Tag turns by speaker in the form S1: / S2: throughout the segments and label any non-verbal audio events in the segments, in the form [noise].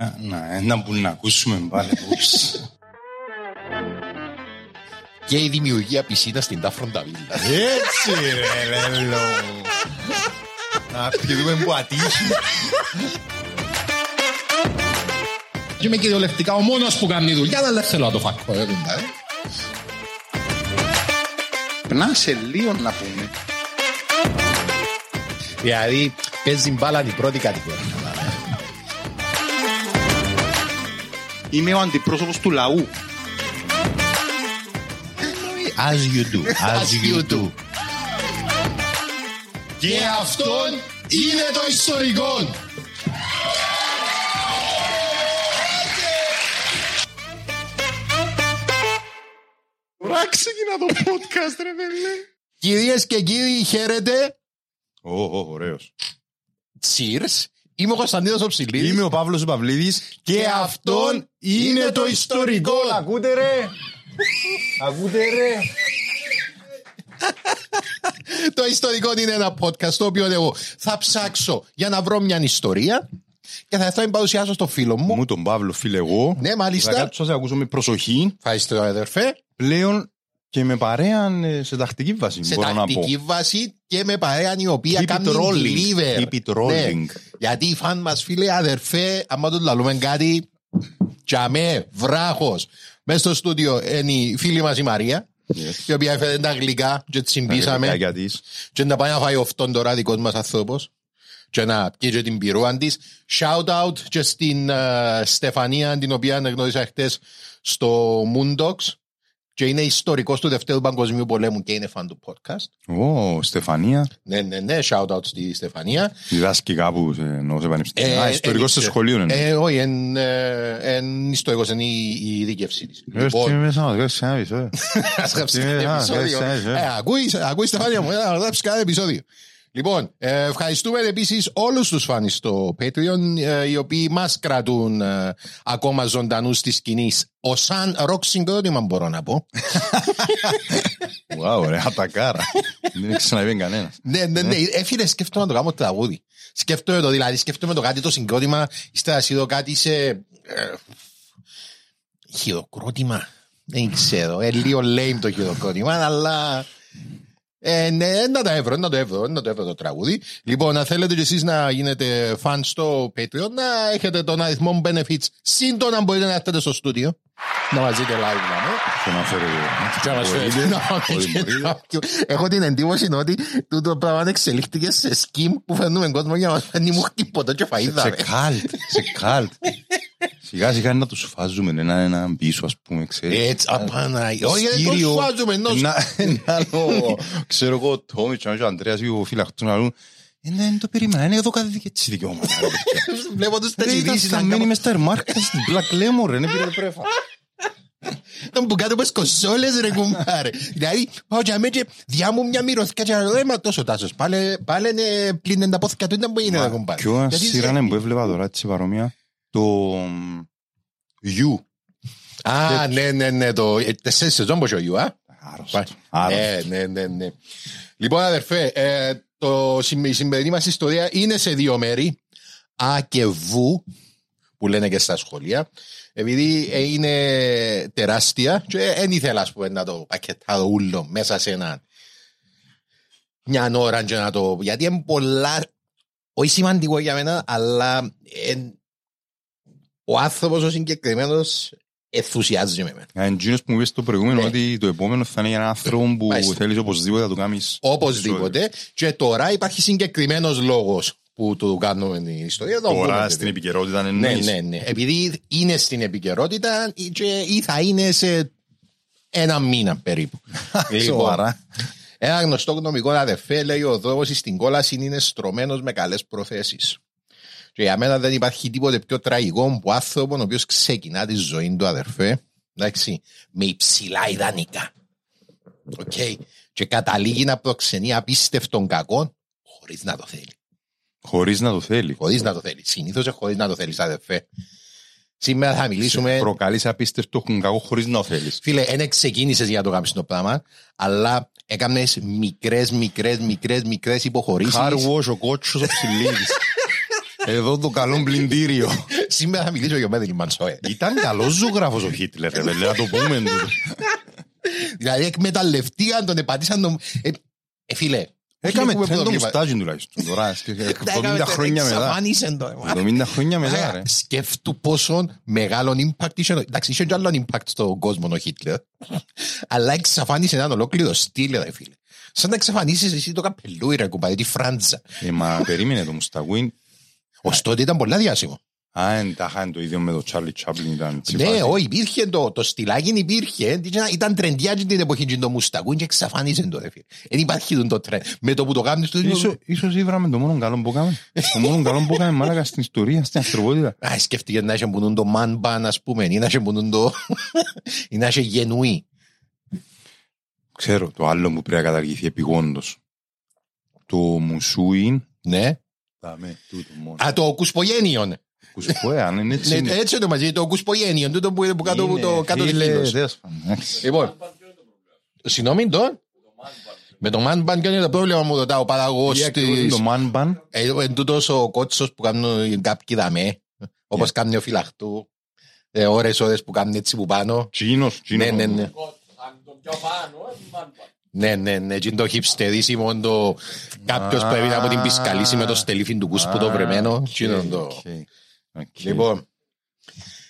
S1: Να, να που να ακούσουμε πάλι.
S2: και η δημιουργία πισίνα στην Τάφροντα Βίλα.
S1: Έτσι ρε λέλο. Να πιούμε που ατύχει.
S2: Και είμαι κυριολεκτικά ο μόνος που κάνει δουλειά, αλλά δεν θέλω να το φακώ. ε, δεν τα, ε.
S1: Να σε λίγο να πούμε.
S2: Δηλαδή, παίζει μπάλα την πρώτη κατηγορία.
S1: Είμαι ο αντιπρόσωπος του λαού.
S2: As you do. As you do. Και αυτόν είναι το ιστορικό.
S1: Ωραία ξεκινά το podcast ρε παιδί.
S2: Κυρίες και κύριοι, χαίρετε.
S1: Ω, ω, ωραίος.
S2: Cheers. Είμαι ο Κωνσταντίνος ο Ψηλίδης.
S1: Είμαι ο Παύλος ο Παυλίδης και αυτόν είναι το ιστορικό. Ακούτε ρε. Ακούτε ρε.
S2: Το ιστορικό είναι ένα podcast το οποίο εγώ θα ψάξω για να βρω μια ιστορία και θα έρθω να την παρουσιάσω στο φίλο μου.
S1: Μου τον Παύλο φίλε εγώ.
S2: Ναι, μάλιστα.
S1: Θα κάτσω να σε ακούσω με προσοχή.
S2: Ευχαριστώ, αδερφέ.
S1: Πλέον και με παρέα ε, σε τακτική βάση
S2: Σε
S1: μπορώ να πω.
S2: τακτική βάση και με παρέα η οποία
S1: Keep it
S2: κάνει
S1: rolling.
S2: deliver.
S1: Keep it rolling.
S2: Ναι. Γιατί οι φαν μας φίλε αδερφέ, άμα τον λαλούμε κάτι, τζαμέ, βράχος. Μέσα στο στούντιο είναι η φίλη μας η Μαρία,
S1: Yes.
S2: η οποία έφερε τα γλυκά και τη συμπίσαμε.
S1: Για της.
S2: και να πάει να φάει αυτόν τώρα δικός μας άνθρωπος και να πιει και την πυρούαν της. Shout out και στην ε, Στεφανία την οποία γνώρισα χτες στο Moondogs και είναι ιστορικός του Δευτέρου Παγκοσμίου Πολέμου και είναι φαν του podcast.
S1: Ω, Στεφανία.
S2: Ναι, ναι, ναι, shout out στη Στεφανία.
S1: Διδάσκει κάπου σε, εννοώ σε πανεπιστήμιο.
S2: Ε,
S1: Α, ιστορικός
S2: ε,
S1: στο σχολείο είναι.
S2: Ε, όχι, εν, ε, εν ιστορικός, είναι η, η δίκευσή της.
S1: Ρε, τι μέσα να γράψεις ένα επεισόδιο. [laughs]
S2: Ας γράψεις
S1: Ε,
S2: ένα
S1: α,
S2: επεισόδιο.
S1: ε, ε, ε.
S2: Ε, Ακούει, ακούει Στεφάνια μου, να γράψεις κάθε επεισόδιο. Λοιπόν, ε, ευχαριστούμε επίσης όλους τους φάνης στο Patreon, ε, οι οποίοι μας κρατούν ε, ακόμα ζωντανούς της σκηνής. Ο σαν ροκ συγκρότημα μπορώ να πω. [laughs]
S1: Wow, ρε, ατακάρα. Δεν έχει ξαναβεί κανένας.
S2: ναι, ναι, ναι, ε, φίλε, σκέφτομαι να το κάνω τραγούδι. Σκέφτομαι το, δηλαδή, σκέφτομαι το κάτι το συγκρότημα, ύστερα εσύ το κάτι σε... Ε, χειροκρότημα. Δεν ξέρω, ε, λίγο lame το χειροκρότημα, αλλά... Ε, ναι, να το εύρω, να το εύρω, να το εύρω το τραγούδι. Λοιπόν, αν θέλετε και εσείς να γίνετε φαν στο Patreon, να έχετε τον αριθμό benefits σύντομα να μπορείτε να έρθετε στο στούντιο. Να μας δείτε live, δηλαδή.
S1: Και να φέρω
S2: Και να μας
S1: Μπορείτε.
S2: φέρετε να
S1: Ό,τι μπορείτε.
S2: κάποιο. Έχω την εντύπωση ότι τούτο πράγμα εξελίχθηκε σε σκιμ που φέρνουμε κόσμο για να μας φέρνει μου τίποτα και φαΐδα.
S1: Σε
S2: ρε.
S1: καλτ, σε καλτ. [laughs] Σιγά σιγά να τους φάζουμε ένα έναν πίσω ας πούμε, ξέρεις.
S2: Έτσι, απάνα. Όχι, δεν
S1: Σκύριο.
S2: το σφάζουμε ενός.
S1: Να, ένα άλλο, ξέρω εγώ, ο Τόμιτς, ο Ανδρέας ή ο φύλακτος να λούν, «Ε, ναι, δεν το περίμενα, είναι εδώ κάθε έτσι δικαιώματα. ρε, παιδιά». [laughs]
S2: Βλέπω τους
S1: Ρε, ήταν
S2: ταξιδίσεις.
S1: σταμένοι μες στα ερμάρκα στην Black Lemon, ρε, είναι πήρε πρέφα.
S2: Ήταν που κάτω πες κοσόλες ρε κουμπάρε. Δηλαδή πάω και αμέ και διά μου μια μυρωθιά και να λέω «Έμα τόσο τάσος. Πάλε πάλε είναι πλύνεν τα πόθηκα του ήταν που είναι ρε κουμπάρε.
S1: Ποιο
S2: Γιατί
S1: σειρά
S2: σε-
S1: είναι που έβλεπα τώρα έτσι παρόμοια, το μ, You.
S2: Α, ναι, ναι, ναι, το ε, τεσσέρις σεζόν πως ο Ιου, α;
S1: Άρρωστος. Άρρωστο.
S2: Ναι, ναι, ναι, ναι. Λοιπόν, αδερφέ, ε, το, συμ- η σημερινή μας ιστορία είναι σε δύο μέρη. Α και Β, που λένε και στα σχολεία. Επειδή ε, είναι τεράστια και δεν ήθελα, ας πούμε, να το πακετάρω ούλο μέσα σε ένα μια ώρα και να το... Γιατί είναι πολλά... Όχι σημαντικό για μένα, αλλά εν- ο άνθρωπος ο συγκεκριμένος ενθουσιάζει με εμένα.
S1: Εντζήνος που μου είπες το προηγούμενο
S2: Ναι.
S1: ότι το επόμενο θα είναι για έναν άνθρωπο που
S2: Μάλιστα.
S1: θέλεις οπωσδήποτε να το κάνεις.
S2: Οπωσδήποτε. Και τώρα υπάρχει συγκεκριμένος λόγος που του κάνουμε την ιστορία. Το
S1: Τώρα
S2: πούμε,
S1: στην
S2: βέβαια.
S1: επικαιρότητα
S2: Ναι,
S1: εννοείς.
S2: ναι, ναι. Επειδή είναι στην επικαιρότητα ή- και ή θα είναι σε ένα μήνα περίπου. [laughs] Λοιπόν,
S1: Σοβαρά.
S2: Ένα γνωστό γνωμικό αδερφέ λέει ο δρόμος στην κόλαση είναι στρωμένος με καλές προθέσεις. Και για μένα δεν υπάρχει τίποτε πιο τραγικό από άνθρωπο ο οποίος ξεκινά τη ζωή του αδερφέ εντάξει, με υψηλά ιδανικά. Οκ. Και καταλήγει να προξενεί απίστευτον κακό χωρίς να το θέλει.
S1: Χωρίς να το θέλει.
S2: Χωρίς να το θέλει. Συνήθως χωρίς να το θέλεις, αδερφέ. Σήμερα θα μιλήσουμε.
S1: Προκαλείς απίστευτο κακό χωρίς να το θέλεις.
S2: Φίλε, δεν ξεκίνησες για να το κάνει το πράγμα, αλλά έκανε μικρές, μικρές, μικρές, μικρές υποχωρήσεις.
S1: Car wash ο κότσος ο ψηλίδης. [laughs] Εδώ το καλό πλυντήριο. [laughs]
S2: Σήμερα θα μιλήσω για Μέντελ Μανσόε.
S1: Ήταν καλός ζωγράφος ο Χίτλερ, ρε παιδί, να το πούμε. τούτο. [laughs]
S2: Δηλαδή, εκμεταλλευτήκαν τον, επατήσαν τον. Ε, ε, φίλε.
S1: Έκαμε
S2: έχουμε
S1: τρέντο
S2: πρόβλημα.
S1: μουστάζι τουλάχιστον. Τώρα, σκέφτε,
S2: Τα [laughs] έκαμε
S1: 70 χρόνια μετά.
S2: εξαφάνισεν το, ε.
S1: 70 χρόνια μετά, ρε.
S2: Σκέφτου πόσο μεγάλο impact είχε. Εντάξει, είχε και άλλο impact στον κόσμο ο Χίτλερ. Αλλά εξαφάνισε έναν ολόκληρο στυλ, ρε φίλε. Σαν να εξαφανίσεις εσύ το καπελούι, ρε κουμπάρε, τη φράντζα.
S1: Ε, μα περίμενε το μουσταγούιν.
S2: Ως τότε ήταν πολλά διάσημο.
S1: Α, εντάχα είναι το ίδιο με το Charlie Chaplin ήταν έτσι
S2: Ναι,
S1: φάση.
S2: όχι, υπήρχε το, το στυλάκι υπήρχε. Ήταν τρεντιά την εποχή και το μουστακούν και εξαφάνισε το, ρε φίλε. Δεν υπάρχει το τρέντ. Με το που το κάνεις το
S1: Ίσως- Ίσως ήβραμε το μόνο καλό που έκαμε. Το μόνο καλό που έκαμε μάλακα στην ιστορία, στην ανθρωπότητα.
S2: Α, σκέφτηκε να είχε μπουνούν το man ban, ας πούμε, ή να είχε μπουνούν το... ή να είχε γενουή.
S1: Ξέρω, το άλλο που πρέπει να καταργηθεί επιγόντως. Το μουσούιν.
S2: Ναι.
S1: Δάμε, τούτο μόνο.
S2: Α, το κουσπογένιον.
S1: Κουσπόε, αν είναι έτσι.
S2: Ναι,
S1: είναι.
S2: έτσι το μαζί, το κουσπογένιον, τούτο που είναι που κάτω από
S1: Είναι,
S2: το κάτω της
S1: φίλε,
S2: κύλος.
S1: τέλος πάντων, εντάξει.
S2: Λοιπόν, συγγνώμη τον; Με το man ban ποιο είναι το πρόβλημα μου ρωτά ο παραγωγός
S1: Τι ακριβώς είναι
S2: της...
S1: το man ban.
S2: Ε, Εν τούτος ο κότσος που κάνουν κάποιοι δαμέ, όπως κάνει ο φυλαχτού, ε, ώρες ώρες που κάνουν έτσι που πάνω.
S1: Τσίνος, τσίνος.
S2: Ναι, ναι, ναι. Ναι, ναι, ναι, και είναι το χιψτερίσιμο το κάποιος που έβγαινε από την πισκαλίση με το στελίφιν του κούσπου το βρεμένο. Τι είναι το...
S1: OK, OK.
S2: Λοιπόν,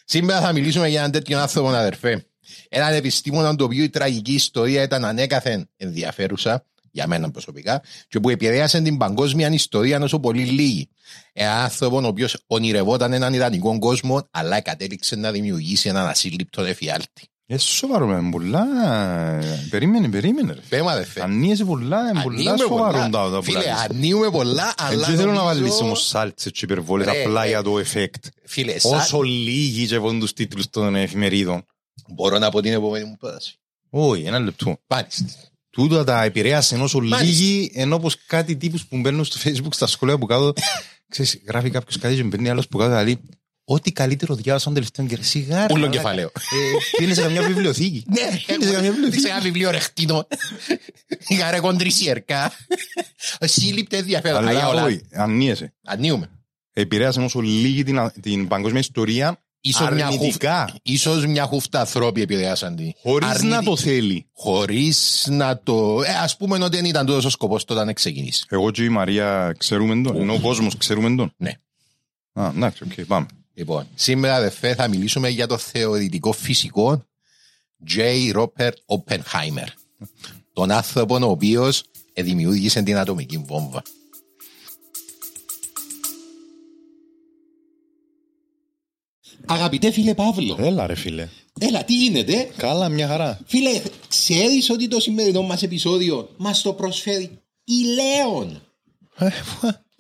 S2: σήμερα θα μιλήσουμε για έναν τέτοιο άνθρωπο, αδερφέ. Έναν επιστήμονα το οποίο η τραγική ιστορία ήταν ανέκαθεν ενδιαφέρουσα, για μένα προσωπικά, και που επηρέασε την παγκόσμια ιστορία όσο πολύ λίγη. Έναν άνθρωπο ο οποίος ονειρευόταν έναν ιδανικό κόσμο, αλλά κατέληξε να δημιουργήσει έναν ασύλληπτο εφιάλτη.
S1: Ε, σοβαρό, με πολλά. Περίμενε, περίμενε. ρε.
S2: Πέμα, αδερφέ.
S1: Ανοίγεσαι πολλά, είναι πολλά
S2: Ανοίγουμε
S1: σοβαρό
S2: πολλά.
S1: τα τα
S2: Φίλε,
S1: πουλάκια.
S2: ανοίγουμε πολλά, αλλά.
S1: Δεν θέλω να
S2: νομίζω-
S1: βάλεις όμως σάλτσες και υπερβόλες
S2: Ρε,
S1: απλά
S2: ε,
S1: για το εφέκτ.
S2: Φίλε, σαν-
S1: Όσο λίγοι και βάζουν τους τίτλους των εφημερίδων.
S2: μπορώ να πω την επόμενη μου πρόταση.
S1: Όχι, ένα λεπτό.
S2: Μάλιστα.
S1: Τούτα τα επηρέασαν όσο
S2: Μάλιστα.
S1: λίγοι, ενώ πως κάτι τύπους που μπαίνουν στο facebook στα σχολεία που κάτω, [laughs] ξέρεις, γράφει κάποιος κάτι και μπαίνει άλλος που κάτω, δηλαδή, ό,τι καλύτερο διάβασα τον τελευταίο καιρό. Σιγά, ρε,
S2: Ούλο
S1: μαλάκα.
S2: κεφαλαίο.
S1: Ε, Πήγαινε σε καμιά βιβλιοθήκη.
S2: Ναι,
S1: Πήγαινε σε καμιά βιβλιοθήκη.
S2: σε ένα βιβλίο ρεχτίνο. Είχα ρε κοντρισιερκά. Σύλληπτε ενδιαφέρον. Αγιά
S1: Αλλά
S2: όλα.
S1: όχι, ανοίγεσαι.
S2: Ανοίγουμε.
S1: Επηρέασαν όσο λίγοι την, την παγκόσμια ιστορία
S2: Ίσως μια,
S1: αρνητικά.
S2: χουφ... Ίσως μια χούφτα ανθρώποι επηρεάσαν τη.
S1: Χωρίς
S2: Αρνητι-
S1: να το θέλει.
S2: Χωρίς να το... Ε, ας πούμε ότι δεν ήταν τούτος ο σκοπός τότε να ξεκινήσει.
S1: Εγώ και η Μαρία ξέρουμε τον, ενώ ο κόσμος ξέρουμε τον.
S2: Ναι.
S1: Α, εντάξει, οκ, πάμε.
S2: Λοιπόν, σήμερα αδερφέ θα μιλήσουμε για το θεωρητικό φυσικό J. Robert Oppenheimer. Τον άνθρωπο ο οποίος δημιούργησε την ατομική βόμβα. Αγαπητέ φίλε Παύλο,
S1: Έλα ρε φίλε.
S2: έλα τι γίνεται;
S1: Καλά, μια χαρά.
S2: Φίλε, ξέρεις ότι το σημερινό μας επεισόδιο μας το προσφέρει η Λέων;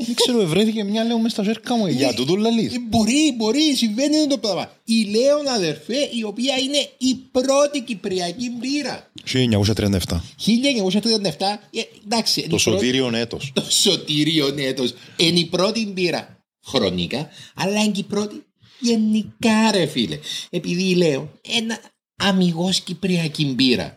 S1: Δεν ξέρω, ευρέθηκε μια λέω μες στα ζέρκα μου. Για τούτο λαλείς.
S2: Ε, Μπορεί, μπορεί, συμβαίνει το πράγμα. Η Λέων αδερφέ, η οποία είναι η πρώτη κυπριακή μπύρα.
S1: 1937.
S2: 1937, ε, εντάξει. είναι
S1: Το
S2: η πρώτη-
S1: σωτήριον έτος.
S2: Το σωτήριο έτος. Είναι η πρώτη μπύρα χρονικά, αλλά είναι και η πρώτη γενικά ρε φίλε. Επειδή λέω ένα αμυγός κυπριακή μπύρα.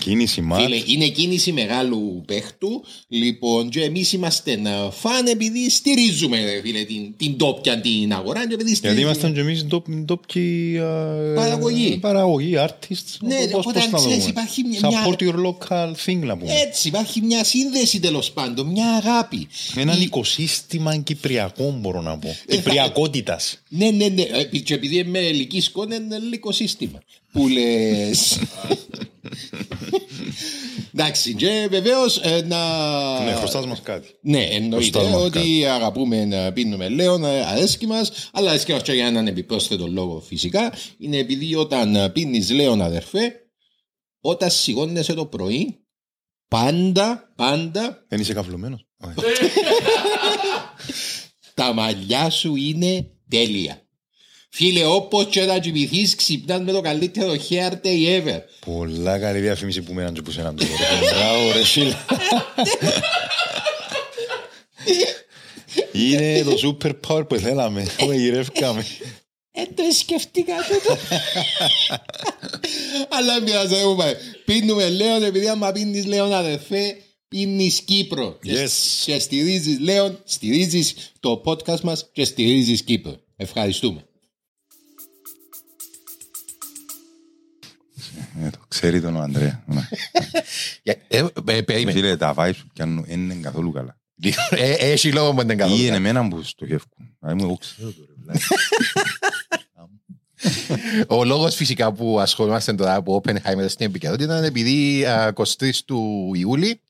S1: Κίνηση ματ.
S2: Φίλε, είναι κίνηση μεγάλου παίχτου. Λοιπόν, και εμείς είμαστε να φαν επειδή στηρίζουμε ρε, φίλε, την, τη ντόπια την αγορά. Και επειδή
S1: Γιατί
S2: στηρίζουμε-
S1: ήμασταν και εμείς ντόπιοι ε,
S2: Παραγωγή.
S1: Παραγωγή, artists.
S2: Ναι,
S1: Πώς-
S2: οπότε
S1: πώς να το
S2: ξέρεις,
S1: πούμε.
S2: υπάρχει μια-
S1: Support your local thing να πούμε.
S2: Έτσι, υπάρχει μια σύνδεση τέλος πάντων, μια αγάπη.
S1: Έναν
S2: Η-
S1: οικοσύστημα κυπριακό μπορώ να πω. Κυπριακότητας.
S2: Ναι, ναι, ναι. Ε, Και επειδή είμαι ελική σκόνη, είναι λίγο σύστημα. Που λες. [laughs] Εντάξει, και βεβαίως να.
S1: Ναι, χρωστάς μας κάτι.
S2: Ναι, εννοείται
S1: Χρωστάς μας
S2: ότι αγαπούμε να πίνουμε λέον, ε, αρέσκει μας, αλλά αρέσκει μας και για έναν επιπρόσθετο λόγο φυσικά. Είναι επειδή όταν πίνεις λέον, αδερφέ, όταν σηκώνεσαι το πρωί, πάντα, πάντα
S1: Δεν είσαι καυλωμένος. [laughs] [laughs]
S2: τα μαλλιά σου είναι τέλεια. Φίλε, όπως και να κοιμηθείς, ξυπνάς με το καλύτερο hair day ever.
S1: Πολλά καλή διαφήμιση που μέναν και που σέναν τώρα. Μπράβο ρε φίλε. Είναι το super power που θέλαμε. Το γυρεύκαμε.
S2: Ε, το σκεφτήκα τούτο. Αλλά μοιάζει, δεν μου πάει. Πίνουμε Λέον, επειδή άμα πίνεις Λέον αδερφέ, πίνεις Κύπρο. Και-
S1: Yes.
S2: Και στηρίζεις Λέον, στηρίζεις το podcast μας και στηρίζεις Κύπρο. Ευχαριστούμε.
S1: Ε, το Ξέρει τον ο Ανδρέα. Ναι.
S2: Ε, ε, περίμενε.
S1: Φίλε, τα vibes που πιάνουν δεν είναι καθόλου καλά.
S2: Ε, Έχει λόγο που δεν κάνω.
S1: Ή είναι εμένα που στοχεύκουν. Δηλαδή, εγώ ξέρω το ρε. βλάκα. [laughs]
S2: Ο λόγος φυσικά που ασχολούμαστε τώρα από Oppenheimer στην επικαιρότητα είναι επειδή α, 23 του Ιούλη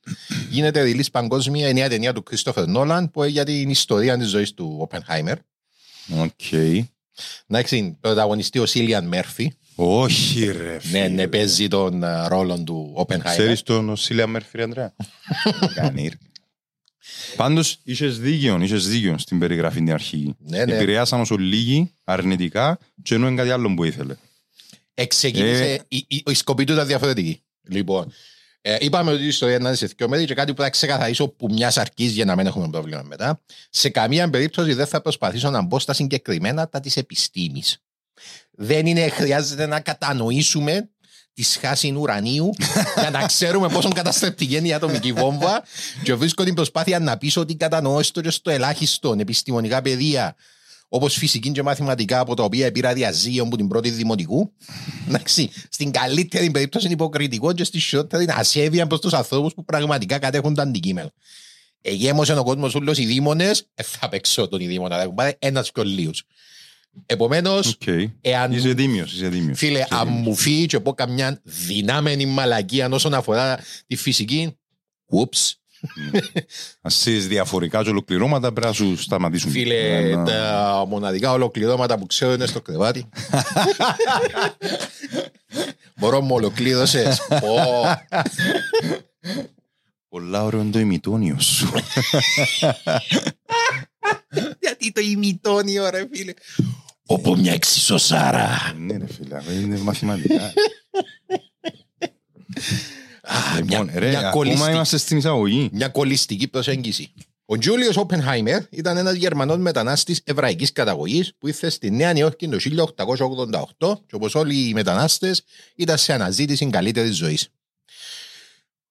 S2: γίνεται release παγκόσμια η νέα ταινία του Christopher Nolan που είναι για την ιστορία της ζωής του Oppenheimer.
S1: Οκ.
S2: Εντάξει, πρωταγωνιστή ο Σίλιαν Μέρφυ.
S1: Όχι ρε
S2: Ναι,
S1: φίλε.
S2: ναι, παίζει τον α, ρόλο του Oppenheimer.
S1: Ξέρεις τον Σίλια Μέρφυ, Ανδρέα; [laughs] Κάνει. ρε. Πάντως, είχες δίκιο, είχες δίκιο στην περιγραφή την αρχή.
S2: Ναι, ναι.
S1: Επηρεάσαν όσο λίγοι αρνητικά και ενώ είναι κάτι άλλο που ήθελε.
S2: Εξεκίνησε,
S1: Ε.
S2: η, η, η σκοπή του ήταν διαφορετική. Λοιπόν, ε, είπαμε ότι η ιστορία είναι σε δύο μέρη και κάτι που θα ξεκαθαρίσω που μιας αρκή για να μην έχουμε πρόβλημα μετά. Σε καμία περίπτωση δεν θα προσπαθήσω να μπω στα συγκεκριμένα τα της επιστήμης. Δεν είναι, χρειάζεται να κατανοήσουμε τη σχάση ουρανίου [laughs] για να ξέρουμε πόσο καταστρεπτική είναι η ατομική βόμβα και βρίσκω την προσπάθεια να πείσω ότι κατανοώ έστω και στο ελάχιστο επιστημονικά πεδία όπως φυσική και μαθηματικά από τα οποία πήρα διαζύγιο από την πρώτη δημοτικού. Εντάξει, στην καλύτερη περίπτωση είναι υποκριτικό και στη χειρότερη είναι ασέβεια προς τους ανθρώπους που πραγματικά κατέχουν το αντικείμενο. Εγέμωσε ο κόσμος όλος ειδήμονες, ε, θα παίξω τον ειδήμονα, θα πάρει ένα πιο λίγου. Επομένως,
S1: Οκ.
S2: εάν
S1: Είσαι τίμιος, είσαι τίμιος.
S2: Φίλε,
S1: Είσαι
S2: αν
S1: τίμιος.
S2: μου φύγει και πω καμιά δυνάμενη μαλακία όσον αφορά τη φυσική, oops.
S1: Αν είσαι διαφορικά και ολοκληρώματα πρέπει να σου σταματήσουν.
S2: Φίλε,
S1: Ε, να-
S2: τα μοναδικά ολοκληρώματα που ξέρω είναι στο κρεβάτι. Μπορώ μου ολοκλήρωσες. Πω.
S1: Πολλά ωραίο είναι το ημιτόνιο σου.
S2: Γιατί το ημιτόνιο ρε φίλε. Όπου μια εξισωσάρα.
S1: Ναι ρε φίλε, αυτό είναι μαθηματικά.
S2: Α,
S1: Λοιπόν,
S2: μια,
S1: ρε,
S2: μια,
S1: ακόμα
S2: κολλιστική,
S1: είμαστε στην εισαγωγή.
S2: μια κολλιστική προσέγγιση. Ο Τζούλιος Όπενχάιμερ ήταν ένας Γερμανός μετανάστης εβραϊκής καταγωγής που ήρθε στη Νέα Νιόρκη το 1888 και όπως όλοι οι μετανάστες ήταν σε αναζήτηση καλύτερης ζωής.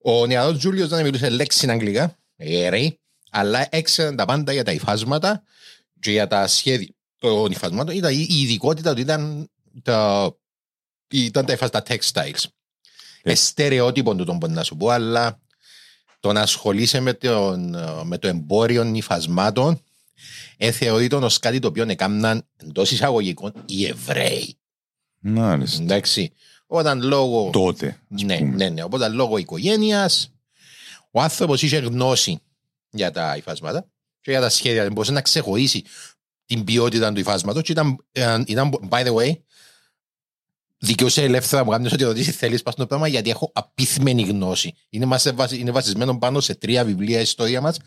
S2: Ο νεαρός Τζούλιος δεν μιλούσε λέξη αγγλικά, ε, ρε, αλλά έξερε τα πάντα για τα υφάσματα και για τα σχέδια των υφασμάτων. Ήταν, η η ειδικότητα του ήταν τα, ήταν τα υφάσματα textiles.
S1: Ε.
S2: Ε. Στερεότυπο του τον μπορεί να σου πω, αλλά το να ασχολείσαι με, τον, με το εμπόριο υφασμάτων ε, θεωρείται ως κάτι το οποίο έκαναν εντός εισαγωγικών οι Εβραίοι.
S1: Μάλιστα.
S2: Εντάξει. Όταν λόγω.
S1: Τότε. ας
S2: Ναι,
S1: πούμε.
S2: ναι, ναι. Οπότε λόγω οικογένειας, ο άνθρωπος είχε γνώση για τα υφάσματα και για τα σχέδια. Δεν μπορούσε να ξεχωρίσει την ποιότητα του υφάσματος. Και ήταν, ε, ήταν, by the way, δικαιούσε ελεύθερα μου κάνεις ό,τι ρωτήσεις θέλεις πας στο πράγμα γιατί έχω απίθμενη γνώση. Είναι, μας, βασι- είναι βασισμένο πάνω σε τρία βιβλία ιστορία μας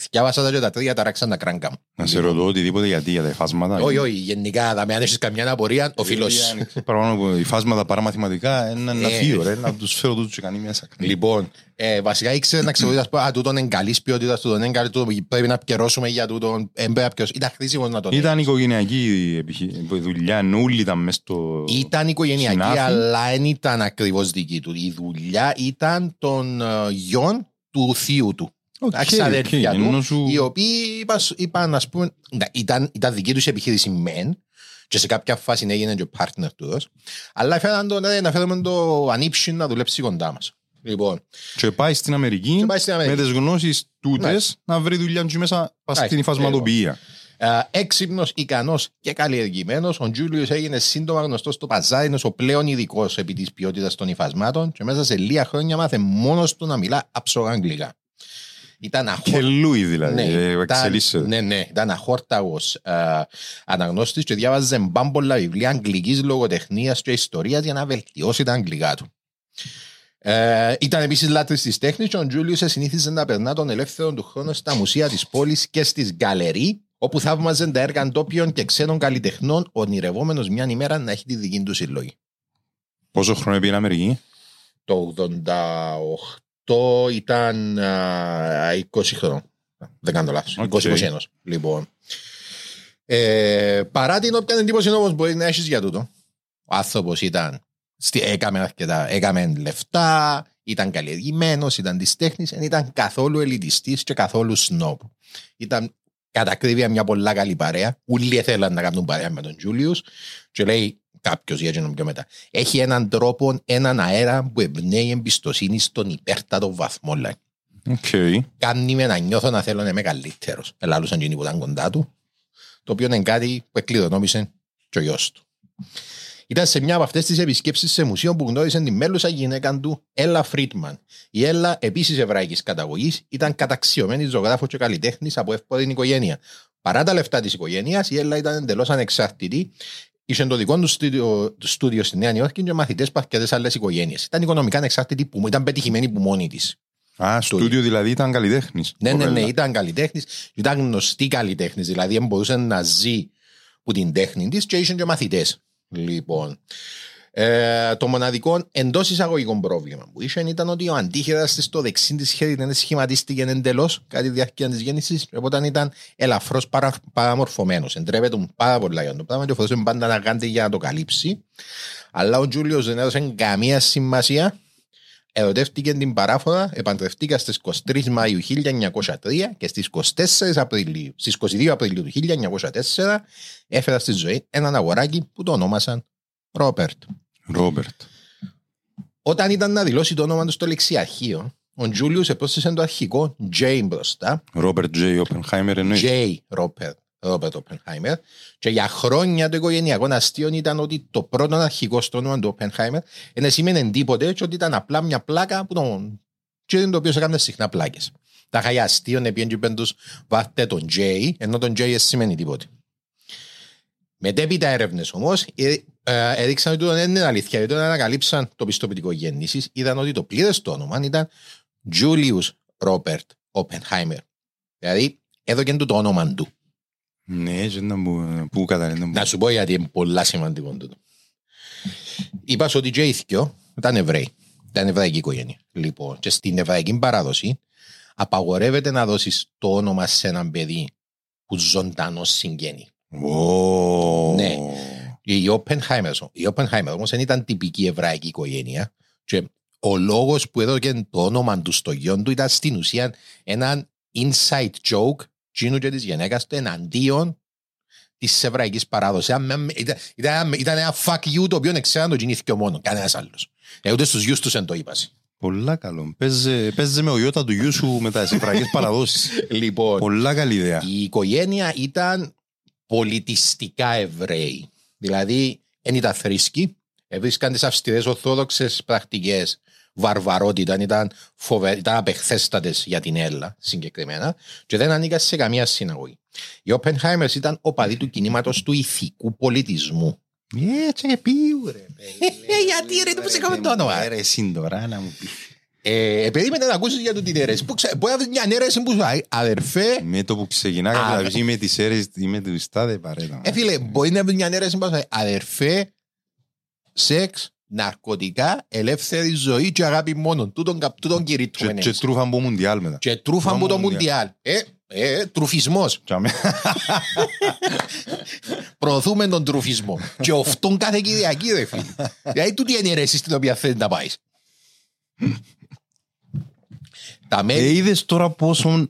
S2: Θυκιάβασα τα και τα τρία ταράξαν τα κράνκα μου.
S1: Να σε ρωτώ οτιδήποτε γιατί για τα υφάσματα.
S2: Όχι, όχι, γενικά, θα με αν έχεις καμιά απορία, ο φίλος.
S1: Παραπάνω που υφάσματα παραμαθηματικά, ένα να
S2: Ε.
S1: φύγω ρε, να τους φέρω τούτους και κάνει μέσα.
S2: Λοιπόν, ε, βασικά ήξερε να ξεχωρίσει, ας πούμε, α, τούτον είναι καλής ποιότητας, τούτον είναι καλή, τούτον πρέπει να πιερώσουμε για τούτον, έμπαια ποιος, ήταν χρήσιμος να τον
S1: Ήταν οικογενειακή επιχει- δουλειά, όλοι ήταν μες στο...
S2: Ήταν οικογενειακή,
S1: Συνάφη.
S2: αλλά δεν ήταν ακριβώς δική του. Η δουλειά ήταν των ε, γιων του θείου του.
S1: Οκ,
S2: Τα ξαδέρφια
S1: οκ,
S2: του,
S1: ενώ σου-
S2: οι οποίοι είπα- είπαν, ας πούμε, να- ήταν, ήταν δική τους επιχείρηση μεν, και σε κάποια φάση έγινε και ο partner του, αλλά έφεραν τον, ε, να φέρουμε το ανήψιν να δουλέψει κοντά μας. Λοιπόν,
S1: Και πάει στην Αμερική,
S2: Και πάει στην Αμερική.
S1: με τις γνώσεις τούτες να βρει δουλειά τους μέσα πας
S2: Ναι,
S1: στην υφασματοποιία.
S2: Έξυπνος, ικανός και καλλιεργημένος, ο Τζούλιος έγινε σύντομα γνωστός στο παζάρι, είναι ο πλέον ειδικός επί της ποιότητας των υφασμάτων και μέσα σε λίγα χρόνια μάθε μόνος του να μιλά άψογα αγγλικά. Ήταν
S1: Και
S2: αχόρταγο.
S1: Λούι δηλαδή,
S2: Ναι,
S1: ε,
S2: ήταν,
S1: εξελίσσεται.
S2: ναι, ναι, ήταν αχόρταγος αναγνώστης και διάβαζε μπάμπολα βιβλία αγγλικής λογοτεχνίας και ιστορίας για να βελτιώσει τα αγγλικά του. Ε, ήταν επίσης λάτρης της τέχνης και ο Τζούλιος συνήθιζε να περνά τον ελεύθερο του χρόνο στα μουσεία της πόλης και στις γκαλερί, όπου θαύμαζε τα έργα ντόπιων και ξένων καλλιτεχνών, ονειρευόμενος μια ημέρα να έχει τη δική του συλλογή.
S1: Πόσο χρόνο πήγε Αμερική.
S2: Το 88 ήταν α, 20 χρόνων. Δεν κάνω λάθος.
S1: Οκ.
S2: 20-21. Λοιπόν. Ε, παρά την όποια εντύπωση όμως μπορεί να έχεις για τούτο. Ο άνθρωπος ήταν, στη, έκαμε, αρκετά, έκαμε λεφτά, ήταν καλλιεργημένος, ήταν της τέχνης, δεν ήταν καθόλου ελιτιστής και καθόλου σνομπ. Ήταν κατά ακρίβεια μια πολλά καλή παρέα. Ούλοι θέλαν να κάνουν παρέα με τον Τζούλιους και λέει κάποιος για να πιο μετά. Έχει έναν τρόπο, έναν αέρα που εμπνέει εμπιστοσύνη στον υπέρτατο βαθμό. Λέει.
S1: Οκ.
S2: Κάνει με να νιώθω να θέλω να είμαι καλύτερος. Ελάλουσαν εκείνοι που ήταν κοντά του, το οποίο είναι κάτι που εκληρονόμησε και ο γιος του. Ήταν σε μια από αυτές τις επισκέψεις σε μουσείο που γνώρισε τη μέλλουσα γυναίκα του, Έλα Φρίτμαν. Η Έλα, επίσης εβραϊκής καταγωγής, ήταν καταξιωμένη ζωγράφος και καλλιτέχνης από εύπορη οικογένεια. Παρά τα λεφτά της οικογένειας, η Έλα ήταν εντελώς ανεξάρτητη. Είχε το δικό του στούντιο, στούντιο στη Νέα Νιόρκη και μαθητές από αρκετές άλλες οικογένειες. Ήταν οικονομικά ανεξάρτητη, που ήταν πετυχημένη που μόνη της.
S1: Α, στούντιο δηλαδή ήταν καλλιτέχνης.
S2: Ναι, ναι, ναι,
S1: Κοπέλα.
S2: ήταν καλλιτέχνης, ήταν γνωστή καλλιτέχνης. Δηλαδή, δεν μπορούσε να ζει που την τέχνη της και είχε και μαθητές. Λοιπόν, ε, το μοναδικό εντός εισαγωγικών πρόβλημα που είχε ήταν ότι ο αντίχειρα της στο δεξί της χέρι δεν σχηματίστηκε εντελώς κατά τη διάρκεια της γέννησης, οπότε ήταν ελαφρώς παρα, παραμορφωμένος. Εντρέπεται πάρα πολλά για το πράγμα και φοβόταν πάντα να κάνει για να το καλύψει. Αλλά ο Τζούλιος δεν έδωσε καμία σημασία Ερωτεύτηκε την παράφορα, επαντρευτήκα στις 23 Μαΐου 1903 και στις 24 Απριλίου, στις 22 Απριλίου του 1904 έφερα στη ζωή έναν αγοράκι που το ονόμασαν Ρόπερτ.
S1: Ρόμπερτ.
S2: Όταν ήταν να δηλώσει το όνομα του στο λεξιαρχείο, ο Τζούλιους επρόσθεσε το αρχικό J μπροστά,
S1: Ρόμπερτ Τζέι Όπενχάιμερ εννοείς;
S2: J Ρόπερτ. Ρόπερτ Οπενχάιμερ και για χρόνια το οικογενειακό αστείο ήταν ότι το πρώτο αρχικό στο όνομα του Οπενχάιμερ δεν σημαίνει τίποτε και ότι ήταν απλά μια πλάκα που τον και είναι το οποίο σε έκανε συχνά πλάκες. Τα χaya αστείο είναι πιέντζι πέντους βάτε τον J ενώ τον J δεν σημαίνει τίποτε. Μετέπειτα έρευνες όμως ε, ε, έδειξαν ότι δεν είναι αλήθεια γιατί όταν ανακαλύψαν το πιστοποιητικό γέννησης είδαν ότι το πλήρες το όνομα ήταν Julius Robert Oppenheimer. Δηλαδή έδωκε του το όνομα του.
S1: Ναι, και να μου- πού καταλαβαίνω.
S2: Να σου πω γιατί είναι πολλά σημαντικό τούτο. Είπα σου ότι και οι δυο ήταν Εβραίοι. Ήταν εβραϊκή οικογένεια. Λοιπόν, και στην εβραϊκή παράδοση απαγορεύεται να δώσεις το όνομα σε έναν παιδί που ζωντανός συγγένει.
S1: Ω.
S2: Ναι. Οι Oppenheimer, οι Oppenheimer όμως δεν ήταν τυπική εβραϊκή οικογένεια και ο λόγος που έδωκε το όνομα του στο γιο του ήταν στην ουσία έναν inside joke τσίνου και της γυναίκας του εναντίον της εβραϊκής παράδοσης. Ήταν, ήταν, ήταν, ήταν ένα fuck you το οποίο ξέραν το κινήθηκε μόνος, κανένας άλλος. Ε, ούτε στους γιους τους δεν το είπασαι.
S1: Πολλά καλό. Παίζε, παίζε με ο Ιώτα του γιού σου με τα εβραϊκές παραδόσεις.
S2: Λοιπόν,
S1: Πολλά καλή ιδέα.
S2: η οικογένεια ήταν πολιτιστικά Εβραίοι. Δηλαδή, δεν ήταν θρήσκοι, βρίσκαν τις αυστηρές ορθόδοξες πρακτικές βαρβαρότητα, ήταν, φοβε... ήταν απεχθέστατες για την Έλλα συγκεκριμένα και δεν ανήκαν σε καμία συναγωγή. Οι Oppenheimers ήταν οπαδοί του κινήματος του ηθικού πολιτισμού.
S1: Ε, και πίου ρε.
S2: Ε, γιατί ρε, το που σε έκαμε το όνομα;
S1: Ε, Ρε, εσύ τώρα να μου πεις.
S2: Ε, περίμενε να ακούσεις για το την αίρεση. Που ξέ- Μπορεί να βρεις μια αίρεση που σου λέει, αδερφέ,
S1: Με το που ξεκινά
S2: Α,
S1: καταλαβείς είμαι τις αίρες ή με τους τάδε παρέτα.
S2: ε, φίλε, μπορεί να βρεις μια αίρεση που σου λέει, αδερφέ, σεξ, ναρκωτικά, ελεύθερη ζωή και αγάπη μόνο. Τούτον, καπ- τούτον
S1: Και,
S2: κηρύττουμε
S1: και τρούφαν από μουντιάλ μετά.
S2: Και τρούφαν από το Μουντιάλ. Ε, ε, τρουφισμός.
S1: Τσάμε.
S2: Προωθούμε τον τρουφισμό. και αυτόν κάθε Κυριακή, ρε φίλε. [laughs] Δηλαδή, τούτη είναι η αίρεση στην οποία θέλει να πάεις. Τα
S1: Ε,
S2: μέλη.
S1: είδες τώρα πόσο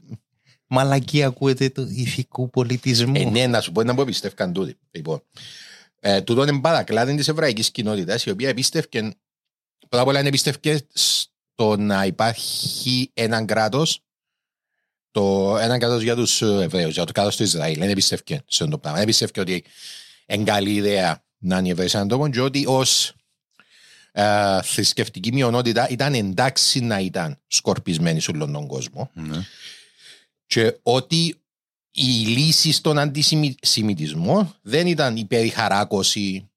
S1: μαλακή ακούεται το ηθικού πολιτισμού.
S2: Ε, ναι, να σου πω να πω πιστεύκαν τούτοι. Λοιπόν, ε, τούτον είναι παρακλάδι της εβραϊκής κοινότητας, η οποία επίστευκε, πρώτα απ' όλα είναι επίστευκε στο να υπάρχει έναν κράτος, το, έναν κράτος για τους Εβραίους, για το κράτος του Ισραήλ. Δεν επίστευκε σε αυτό το πράγμα. Δεν επίστευκε ότι είναι καλή ιδέα να είναι οι Εβραίοι σαν τόπο και ότι ως ε, θρησκευτική μειονότητα ήταν εντάξει να ήταν σκορπισμένοι σε όλον τον κόσμο
S1: Ναι.
S2: και ότι η λύση στον αντισημιτισμό δεν ήταν η περιχαράκωση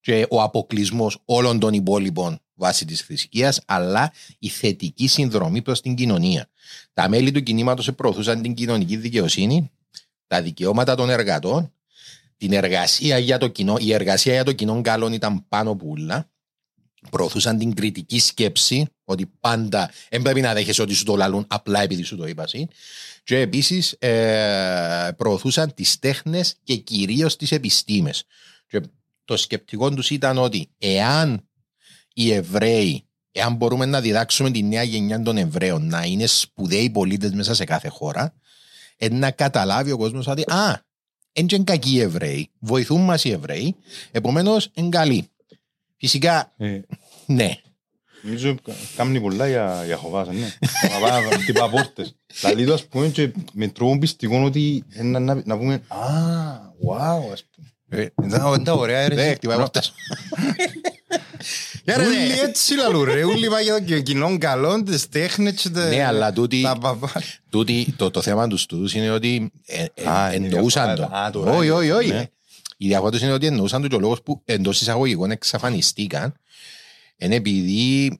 S2: και ο αποκλεισμός όλων των υπόλοιπων βάσει της θρησκείας, αλλά η θετική συνδρομή προς την κοινωνία. Τα μέλη του κινήματος προωθούσαν την κοινωνική δικαιοσύνη, τα δικαιώματα των εργατών, την εργασία για το κοινό, η εργασία για το κοινό καλό ήταν πάνω από όλα, προωθούσαν την κριτική σκέψη, ότι πάντα δεν πρέπει να δέχεσαι ότι σου το λαλούν απλά επειδή σου το είπα εσύ. Και επίσης ε, προωθούσαν τις τέχνες και κυρίως τις επιστήμες. Και το σκεπτικό τους ήταν ότι εάν οι Εβραίοι, εάν μπορούμε να διδάξουμε τη νέα γενιά των Εβραίων να είναι σπουδαίοι πολίτες μέσα σε κάθε χώρα, ε, να καταλάβει ο κόσμος ότι α, δεν είναι κακοί οι Εβραίοι, βοηθούν μας οι Εβραίοι, επομένως είναι καλοί. Φυσικά,
S1: Ε,
S2: ναι.
S1: Νομίζω κάνουν πολλά για, για χοβάς, ναι. Να πάμε να χτυπά πόρτες. Λαλεί το ας πούμε και με τρόπο πιστικό ότι ε, να, να, να πούμε «Α, wow», ας πούμε.
S2: Ε,
S1: Ήταν ήταν ωραία
S2: Ναι,
S1: αίρεση.
S2: χτυπάει πόρτες. [laughs] Για ρε,
S1: Ούλοι
S2: ναι.
S1: έτσι λαλούν ρε, ούλοι πάει για το κοινό καλό, τις τέχνες και τα...
S2: Ναι, αλλά τούτοι-
S1: τα παπά.
S2: Τούτη, το, το θέμα τους στούδους είναι ότι ε, ε,
S1: Α, είναι
S2: εννοούσαν το.
S1: διαφορά. Α, τώρα
S2: Όχι,
S1: είναι.
S2: όχι, όχι.
S1: Ναι.
S2: Η διαφορά τους είναι ότι εννοούσαν το και ο λόγος που εντός εισαγωγικών εξαφανιστήκαν είναι επειδή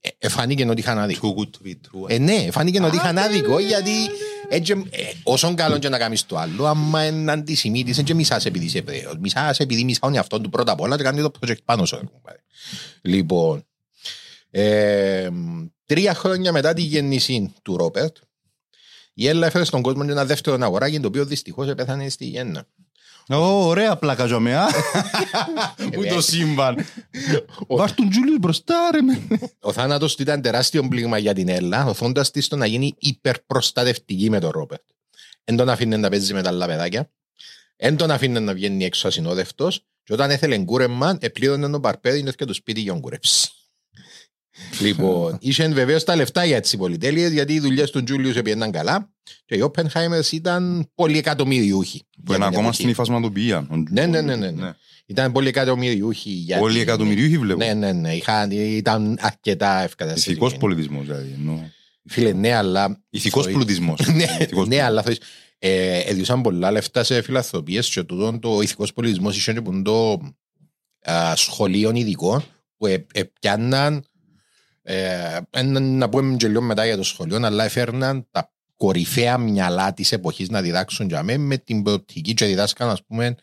S2: ε, ε, φάνηκε ότι είχαν άδικο.
S1: Too good to be true.
S2: Ε, ναι, φάνηκε ότι είχαν άδικο γιατί έτσι, ε, όσον καλό και να κάνεις το άλλο, άμα είναι αντισημίτης, δεν μισάς επειδή είσαι Εβραίος. Μισάς επειδή μισά τον εαυτόν του πρώτα απ' όλα και κάνεις το project πάνω σου. ρε κουμπάρε. Λοιπόν, ε, τρία χρόνια μετά τη γέννηση του Ρόπερτ, η Έλλα έφερε στον κόσμο ένα δεύτερο αγοράκι, το οποίο δυστυχώς πέθανε στη γέννα.
S1: Ω, ωραία πλάκα ζωμέ, α. Πού το σύμπαν. Βάρ' τον Τζούλιος μπροστά ρε. με.
S2: Ο θάνατος του ήταν τεράστιο πλήγμα για την Έλλα, οθώντας της στο να γίνει υπερπροστατευτική με τον Ρόπερτ. Δεν τον αφήνε να παίζει με τα άλλα παιδάκια, δεν τον αφήνε να βγαίνει έξω ασυνόδευτος, και όταν έθελε κούρεμα, επλήρωνε τον παρπέδι και το σπίτι για να κουρέψει. Λοιπόν, είχε βεβαίως τα λεφτά για τις πολυτέλειε, γιατί οι δουλειές του Τζούλιου πήγαιναν καλά και οι Όπενχάιμερ ήταν πολύ εκατομμυριούχοι.
S1: Που είναι ακόμα στην υφασματοποιία.
S2: Ναι, ναι, ναι, ναι, ναι. Ήταν πολύ εκατομμυριούχοι. γιατί-
S1: Όλοι οι εκατομμυριούχοι βλέπω.
S2: Ναι, ναι, ναι. Είχαν, ήταν αρκετά ευκαταστατικοί.
S1: Ηθικός πολιτισμός δηλαδή. εννοώ.
S2: Φίλε, ναι, αλλά.
S1: Ηθικός
S2: στο-
S1: πλουτισμός. [laughs]
S2: ναι,
S1: Ηθικός
S2: ναι, αλλά θέλεις, ε, έδιωσαν πολλά λεφτά σε φιλανθρωπίες και τούτον το ηθικός πολιτισμός είχε και που είναι το α, σχολείο ειδικό που ε, ε, πιάνναν ε, ένα- να πούμε και λίγο μετά για το σχολείο αλλά έφερναν τα κορυφαία μυαλά της εποχής να διδάξουν για μέ με την προοπτική και διδάσκαν ας πούμε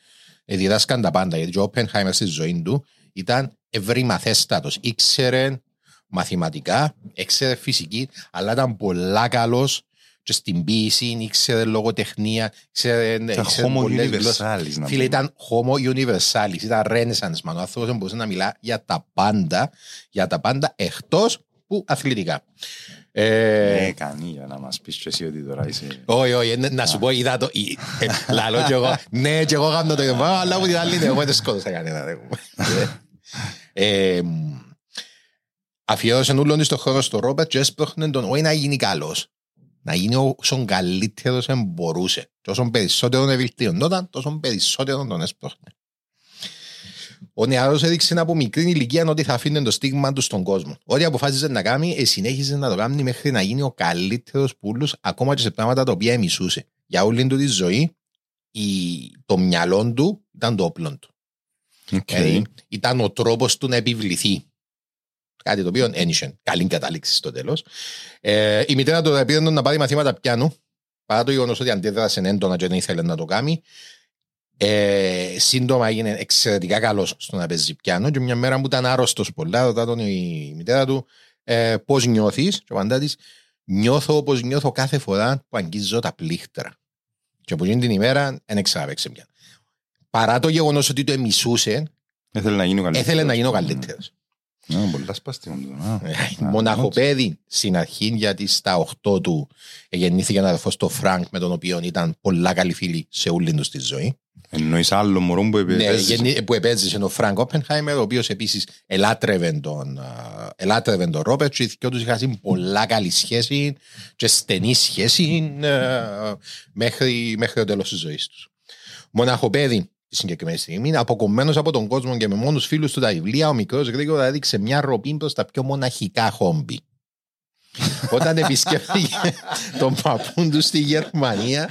S2: ε, διδάσκαν τα πάντα γιατί ο Όπενχάιμερ στη ζωή του ήταν ευρύμαθέστατος ήξερε μαθηματικά, ήξερε φυσική αλλά ήταν πολλά καλός και στην ποίηση, ήξερε λογοτεχνία, ήξερε,
S1: Ήταν
S2: ήξερε
S1: homo
S2: πολλές γλώσσες.
S1: universalis να
S2: Φίλε,
S1: πούμε.
S2: ήταν homo universalis, ήταν renaissance man. Ο άνθρωπος μπορούσε να μιλά για τα πάντα, για τα πάντα εκτός που αθλητικά. Ε,
S1: Ναι, κανεί για να μας πεις και εσύ ότι τώρα είσαι...
S2: όχι, όχι, ε, να σου πω, είδα το. ή- ε, Λαλό κι εγώ. [laughs] Ναι, κι εγώ κάνω το κεφάλι, αλλά από την άλλη, ναι, εγώ δεν σκότωσα κανένα. ρε. Ε, μ, Αφιέρωσε όλον της το χώρο στο Ρόμπερτ και έσπροχνε τον όχι να γίνει καλός. Να γίνει όσο καλύτερος μπορούσε. Και όσο περισσότερο ευηλτιωνόταν, τόσο περισσότερο τον έσπροχνε. Ο νεαρός έδειξε από μικρή ηλικία ότι θα αφήνει το στίγμα του στον κόσμο. Ό,τι αποφάσισε να κάνει, ε, συνέχισε να το κάνει μέχρι να γίνει ο καλύτερος πουλού, ακόμα και σε πράγματα τα οποία μισούσε. Για όλη του τη ζωή, η, το μυαλό του ήταν το όπλο του.
S1: Οκ.
S2: Δηλαδή, ήταν ο τρόπος του να επιβληθεί. Κάτι το οποίο εν είξε καλή κατάληξη στο τέλος. Ε, η μητέρα του επίεζεν τον να πάρει μαθήματα πιάνου, παρά το γεγονός ότι αντέδρασε έντονα και δεν ήθελε να το κάνει. Ε, σύντομα έγινε εξαιρετικά καλός στο να παίζει πιάνο και μια μέρα που ήταν άρρωστος πολλά, ρωτά τον η μητέρα του ε, πώς νιώθεις; Και απαντά της, νιώθω όπως νιώθω κάθε φορά που αγγίζω τα πλήκτρα. Και από εκείνη την ημέρα δεν ξαναπέξε πια. Παρά το γεγονός ότι το εμισούσε,
S1: Έθελε να γίνει ο καλύτερος.
S2: έθελε να γίνει ο καλύτερος. Μοναχοπέδι στην αρχή, γιατί στα 8 του γεννήθηκε ένας αδερφός του ο Φρανκ, με τον οποίο ήταν πολλά καλοί φίλοι σε όλη τους τη ζωή.
S1: Εννοείς άλλο μωρό που
S2: Ναι,
S1: έπαιζε.
S2: γεννή- που επέζησε ο Φρανκ Όπενχάιμερ, ο οποίος επίσης ελάτρευε τον, α, ελάτρευε τον Ρόπερτ, και οι δυο τους είχαν πολλά καλή σχέση και στενή σχέση ε, μέχρι, μέχρι το τέλος της ζωής τους. Μοναχοπαίδι τη συγκεκριμένη στιγμή, αποκομμένος από τον κόσμο και με μόνους φίλους του τα βιβλία, ο μικρός γρήγορα έδειξε μια ροπή προς τα πιο μοναχικά χόμπι. [laughs] Όταν επισκέφθηκε τον παππούν του στη Γερμανία,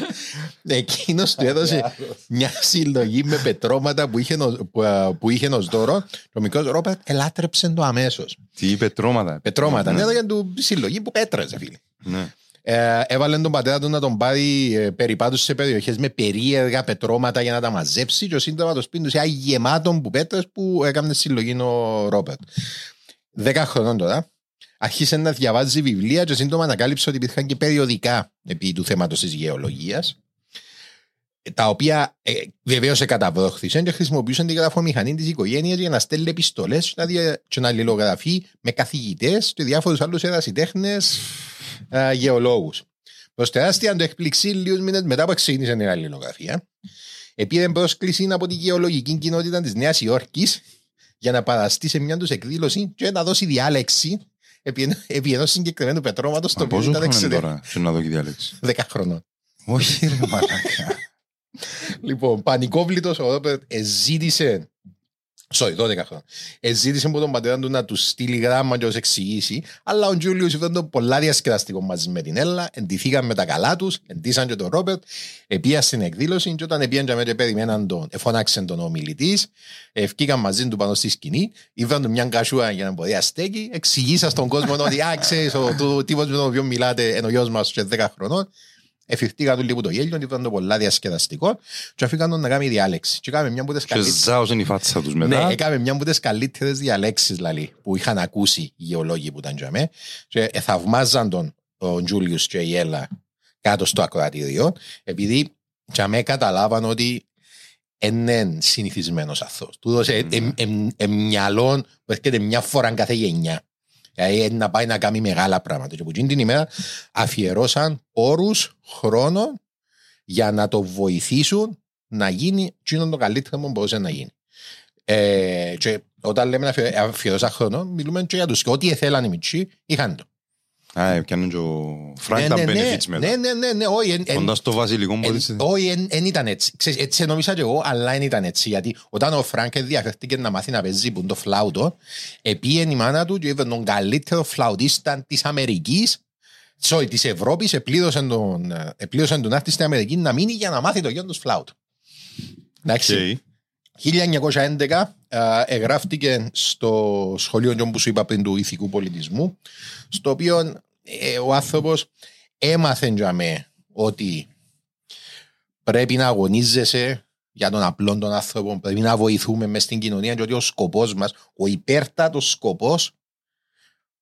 S2: εκείνος του έδωσε μια συλλογή με πετρώματα που είχε, ως- που, α, που είχε ως δώρο. Ο μικρός Ρόπερτ ελάτρεψε το αμέσως.
S1: Τι πετρώματα.
S2: Πετρώματα.
S1: Ναι.
S2: Ναι, έδωσε του συλλογή που πέτραζε, φίλε.
S1: Ναι.
S2: Ε, έβαλε τον πατέρα του να τον πάρει ε, περιπάτωση σε περιοχές με περίεργα πετρώματα για να τα μαζέψει. Και ο σύντομα το σπίτι του είχε γεμάτο που πέτρε που έκανε συλλογή ο Ρόπερτ. Δέκα χρονών τώρα. Άρχισε να διαβάζει βιβλία και σύντομα ανακάλυψε ότι υπήρχαν και περιοδικά επί του θέματος της γεωλογίας. Τα οποία ε, βεβαίως εκαταβρόχθησαν και χρησιμοποιούσαν την γραφομηχανή της οικογένειας για να στέλνει επιστολές και να, δια- και να αλληλογραφεί με καθηγητές και διάφορους άλλους ερασιτέχνες γεωλόγους. Προς τεράστια το εκπληξή, λίγους μήνες μετά που ξεκίνησε η αλληλογραφία, επήρε πρόσκληση από τη γεωλογική κοινότητα της Νέας Υόρκης για να παραστεί σε μια τους εκδήλωση και να δώσει διάλεξη επί, επί ενός συγκεκριμένου πετρώματος το
S1: Μα
S2: οποίο
S1: πόσο
S2: ήταν
S1: χρόνο είναι
S2: εξαιρετικό.
S1: τώρα σε να δω και διάλεξη;
S2: 10 χρονών.
S1: Όχι ρε μαλάκα.
S2: Λοιπόν, πανικόβλητος ο Ρόπερτ εζήτησε. Sorry, 12 χρόνια. Εζήτησε από τον πατέρα του να του στείλει γράμμα και να τους εξηγήσει. Αλλά ο Τζούλιος ήταν το πολλά διασκεδαστικό μαζί με την Έλλα. Εντυθήκαν με τα καλά τους, εντύσαν και τον Ρόπερτ. Επία στην εκδήλωση. Και όταν επίαν και με και περιμέναν τον, εφώναξε τον ομιλητής. Ευκήκαν μαζί του πάνω στη σκηνή. Είδαν του μια κασούα για να μπορεί να στέκει. Εξηγήσα στον κόσμο ότι, α, ξέρεις, ο τύπος με τον οποίο μιλάτε είναι ο γιος μας και 10 χρονών. Εφηχτήκα του λίγο το γέλιο, ήταν το πολλά διασκεδαστικό και αφήκαν τον να κάνει διάλεξη. Και έκαμε μια από τις
S1: Και
S2: καλύτερες
S1: ζάωσαν η φάτσα τους
S2: ναι,
S1: μετά.
S2: έκαμε μια από τις καλύτερες διαλέξεις δηλαδή, που είχαν ακούσει οι γεωλόγοι που ήταν για μέ. Και ε, θαυμάζαν τον ο Τζούλιους και η Έλλα κάτω στο ακροατήριο, επειδή για μέ καταλάβαν ότι είναι συνηθισμένος αθώος. Του δώσε
S1: Ναι.
S2: ε, μυαλό που έρχεται μια φορά κάθε γενιά. Δηλαδή ε, να πάει να κάνει μεγάλα πράγματα. Και από εκείνη την ημέρα αφιερώσαν όρου, χρόνο για να το βοηθήσουν να γίνει εκείνο το καλύτερο που μπορούσε να γίνει. Ε, και όταν λέμε αφιε- αφιερώσα χρόνο, μιλούμε και για τους και ό,τι θέλαν οι μητσοί, είχαν το.
S1: Α, έπιαναν και ο Φρανκ τα
S2: ναι, ναι,
S1: benefits
S2: ναι,
S1: μετά.
S2: ναι, ναι, ναι, όχι, εν- εν-
S1: Κοντά στο βασιλικό
S2: εν-
S1: μπορείς...
S2: όχι, δεν ήταν έτσι. Ξέρεις, έτσι νόμιζα και εγώ, αλλά δεν ήταν έτσι. Γιατί όταν ο Φρανκ ενδιαφέρθηκε να μάθει να παίζει που είναι το φλάουτο, επίεν η μάνα του και είπε τον καλύτερο φλαουτίστα της Αμερικής, sorry, της Ευρώπης, επλήρωσε τον, ε, επλήρωσε τον να έρτει στην Αμερική να μείνει για να μάθει το γιο τους φλάουτο. Εντάξει.
S1: Οκ.
S2: 1911 α, εγγράφτηκε στο σχολείο τζείνον που σου είπα πριν του ηθικού πολιτισμού στο οποίο ε, ο άνθρωπος έμαθε για με ότι πρέπει να αγωνίζεσαι για τον απλό τον άνθρωπο, πρέπει να βοηθούμε μες στην κοινωνία και ότι ο σκοπός μας, ο υπέρτατος σκοπός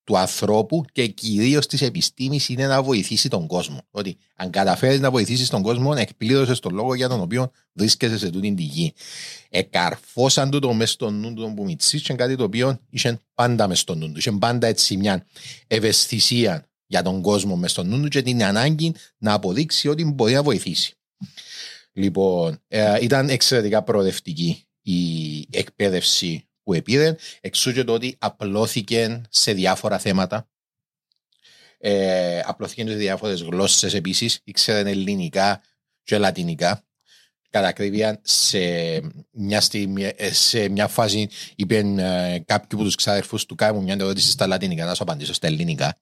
S2: του ανθρώπου και κυρίως της επιστήμης είναι να βοηθήσει τον κόσμο. Ότι αν καταφέρεις να βοηθήσεις τον κόσμο, εκπλήρωσες τον λόγο για τον οποίο βρίσκεσαι σε τούτη τη γη. Εκαρφώσαν του το μέσα στο νου του που μιτσί και κάτι το οποίο είχε πάντα μέσα στο νου του. Είχε πάντα έτσι μια ευαισθησία για τον κόσμο μέσα στο νου του και την ανάγκη να αποδείξει ότι μπορεί να βοηθήσει. Λοιπόν, ε, ήταν εξαιρετικά προοδευτική η εκπαίδευση που επήρε, εξού και το ότι απλώθηκε σε διάφορα θέματα. Ε, απλώθηκε σε διάφορες γλώσσες επίσης, ήξερε ελληνικά και λατινικά. Κατά ακρίβεια, σε μια, στιγμή, ε, σε μια φάση είπε ε, κάποιοι από τους ξάδερφους του κάνουν μια ερώτηση στα λατινικά, να σου απαντήσω στα ελληνικά.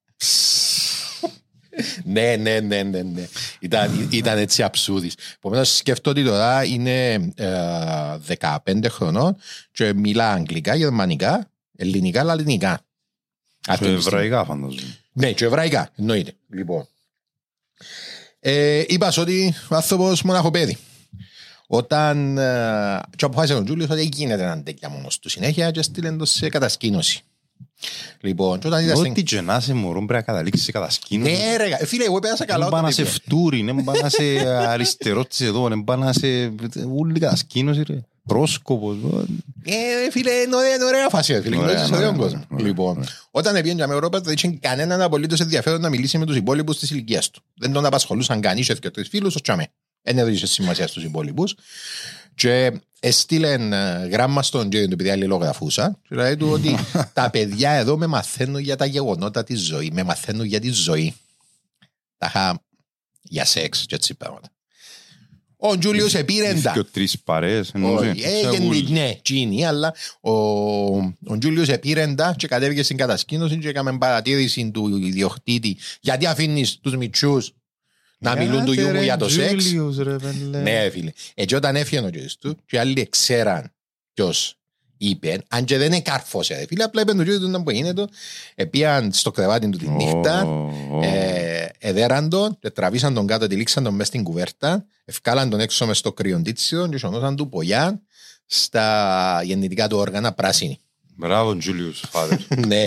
S2: Ναι, ναι, ναι, ναι, ναι. Ήταν, ήταν έτσι αψούδης. Επομένως, σκεφτώ ότι τώρα είναι ε, 15 χρονών και μιλά αγγλικά, γερμανικά, ελληνικά, λατινικά. Αυτή
S1: Και
S2: τη στιγμή.
S1: εβραϊκά φαντάζομαι.
S2: Ναι, και εβραϊκά, εννοείται. Λοιπόν. Ε, είπας σου ότι ο άνθρωπος μοναχοπέδι. Όταν ε, και αποφάσισε ο Τζούλιος ότι δεν γίνεται να τέτοια μόνος του συνέχεια και στείλε το σε κατασκήνωση. Λοιπόν, και όταν είδα στην...
S1: Ό,τι και να σε μωρό πρέπει να καταλήξεις σε κατασκήνωση.
S2: Ναι ρε, γα- φίλε, εγώ πέρασα καλά
S1: Δεν
S2: όταν
S1: πάει να σε
S2: είπα.
S1: φτούρι, δεν πάει να σε αριστερό της εδώ, δεν πάει να σε... Ούλη κατασκήνωση ρε. Πρόσκοπος.
S2: Ε, φίλε, είναι ωραία, είναι ωραία φάση, ρε, φίλε.
S1: Ωραία,
S2: Γνωρίζεις
S1: ωραία,
S2: ωραίο
S1: ωραία,
S2: κόσμο.
S1: ωραία,
S2: Λοιπόν,
S1: ωραία.
S2: όταν πήγαινε με Ευρώπη, δεν είχε κανέναν απολύτως ενδιαφέρον να μιλήσει με τους υπόλοιπους της ηλικίας του. Δεν τον απασχολούσαν καν, είχε και τρεις φίλους, ως τσάμε. Δεν έδωσε σημασία στους υπόλοιπους. Και έστειλε ε, γράμμα στον Τζέιν του επειδή αλληλογραφούσα και λέει του ότι [laughs] τα παιδιά εδώ με μαθαίνουν για τα γεγονότα της ζωής, με μαθαίνουν για τη ζωή. Τα είχα για σεξ και έτσι πράγματα. Ο Τζούλιος επήρε τα.
S1: Και τρεις παρέες εννοούσε.
S2: Όχι, έγινε, ναι, τσίνη, αλλά ο, ο Τζούλιος επήρε τα και κατέβηκε στην κατασκήνωση και έκαμε παρατήρηση του ιδιοκτήτη γιατί αφήνεις τους μητσούς να μιλούν του γιού μου για το σεξ. Ναι, φίλε. Έτσι όταν έφυγε ο γιος του και οι άλλοι ξέραν ποιος είπε, αν και δεν εκάρφωσε, ρε φίλε, απλά είπε το γιο του να που γίνεται, επίαν στο κρεβάτι του τη νύχτα, ε, εδέραν τον, και τραβήσαν τον κάτω, τυλίξαν τον μέσα στην κουβέρτα, ευκάλαν τον έξω μες στο κρυοντίτσιο και σωνώσαν του πογιά στα γεννητικά του όργανα πράσινη.
S1: Μπράβο, Τζούλιους, φάδερ. [laughs]
S2: Ναι.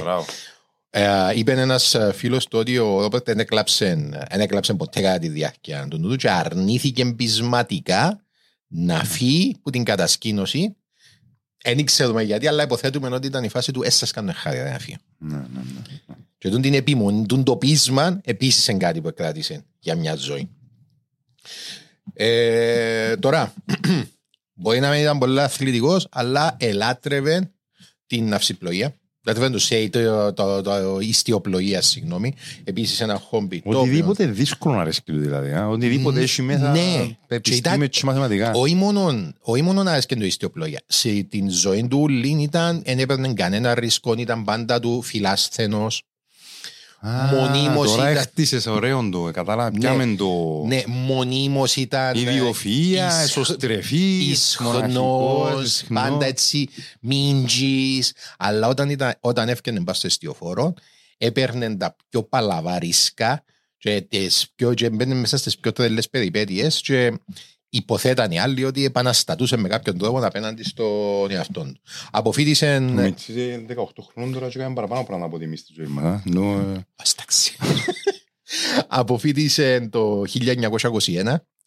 S1: Μπράβο.
S2: Ε, είπε ένας φίλος του ότι ο Ρόπερτ δεν έκλαψε, δεν έκλαψε ποτέ κατά τη διάρκεια του νου του και αρνήθηκε πεισματικά να φύγει από την κατασκήνωση. Δεν ξέρουμε γιατί, αλλά υποθέτουμε ότι ήταν η φάση του έσαι κάνω χάρη να φύγει.
S1: Ναι, ναι, ναι.
S2: Και τούν την επιμονή, τούν το πείσμα επίση είναι κάτι που κράτησε για μια ζωή. Ε, τώρα, [clears throat] μπορεί να μην ήταν πολύ αθλητικός, αλλά ελάτρευε την ναυσιπλοεία. Ελάτρευε το ΣΕΙ, το, το, το, το ιστιοπλοεία, συγγνώμη. Επίσης ένα χόμπι. το οποίο-
S1: Οτιδήποτε δύσκολο να αρέσει του δηλαδή. α. Οτιδήποτε έχει μέσα
S2: Ναι. Και
S1: επιστήμη
S2: ήταν-
S1: και μαθηματικά.
S2: Όχι μόνο, όχι μόνο να άρεσκε το ιστιοπλοεία. Σε την ζωή του Λίν ήταν, δεν έπαιρνε κανένα ρίσκο, ήταν πάντα του φυλάσθενος.
S1: Α,
S2: μονίμως
S1: Τώρα
S2: ήταν-
S1: έχτισες ωραίο το, κατάλαβα,
S2: Ναι.
S1: πιάμε το...
S2: Ναι, μονίμως ήταν... ε,
S1: Ιδιοφυΐας,
S2: εις-
S1: εσωστρεφής,
S2: Ισχνός,
S1: μοναχικός,
S2: πάντα έτσι μίντζης. Αλλά όταν, ήταν, όταν έφτιανε πας στο εστιοφόρο, έπαιρνε τα πιο παλαβά ρίσκα και, τις πιο, και μπαίνε μέσα στις πιο τρελές περιπέτειες και υποθέταν οι άλλοι ότι επαναστατούσε με κάποιον τρόπο απέναντι στον εαυτό του. Αποφύτησε...
S1: Ο Μιτσής είναι 18 χρόνων τώρα και κάνει παραπάνω πράγματα από ότι εμείς στη ζωή μας. α. Ενώ, ε,
S2: Αστάξει. Αποφύτησε το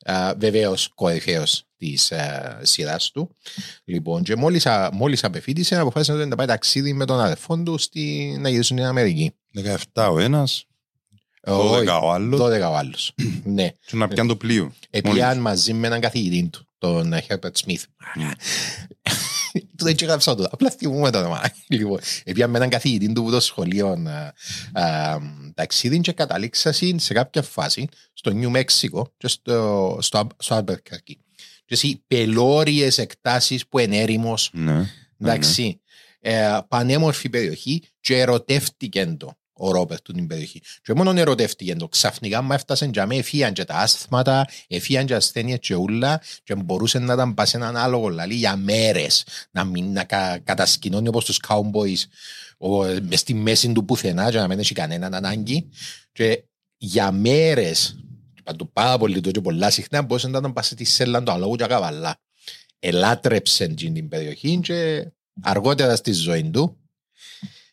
S2: 1921, βεβαίως κορυφαίος της σειράς του. Λοιπόν, και μόλις μόλις απεφύτησε, αποφάσισε ότι να πάει ταξίδι με τον αδερφό του στη, να γυρίσουν στην Αμερική.
S1: 17 ο ένας, 12 ο άλλος
S2: 12 ο άλλος. [clears throat] ναι.
S1: και να πιάνει το πλοίο.
S2: Επιάν μαζί με έναν καθηγητή του, τον Herbert Smith. [laughs] Του δεν έγραψα το, απλά θυμούμε το όνομα. [laughs] Λοιπόν, επιάν με έναν καθηγητή του που το σχολείο α, α, ταξίδι και καταλήξασαν σε κάποια φάση στο Νιου Μέξικο και στο, στο, στο Albuquerque. Και εσύ πελώριες εκτάσεις που είναι έρημος,
S1: Ναι.
S2: εντάξει, ε, πανέμορφη περιοχή και ερωτεύτηκε το ο Ρόπερ του την περιοχή. Και μόνο ερωτεύτηκε το. Ξαφνικά μου έφτασε για με εφίαν και τα άσθματα, εφίαν και ασθένειες και ούλα και μπορούσε να ήταν πας σε έναν άλογο λαλί για μέρες να μην να κα, κατασκηνώνει όπως τους cowboys ο, μες στη μέση του πουθενά και να μην έχει κανέναν ανάγκη και για μέρες παντού πάρα πολύ το και πολλά συχνά μπορούσε να ήταν πας στη σέλα του αλόγου και καβαλά. Ελάτρεψε την περιοχή και αργότερα στη ζωή του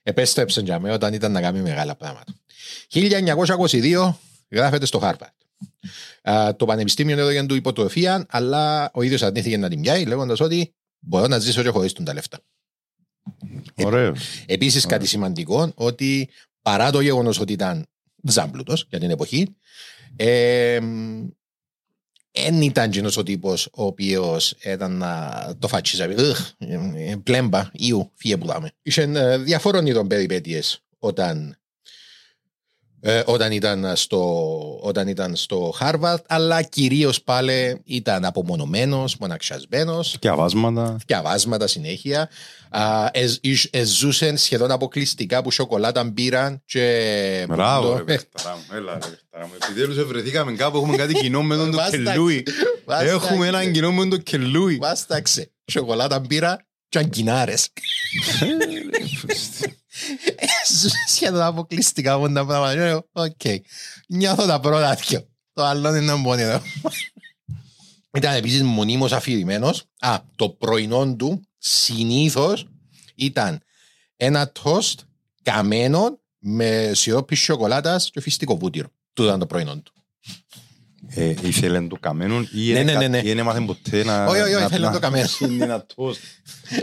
S2: επέστρεψε για μένα όταν ήταν να κάνει μεγάλα πράγματα. 1922 γράφεται στο Χάρβαρτ. το πανεπιστήμιο έδωγε του υποτροφία, αλλά ο ίδιος αρνήθηκε να την πιάει, λέγοντας ότι μπορώ να ζήσω και χωρίς τα λεφτά.
S1: Ωραίο.
S2: Επίσης, κάτι σημαντικό, ότι παρά το γεγονός ότι ήταν ζάμπλουτο για την εποχή, ε, δεν ήταν κοινό ο τύπος ο οποίος ήταν να το φατσίζει. Πλέμπα, ιού, φύγε που δάμε. Είχε ε, διαφόρων είδων περιπέτειες όταν, ε, όταν, ήταν στο, όταν ήταν στο Harvard, αλλά κυρίως πάλι ήταν απομονωμένος, μοναξιασμένος,
S1: Και αβάσματα.
S2: διαβάσματα συνέχεια. Α, εσ- εις- Εζούσαν σχεδόν αποκλειστικά που σοκολάτα μπύραν και.
S1: Μπράβο, ρε
S2: που-
S1: παιχταρά μου. Έλα, ρε παιχταρά μου. Επιτέλους ευρεθήκαμε κάπου, έχουμε κάτι κοινό με τον το [laughs]
S2: Βάσταξε.
S1: κελούι.
S2: Βάσταξε.
S1: Έχουμε έναν κοινό με τον κελούι.
S2: Βάσταξε. Σοκολάτα μπύρα και αγκινάρες. Σχεδόν αποκλειστικά από τα πράγματα. Ε, Οκ. Νιώθω τα πρώτα δυο. Το άλλο είναι ένα πονηρό. Ήταν επίσης μονίμως αφηρημένος. Α, το πρωινό του συνήθως ήταν ένα τόστ καμένο με σιρόπι σοκολάτας και φυστικό βούτυρο. Του ήταν το πρωινό του.
S1: Ε, ήθελε το καμένο ή
S2: Ναι,
S1: είναι
S2: ναι, ναι,
S1: κα-
S2: ναι.
S1: ή είναι μάθεν ποτέ να...
S2: Όχι, όχι, όχι,
S1: να-
S2: ήθελε
S1: να-
S2: το καμένο. [laughs]
S1: Είναι ένα τόστ.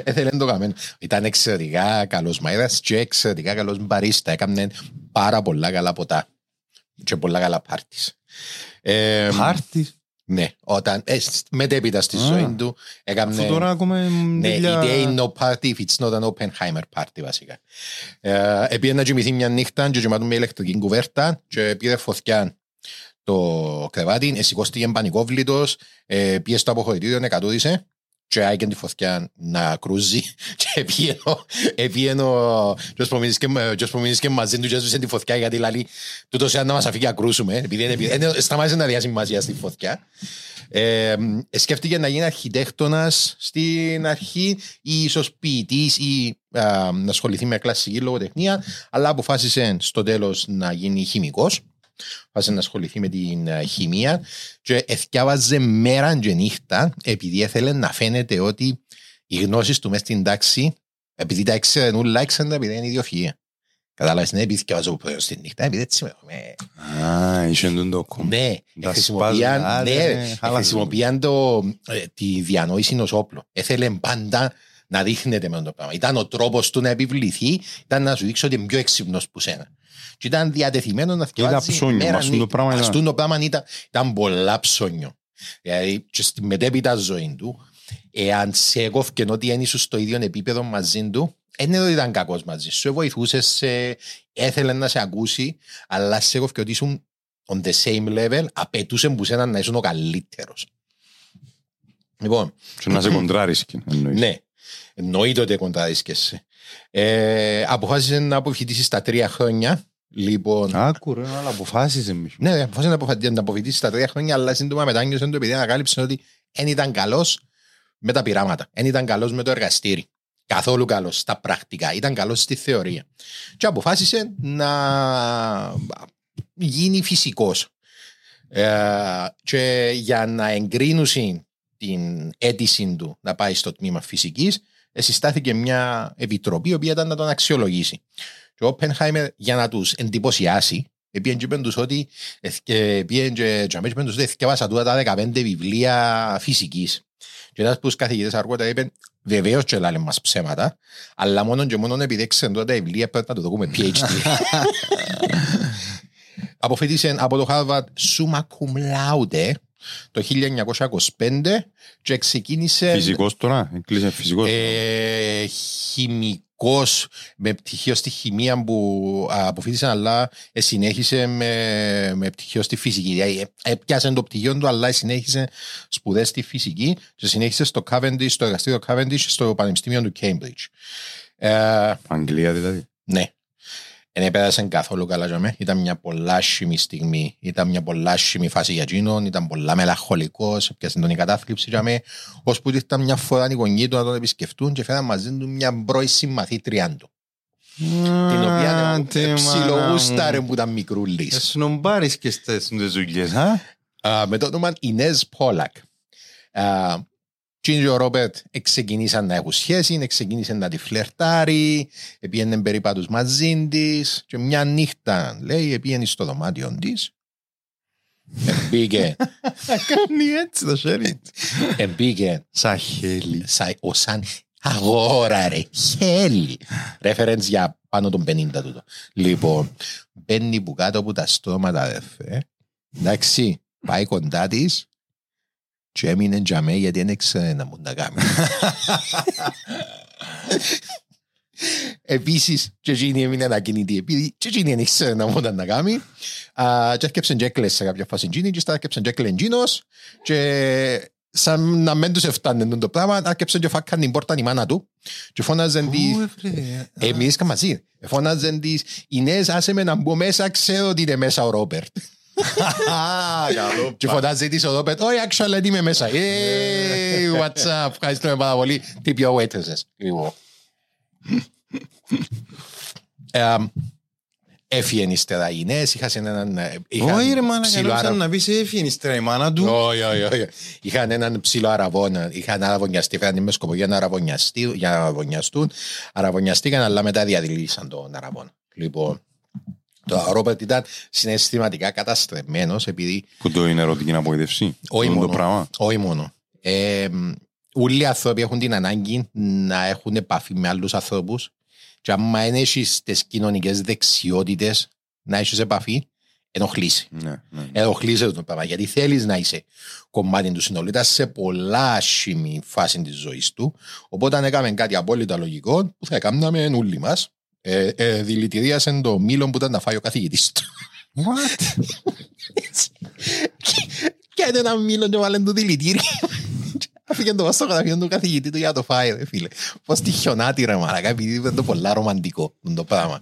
S2: Έθελε το καμένο. Ήταν εξαιρετικά καλός μαΐδας και εξαιρετικά καλός μπαρίστα. Έκαμε πάρα πολλά καλά ποτά και πολλά καλά πάρτις. Ε,
S1: Πάρτις;
S2: ναι, όταν, ε, σ- μετέπειτα στη
S1: Α.
S2: ζωή του έκαμε...
S1: Αφού τώρα ακόμα
S2: Ναι, η
S1: δουλειά-
S2: day no party if it's not an Oppenheimer party βασικά. Ε, Επήγε να κοιμηθεί μια νύχτα και κοιμάτουν με ηλεκτρική κουβέρτα και πήρε φωτιά το κρεβάτι, εσηκώστηκε πανικόβλητος, ε, πήγε στο αποχωρητήριο, εκατούδισε και άγγεν τη φωτιά να κρούζει [laughs] και επίενο και που μείνεις και μαζί του και έσβησε τη φωτιά γιατί λέει τούτος εάν να μας αφήγει να κρούσουμε επειδή είναι- είναι- σταμάτησε να διάσει σημασία στη φωτιά. Ε, σκέφτηκε να γίνει αρχιτέκτονας στην αρχή ή ίσως ποιητής ή α, να ασχοληθεί με κλασική λογοτεχνία αλλά αποφάσισε στο τέλος να γίνει χημικός Αποφάσισε να ασχοληθεί με την α, χημεία και εθιάβαζε μέρα και νύχτα επειδή ήθελε να φαίνεται ότι οι γνώσεις του μέσα στην τάξη επειδή τα έξερε όλα έξερε τα επειδή είναι ιδιοφυΐα. Κατάλαβες, ναι, επειδή θυκευάζω στην νύχτα, επειδή έτσι με...
S1: Α, είχε τον το κόμμα.
S2: Ναι,
S1: Τα
S2: χρησιμοποιάν,
S1: σπάζουν,
S2: ναι,
S1: άντε, χάλασε.
S2: χρησιμοποιάν το, ε, τη διανόηση ως όπλο. Έθελε πάντα να δείχνεται με το πράγμα. Ήταν ο τρόπος του να επιβληθεί, ήταν να σου δείξει ότι είναι πιο έξυπνος που σένα. Και ήταν διατεθειμένο να θυκευάζει
S1: ψώνιο,
S2: μέρα
S1: μα αυτό το
S2: νύχτα.
S1: πράγμα
S2: Μα
S1: ήταν.
S2: αυτό το πράγμα ήταν, ήταν πολλά ψώνιο. Δηλαδή, και στη μετέπειτα ζωή του, εάν σε έκοφκε ότι δεν ήσουν στο ίδιο επίπεδο μαζί του, δεν είναι ότι ήταν κακός μαζί σου, σε βοηθούσες, σε, έθελε να σε ακούσει, αλλά σε έκοφκε ότι ήσουν on the same level, απαιτούσε που σένα να ήσουν ο καλύτερος. Λοιπόν,
S1: Και να σε [clears throat] κοντράρεις και εννοείς.
S2: ναι, εννοείται ότι κονταρίσκεσαι. Ε, αποφάσισες να αποφοιτήσει στα τρία χρόνια. Λοιπόν,
S1: Άκου ρε, αλλά αποφάσισε με.
S2: ναι, αποφάσισε να αποφα- να αποφοιτήσει στα τρία χρόνια, αλλά σύντομα μετάνιωσε το επειδή ανακάλυψε ότι δεν ήταν καλός με τα πειράματα. Δεν ήταν καλός με το εργαστήρι. Καθόλου καλός στα πρακτικά. Ήταν καλός στη θεωρία. Και αποφάσισε να γίνει φυσικός. και για να εγκρίνουσει την αίτηση του να πάει στο τμήμα φυσικής, συστάθηκε μια επιτροπή η οποία ήταν να τον αξιολογήσει. Και ο Όπενχάιμερ για να τους εντυπωσιάσει, Επίεν και είπεν τους ότι επίεν και και είπεν τους ότι εθιάβασα τούτα τα 15 βιβλία φυσικής. Και ένας που τους καθηγητές αργότερα είπεν βεβαίως και λάλε μας ψέματα, αλλά μόνο και μόνο επειδή έξεραν τούτα τα βιβλία πρέπει να το δούμε PhD. [laughs] Αποφύτησε από το Harvard Summa Cum Laude το 1925 και ξεκίνησε
S1: Φυσικός τώρα, έκλεισε φυσικός.
S2: ε, χημικός με πτυχίο στη χημεία που α, αποφύτησε αλλά ε, συνέχισε με, με πτυχίο στη φυσική. Δηλαδή, ε, έπιασε το πτυχίο του αλλά συνέχισε σπουδές στη φυσική και συνέχισε στο Cavendish, στο εργαστήριο Cavendish στο Πανεπιστήμιο του Cambridge. Ε,
S1: Αγγλία δηλαδή.
S2: ναι. Δεν επέδασε καθόλου καλά για μέ. Ήταν μια πολλά άσχημη στιγμή. Ήταν μια πολλά άσχημη φάση για εκείνον. Ήταν πολλά μελαγχολικός. Έπιασε τον η κατάθλιψη για μέ. Ώσπου ήρθαν μια φορά οι γονείς του να τον επισκεφτούν και φέραν μαζί του μια πρώη συμμαθήτρια του. Την οποία ψιλογούσταρε που ήταν μικρούλης.
S1: Εσνομπάρεις και στις δουλειές, α;
S2: Α, με το όνομα Ινέζ Πόλακ. Και ο Ρόμπερτ ξεκινήσαν να έχουν σχέση, ξεκίνησε να τη φλερτάρει, πήγαινε περίπατους μαζί της και μια νύχτα, λέει, πήγαινε στο δωμάτιο της. Μπήκε,
S1: Κάνει έτσι το χέρι.
S2: μπήκε
S1: Σαν χέλι.
S2: σαν, ο σαν αγόρα ρε, χέλι. Reference για πάνω των 50 τούτο. Λοιπόν, μπαίνει που κάτω από τα στόματα, αδερφέ. Εντάξει, πάει κοντά της και έμεινε τζαμέ γιατί δεν έξερε να μου τα κάνει. Επίσης, και εκείνη έμεινε ακινητή επειδή και εκείνη δεν ήξερε να μου τα κάνει. Α, Και έρκεψε και έκλαισε σε κάποια φάση εκείνη και στα έρκεψε και έκλαισε εκείνος και σαν να μην τους εφτάνε το πράγμα, έρκεψε και φάκαν την πόρτα η μάνα του και φώναζε τη... Ε, μιλήσκα μαζί. Φώναζε της Ινές άσε με να μπω μέσα, ξέρω ότι είναι μέσα ο Ρόπερτ. Και φωνάζει της οδόπετ, όχι, actually είμαι μέσα. Hey, what's up, ευχαριστούμε πάρα πολύ. Tip your waitresses. Λοιπόν. Ε, Έφυγε ύστερα οι νέες, είχαν έναν... ε, είχαν
S1: Όχι ρε μάνα,
S2: ψηλό
S1: κανόψαν
S2: αρα-
S1: να πεις έφυγε ύστερα η μάνα του.
S2: όχι, όχι, όχι. Είχαν έναν ψηλό αραβόνα. Είχαν αραβωνιαστεί. Φέραν με σκοπό για να, αραβωνιαστεί, για να αραβωνιαστούν. Αραβωνιαστήκαν, αλλά μετά διαδηλήσαν τον αραβόνα. Λοιπόν, το Ρόπερτ ήταν συναισθηματικά καταστρεμμένος επειδή
S1: Που το είναι ερωτική απογοητευσή.
S2: όχι
S1: Αυτό
S2: μόνο.
S1: το πράγμα;
S2: Όχι μόνο. Ε, όλοι οι άνθρωποι έχουν την ανάγκη να έχουν επαφή με άλλους ανθρώπους. Και άμα δεν έχεις τις κοινωνικές δεξιότητες να έχεις επαφή, ενοχλήσει.
S1: Ναι, ναι.
S2: Ενοχλείσαι το πράγμα. Γιατί θέλεις να είσαι κομμάτι του συνολού. Ήταν σε πολλά άσχημη φάση της ζωής του. Οπότε αν έκαμε κάτι απόλυτα λογικό που θα έκαναμε όλοι μας. Ε, ε, δηλητηρίασε το μήλο που ήταν να φάει ο καθηγητής του.
S1: What?
S2: Και είναι ένα μήλο και βάλε το δηλητήριο. Αφήγε το πάνω στο γραφείο του καθηγητή του για να το φάει, ρε φίλε. Πώς τη χιονάτη ρε μαλακά, επειδή ήταν το πολλά ρομαντικό το πράγμα.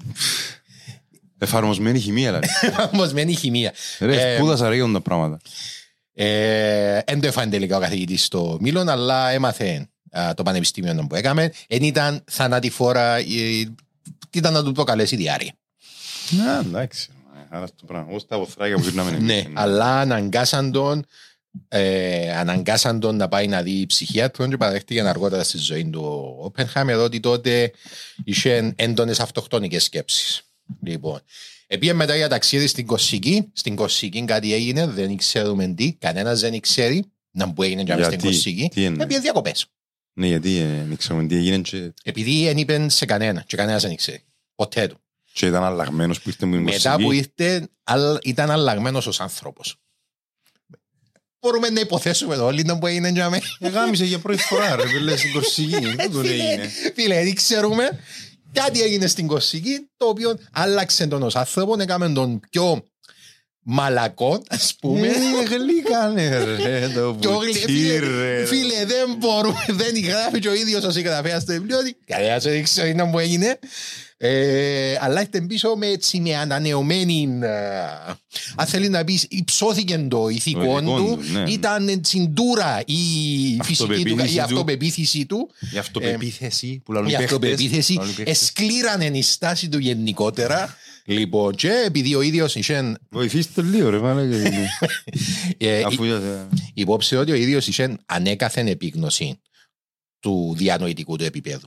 S1: Εφαρμοσμένη χημεία, δηλαδή.
S2: Όμως μένει η χημεία.
S1: Ρε,
S2: Ε,
S1: σπούδασα ρε για τα πράγματα;
S2: Ε, Εν το έφανε τελικά ο καθηγητής στο Μήλον, αλλά έμαθε α, το πανεπιστήμιο που έκαμε. Εν ήταν θανατηφόρα, ε, ήταν να του προκαλέσει διάρκεια.
S1: Ναι, εντάξει. Άρα το πράγμα. Όπως τα βοθράκια που γυρνάμε εμείς.
S2: Ναι, αλλά αναγκάσαν τον, ε, αναγκάσαν τον να πάει να δει ψυχίατρο και παραδέχτηκε αργότερα στη ζωή του ο Όπενχαμ εδώ ότι τότε είχε έντονες αυτοκτονικές σκέψεις. Λοιπόν, Επίε μετά για ταξίδι στην Κωσική. Στην Κωσική κάτι έγινε, δεν ξέρουμε τι. Κανένας δεν ξέρει να που έγινε και στην
S1: Γιατί,
S2: Κωσική.
S1: τι εννοείς;
S2: Επίε διακοπές.
S1: Ναι, γιατί ε, δεν ξέρουμε τι έγινε και,
S2: Επειδή δεν είπε σε κανένα και κανένας δεν ξέρει. Ποτέ του.
S1: και ήταν αλλαγμένος που ήρθε μου η
S2: Μετά που
S1: μουσική.
S2: ήρθε, αλ- ήταν αλλαγμένος ως άνθρωπος. Μπορούμε να υποθέσουμε όλοι να που έγινε για μένα.
S1: Εγάμισε για πρώτη φορά ρε, φίλε, στην Κορσική. Δεν τον έγινε.
S2: Φίλε, δεν ξέρουμε. Κάτι έγινε στην Κορσική, το οποίο άλλαξε τον ως άνθρωπο, έκαμε τον πιο μαλακό, ας πούμε.
S1: Ε, γλύκανε ρε, το
S2: Πιο γλυ-
S1: βουτύρ,
S2: φίλε,
S1: ρε.
S2: φίλε, δεν μπορούμε, δεν γράφει και ο ίδιος ο συγγραφέας στο βιβλίο ότι κανένας δεν ξέρει να μου έγινε. Ε, αλλά ήρθε πίσω με, έτσι, με ανανεωμένη. ε, αν θέλει να πεις, υψώθηκε το ηθικό
S1: ηθικό
S2: του,
S1: του, ναι.
S2: ήταν τσιντούρα η φυσική του,
S1: Αυτοπεποίθηση
S2: η
S1: του.
S2: αυτοπεποίθηση του.
S1: Η αυτοπεποίθηση που
S2: Η
S1: λαλούν οι παίχτες.
S2: αυτοπεποίθηση
S1: Λαλούν οι παίχτες.
S2: εσκλήρανε η στάση του γενικότερα. Λοιπόν, και επειδή ο ίδιος είχε
S1: Βοηθήστε λίγο ρε μάλλον. [laughs]
S2: ε,
S1: Αφού ε,
S2: υπόψη ότι ο ίδιος είχε ανέκαθεν επίγνωση του διανοητικού του επίπεδου.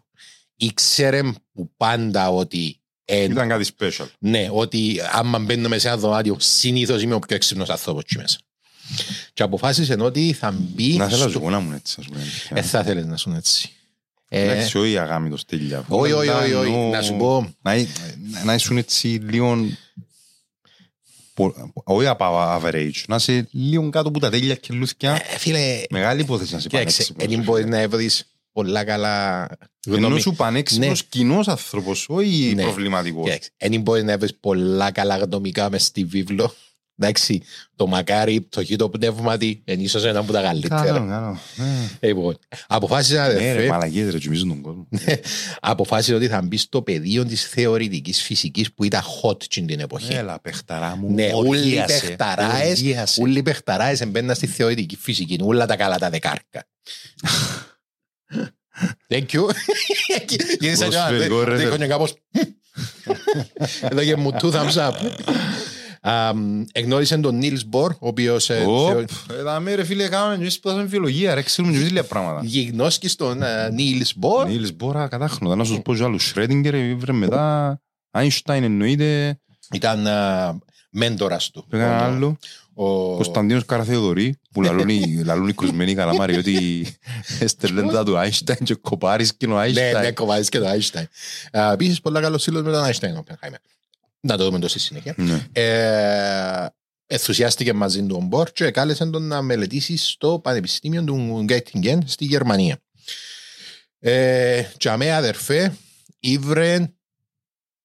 S2: Ήξερε που πάντα ότι εν,
S1: ήταν κάτι special.
S2: ναι, ότι άμα μπαίνουμε σε ένα δωμάτιο, συνήθως είμαι ο πιο έξυπνος άνθρωπος εκεί μέσα. Και αποφάσισε ότι θα μπει.
S1: Να θέλω
S2: στο-
S1: εγώ να ήμουν έτσι ας πούμε.
S2: Ε, θα θέλεις να σου είναι έτσι. Ε,
S1: Εντάξει, όχι αγάμι το στέλια.
S2: όχι, όχι, όχι, όχι.
S1: Ενώ-
S2: Να σου πω,
S1: Να, να ήσουν έτσι λίγο πο- όχι από average, να είσαι λίγο κάτω από τα τέλεια και λούθκια.
S2: ε, φίλε,
S1: Μεγάλη υπόθεση να είσαι
S2: κοίταξε,
S1: πανέξυπνος.
S2: δεν μπορεί να βρει πολλά καλά
S1: Ενώ
S2: γνώμη.
S1: σου πανέξυπνος κοινός άνθρωπος, όχι
S2: Ναι.
S1: προβληματικός.
S2: Κοίταξε, δεν μπορεί να βρει πολλά καλά γνωμικά μες στη βίβλο. Εντάξει, το μακάρι, το χείτο πνεύματι, είναι ίσως ένα από τα
S1: Καλό,
S2: καλύτερα.
S1: καλό. Ναι.
S2: Λοιπόν, αποφάσισα,
S1: Ναι ρε,
S2: αδερφέ,
S1: μαλακίες ρε, τσιμίζουν τον κόσμο. [laughs]
S2: αποφάσισα ότι θα μπει στο πεδίο της θεωρητικής φυσικής που ήταν hot στην την εποχή.
S1: Έλα, παιχταρά μου.
S2: Ναι, όλοι οι
S1: οργίασε,
S2: παιχταράες,
S1: οργίασε.
S2: όλοι οι παιχταράες εμπαίναν στη θεωρητική φυσική, όλα τα καλά τα δεκάρκα. Thank you. Γιατί σαν
S1: Ποδοσφαιρικό, ρε,
S2: δεν
S1: ρε.
S2: κόνια κάπως [laughs] Εδώ και μου two thumbs up. Αμ, Εγνώρισε τον Νίλς Μπορ, ο οποίος ε,
S1: Οπ,
S2: θεω-
S1: ε, δάμε ρε φίλε, κάναμε και εμείς σπουδάσαμε βιολογία, ρε, ξέρουμε και εμείς λίγα πράγματα.
S2: γιγνώσκεις τον ε, Νίλς Μπορ.
S1: Νίλς Μπόρα, κατάχνοντα, να σου πω και άλλους. Σρέντιγκερ, βρε μετά, Άινστάιν εννοείται,
S2: Ήταν ε, μέντορας του.
S1: και έναν
S2: Ο-
S1: άλλο,
S2: ο-
S1: Κωνσταντίνος Καραθεοδωρή, που λαλούν οι- [laughs] λαλούν οι κρουσμένοι καλαμάροι, ότι έστελνε τα του Άινστάιν και κοπάρεις και ο
S2: Ναι, ναι,
S1: Άινστάιν.
S2: κοβάζεις και το Einstein. Ε, Επίσης, πολλά καλός σύλλος με τον Einstein, ο Oppenheimer. Να το δούμε το στη συνέχεια.
S1: Ναι.
S2: Ε, ενθουσιάστηκε μαζί του ο Μπορ και κάλεσε τον να μελετήσει στο Πανεπιστήμιο του Γκέτιγκεν στη Γερμανία. Ε, και αμέ αδερφέ ήβρε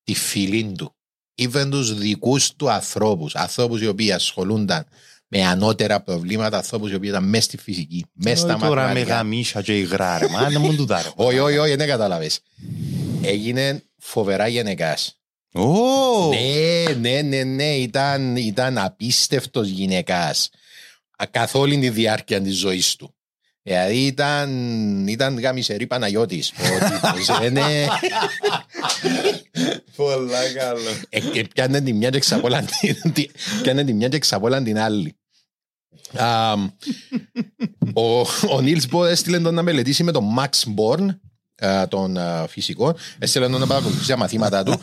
S2: τη φιλή του. Ήβρε τους δικούς του ανθρώπους. Ανθρώπους οι οποίοι ασχολούνταν με ανώτερα προβλήματα, ανθρώπους οι οποίοι ήταν μέσα στη φυσική, μέσα στα
S1: Τώρα με
S2: μαθηματικά.
S1: γαμίσα και υγρά ρε, μα δεν μου του δάρω.
S2: Όχι, όχι, όχι, δεν κατάλαβες. Έγινε φοβερά γενεκάς.
S1: Ω!
S2: Ναι, ναι, ναι, ναι, ήταν, ήταν απίστευτος γυναικάς Α, καθ' όλη τη διάρκεια της ζωής του. Δηλαδή ήταν, ήταν γαμισερή Παναγιώτης. Ο τύπος, ε, ναι.
S1: Πολλά καλό.
S2: Ε, και πιάνε τη μια και ξαπόλαν την- τη- πιάνε τη μια και ξαπόλαν την άλλη. Α, ο, ο Νίλς Μπορ έστειλε τον να μελετήσει με τον Max Born, α, τον α, φυσικό. Έστειλε τον να παρακολουθήσει τα μαθήματά του. [laughs]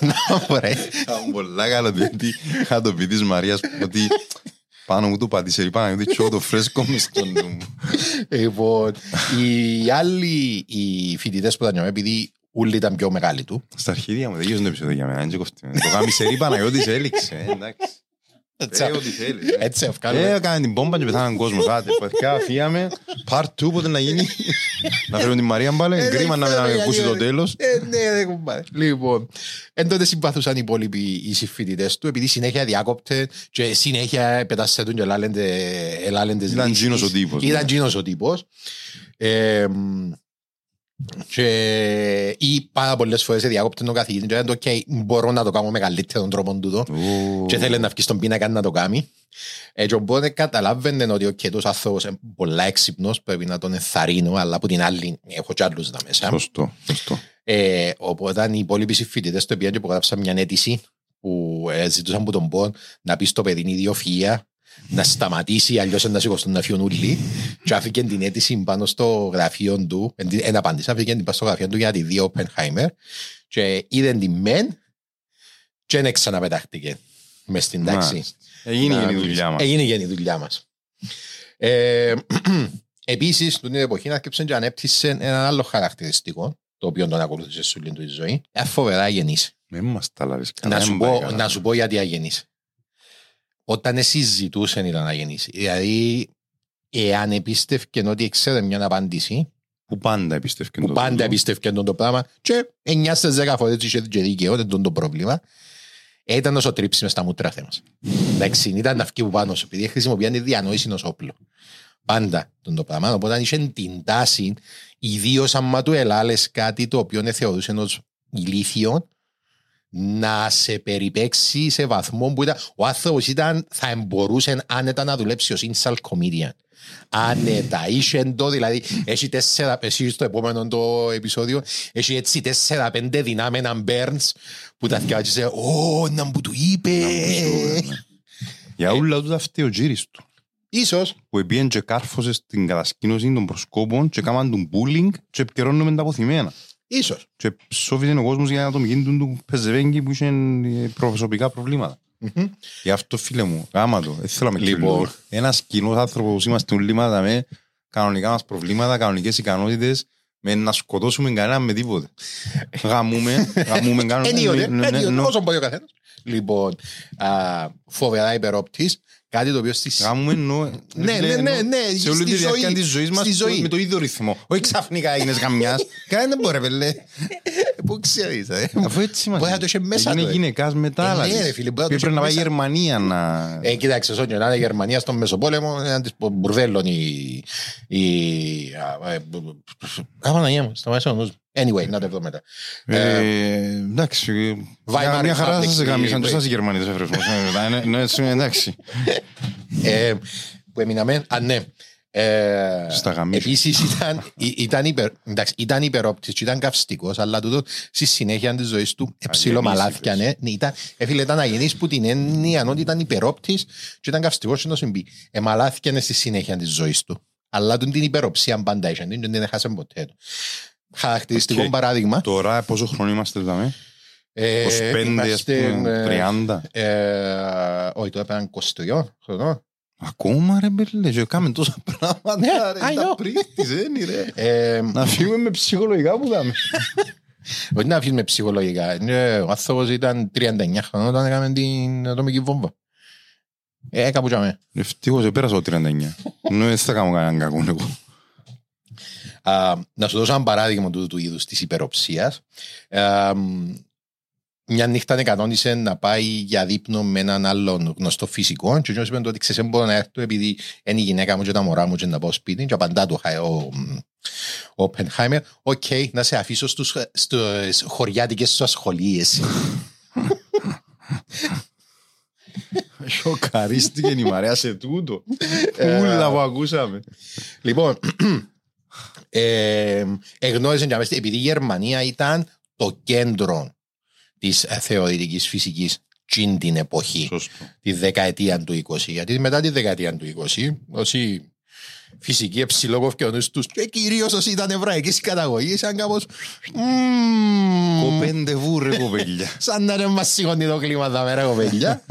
S2: Να, ωραία.
S1: Ήταν πολλά καλό διότι είχα το πει της Μαρίας ότι πάνω μου το πατήσε η Παναγιώτη και εγώ το φρέσκο μες στο νου μου.
S2: Λοιπόν, οι άλλοι οι φοιτητές που ήταν νιώμαι, επειδή όλοι ήταν πιο μεγάλοι του,
S1: Στα αρχίδια μου δεν γύρω το επεισόδιο για μένα, δεν κοφτεί. Το γάμισερή Παναγιώτης έληξε, ε, εντάξει.
S2: Έτσι
S1: Ε,
S2: ευκάλουμε.
S1: έκανε την πόμπα και πεθάναν κόσμος. Άντε, παιδιά, φύγαμε. Part 2 πότε να γίνει. Να φέρουμε την Μαρία μπάλε.
S2: Ε,
S1: Κρίμα να μην
S2: δεν
S1: ακούσει
S2: ξέρω,
S1: το τέλος.
S2: Ε, ναι, ρε κουμπάρε. Λοιπόν, εν τότε συμπαθούσαν οι υπόλοιποι οι συμφοιτητές του, επειδή συνέχεια διάκοπτε και συνέχεια πετάσσετουν και ελάλεντες ελάλεντες
S1: Ήταν
S2: λύσεις.
S1: τζίνος ο τύπος, ναι.
S2: Ήταν τζίνος ο τύπος. Ε, μ, και ή πάρα πολλές φορές διάκοπτε τον καθηγητή και ήταν το «ΟΚ, μπορώ να το κάνω με καλύτερον τρόπο τούτο
S1: Ω.
S2: και θέλει να βγει στον πίνακα να το κάνει. Έτσι οπότε καταλάβαινε ότι ο κέτος άνθρωπος είναι πολλά έξυπνος, πρέπει να τον ενθαρρύνω, αλλά από την άλλη έχω κι άλλους τα μέσα.
S1: Σωστό, σωστό.
S2: Ε, οπότε οι υπόλοιποι συμφοιτητές το πήγαν και υπογράψαν μια αίτηση που ε, ζητούσαν από τον Πον να πει στο παιδί ιδιοφυΐα να σταματήσει, αλλιώς να σηκωστούν να φύγουν όλοι. Και άφηκε την αίτηση πάνω στο γραφείο του, δεν απάντησε, άφηκε την πάνω στο γραφείο του για τη δύο Oppenheimer και είδε την μεν και δεν ξαναπετάχτηκε μες στην τάξη.
S1: Μάλιστα. Έγινε
S2: Να
S1: και η
S2: μιλήσει.
S1: δουλειά μας.
S2: Έγινε και η δουλειά μας. Ε, [clears throat] Επίσης, την εποχή άρκεψε και ανέπτυσε ένα άλλο χαρακτηριστικό, το οποίο τον ακολούθησε σε όλη του τη ζωή. Ε, φοβερά αγενής.
S1: Μην μας τα λάβεις καλά.
S2: Να
S1: δεν
S2: σου,
S1: πάει
S2: πω,
S1: καλά.
S2: να σου πω γιατί αγενής. Όταν συζητούσαν ήταν αγενής. Δηλαδή, εάν επίστευκε ότι ξέρε μια απάντηση,
S1: Που πάντα εμπιστεύκαν
S2: που
S1: το
S2: πάντα
S1: τούτο.
S2: επίστευκε το πράγμα και 9 στις 10 φορές είχε και δίκαιο, δεν ήταν το πρόβλημα. Ήταν όσο τρίψει μες στα μούτρα θέμας. Εντάξει, ήταν να βγει που πάνω σου, επειδή χρησιμοποιάνε τη διανόηση ως όπλο. Πάντα τον το πράγμα. Οπότε είχε την τάση, ιδίως άμα του ελάλες κάτι το οποίο θεωρούσε ως ηλίθιο, να σε περιπέξει σε βαθμό που ήταν, ο άνθρωπος ήταν, θα μπορούσε άνετα να δουλέψει ως insult comedian. Άνετα, είχε το, δηλαδή, έχει τέσσερα, εσύ στο επόμενο το επεισόδιο, έχει έτσι τέσσερα πέντε δυνάμενα Burns που τα θυκάτσε, «Ω, να μου του είπε».
S1: ναι. Για όλα τους αυτή ο τζίρις του.
S2: Ίσως,
S1: Που επίεν και κάρφωσες στην κατασκήνωση των προσκόπων και κάμαν τον bullying και επικαιρώνουμε τα αποθυμένα.
S2: Ίσως.
S1: Και ψόφιζε ο κόσμος για να τον γίνει του του πεζεβέγγι που είχε ε, προσωπικά προβλήματα.
S2: Μμμ.
S1: Γι' αυτό φίλε μου, γάμα το, δεν θέλω να με
S2: Λοιπόν.
S1: λοιπόν. Ένας κοινός άνθρωπος είμαστε όλοι μας με κανονικά μας προβλήματα, κανονικές ικανότητες, με να σκοτώσουμε κανέναν με τίποτε. Γαμούμε, γαμούμε, [laughs] κάνουμε...
S2: Ενίοτε,
S1: ναι, ναι,
S2: ενίοτε,
S1: ναι,
S2: όσο μπορεί ο καθένας. Λοιπόν, α, φοβερά υπερόπτης, κάτι το οποίο στις...
S1: Γαμούμε εννοώ...
S2: Ναι, ναι, ναι, ναι,
S1: Σε όλη
S2: στη
S1: τη διάρκεια
S2: ζωή,
S1: της ζωής μας
S2: στη ζωή.
S1: με το ίδιο ρυθμό. Όχι ξαφνικά έγινες γαμιάς. [laughs] Κανένα δεν μπορεί, πελέ.
S2: Πού ξέρεις, ε.
S1: Αφού έτσι μας.
S2: Μπορεί να το είχε μέσα
S1: Είναι
S2: του, ε.
S1: γυναικάς μετά.
S2: Ε, ναι,
S1: δηλαδή.
S2: ρε φίλε, μπορεί να το
S1: Πρέπει
S2: είχε
S1: να πάει
S2: μέσα.
S1: Γερμανία να...
S2: Ε, κοίταξε, όσο να είναι η Γερμανία στον Μεσοπόλεμο, έναν της μπουρδέλων η... η α, ε, Α, Παναγία μου, σταμάτησε ο νους μου. Anyway, να το βρω μετά.
S1: Ε, εντάξει,
S2: Weimar
S1: μια- μια χαρά σας
S2: Republic,
S1: γαμίσαν
S2: ε,
S1: και σας οι Γερμανοί δεν φέρουν. Ε, ναι, έτσι, Εντάξει.
S2: Ε, που έμειναμε, α ναι. Ε,
S1: Στα γαμίσια.
S2: Επίσης ήταν, ή- ήταν, υπερ, εντάξει, ήταν υπερόπτης και ήταν καυστικός, αλλά τούτο στη συνέχεια της ζωής του εψήλω μαλάθηκια, ναι. ναι ήταν, έφυλε, ήταν αγενής που την έννοια ότι ήταν υπερόπτης και ήταν καυστικός και να συμβεί. Εμαλάθηκια στη συνέχεια της ζωής του. Αλλά του την υπεροψία πάντα είχε, δεν την έχασε ποτέ του. Χαρακτηριστικό
S1: Οκ.
S2: παράδειγμα.
S1: Τώρα πόσο χρόνο είμαστε εδώ,
S2: ε,
S1: 25, ας
S2: είμαστε,
S1: πούμε,
S2: ε,
S1: 30.
S2: ε, Όχι, τώρα πέραν 23 χρονών.
S1: Ακόμα ρε μπελέ, και κάμε τόσα πράγματα
S2: Ναι,
S1: ρε,
S2: I
S1: τα
S2: know.
S1: πρίστης, ένι, ρε.
S2: Ε,
S1: Να φύγουμε με ψυχολογικά που δάμε.
S2: Όχι να αφήσουμε ψυχολογικά. Ναι, Ο άνθρωπος ήταν 39 χρονών όταν έκαμε την ατομική βόμβα. Ε, κάπου τζάμε.
S1: Ευτυχώς επέρασα το 39. [laughs] Ναι, δεν θα κάνω κανέναν κακό εγώ.
S2: Α, Να σου δώσω ένα παράδειγμα του, του είδους της υπεροψίας. Α, μ, μια νύχτα κανόνισε να πάει για δείπνο με έναν άλλον γνωστό φυσικό και εκείνος είπε ότι ξέρεις δεν μπορώ να έρθω επειδή είναι η γυναίκα μου και τα μωρά μου και να πάω σπίτι και απαντά του ο, ο, Oppenheimer. OK, να σε αφήσω στους, στους χωριάτικες σου ασχολίες. [laughs]
S1: Σοκαρίστηκε η Μαρέα σε τούτο. Πούλα που ακούσαμε.
S2: λοιπόν, ε, εγνώριζε για μέσα, επειδή η Γερμανία ήταν το κέντρο της ε, θεωρητικής φυσικής τσιν την εποχή,
S1: Σωστό.
S2: τη δεκαετία του 20. Γιατί μετά τη δεκαετία του 20, όσοι φυσικοί εψιλόκοφ ο νους τους και κυρίως όσοι ήταν εβραϊκής καταγωγής, ήταν κάπως... μμμ,
S1: Κοπέντε βούρε κοπέλια. [laughs]
S2: Σαν να δεν μας σηκώνει το κλίμα τα μέρα, κοπέλια.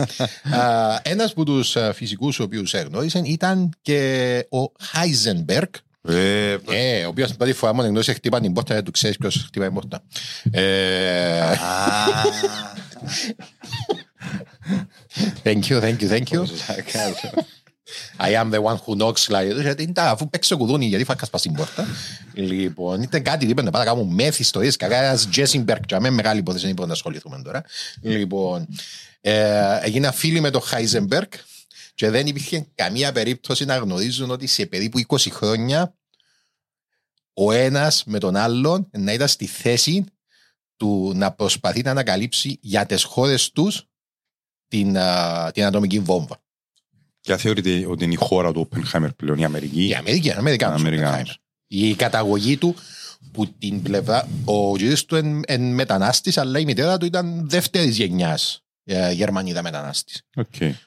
S2: Α, Ένας από τους α, φυσικούς ο οποίους έγνωρισαν ήταν και ο Χάιζενμπεργκ,
S1: Ε,
S2: ε, ο οποίος την πρώτη φορά μόνο εγνώρισε χτύπα την πόρτα, δεν του ξέρεις ποιος χτύπα την πόρτα. Ε, Thank you, thank you, thank you. I am the one who knocks, δηλαδή. Γιατί είναι τα- αφού παίξω κουδούνι, γιατί φάκα σπάς την πόρτα. Λοιπόν, ήταν κάτι, είπε να πάω να κάνουμε μέθη ιστορίες, κακάς ένας Τζέσιμπερκ, για μένα μεγάλη υπόθεση, δεν μπορούμε να ασχοληθούμε τώρα. Λοιπόν, ε, έγινα φίλοι με τον Χάιζεμπερκ και δεν υπήρχε καμία περίπτωση να γνωρίζουν ότι σε περίπου 20 χρόνια ο ένας με τον άλλον να ήταν στη θέση του να προσπαθεί να ανακαλύψει για τις χώρες τους την, α, την ατομική βόμβα.
S1: Και θεωρείτε ότι είναι η χώρα του Oppenheimer πλέον, η Αμερική;
S2: Η Αμερική, είναι Αμερικάνος. ο
S1: Αμερικάνος.
S2: Oppenheimer. Η καταγωγή του που την πλευρά, ο γιος του είναι εν μετανάστης, αλλά η μητέρα του ήταν δεύτερης γενιάς ε, Γερμανίδα μετανάστης.
S1: Οκ.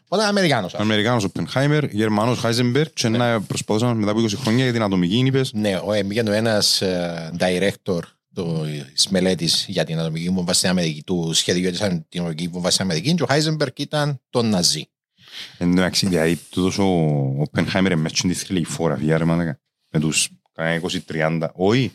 S2: Οπότε Αμερικάνος.
S1: Αμερικάνος Oppenheimer, Γερμανός Heisenberg και να προσπαθούσαν μετά από 20 χρόνια για την ατομική είπες.
S2: Ναι, ο Εμπίγεν ο ένας ε, director τη μελέτη για την ατομική βόμβα στην Αμερική, του σχεδίου για την ατομική βόμβα στην Αμερική, και ο Χάιζενμπεργκ ήταν τον Ναζί.
S1: Εν τω μεταξύ, δηλαδή, τούτος ο Oppenheimer είναι μέσα στην θρυλική φωτογραφία, ρε μάνα, με τους κανένα 20-30, όχι,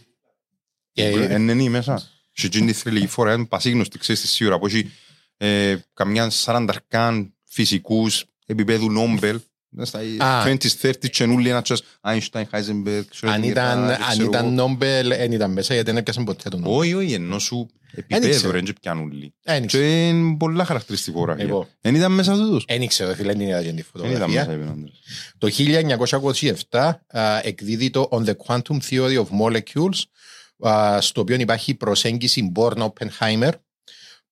S2: Και-
S1: εν είναι μέσα. Σε εκείνη τη θρηλυκή φωτογραφία είναι πασίγνωστη, ξέρεις τη σίγουρα, που έχει ε, καμιά 40 αρκάν φυσικούς επίπεδου Νόμπελ, στα
S2: Α.
S1: 20s, 30s και νουλί ένα τσάς, Einstein, Heisenberg,
S2: Αν
S1: Schrödinger,
S2: ήταν,
S1: δεν
S2: αν
S1: ξέρω
S2: ήταν
S1: εγώ.
S2: Νόμπελ, δεν ήταν μέσα γιατί δεν έπιασαν ποτέ τον Νόμπελ.
S1: Όχι, όχι, ενώ σου
S2: ξέρω.
S1: επίπεδο ρε, και πιάνουν
S2: Δεν
S1: Και
S2: ξέρω.
S1: είναι πολλά χαρακτηριστική φωτογραφία.
S2: Εγώ.
S1: Δεν ήταν μέσα τούτος.
S2: Δεν ξέρω, φίλε, δεν είδα την
S1: Δεν ήταν μέσα,
S2: φωτογραφία.
S1: είπε ο άντρας.
S2: Το 1927 α, εκδίδει το On the Quantum Theory of Molecules, α, στο οποίο υπάρχει προσέγγιση Born-Oppenheimer,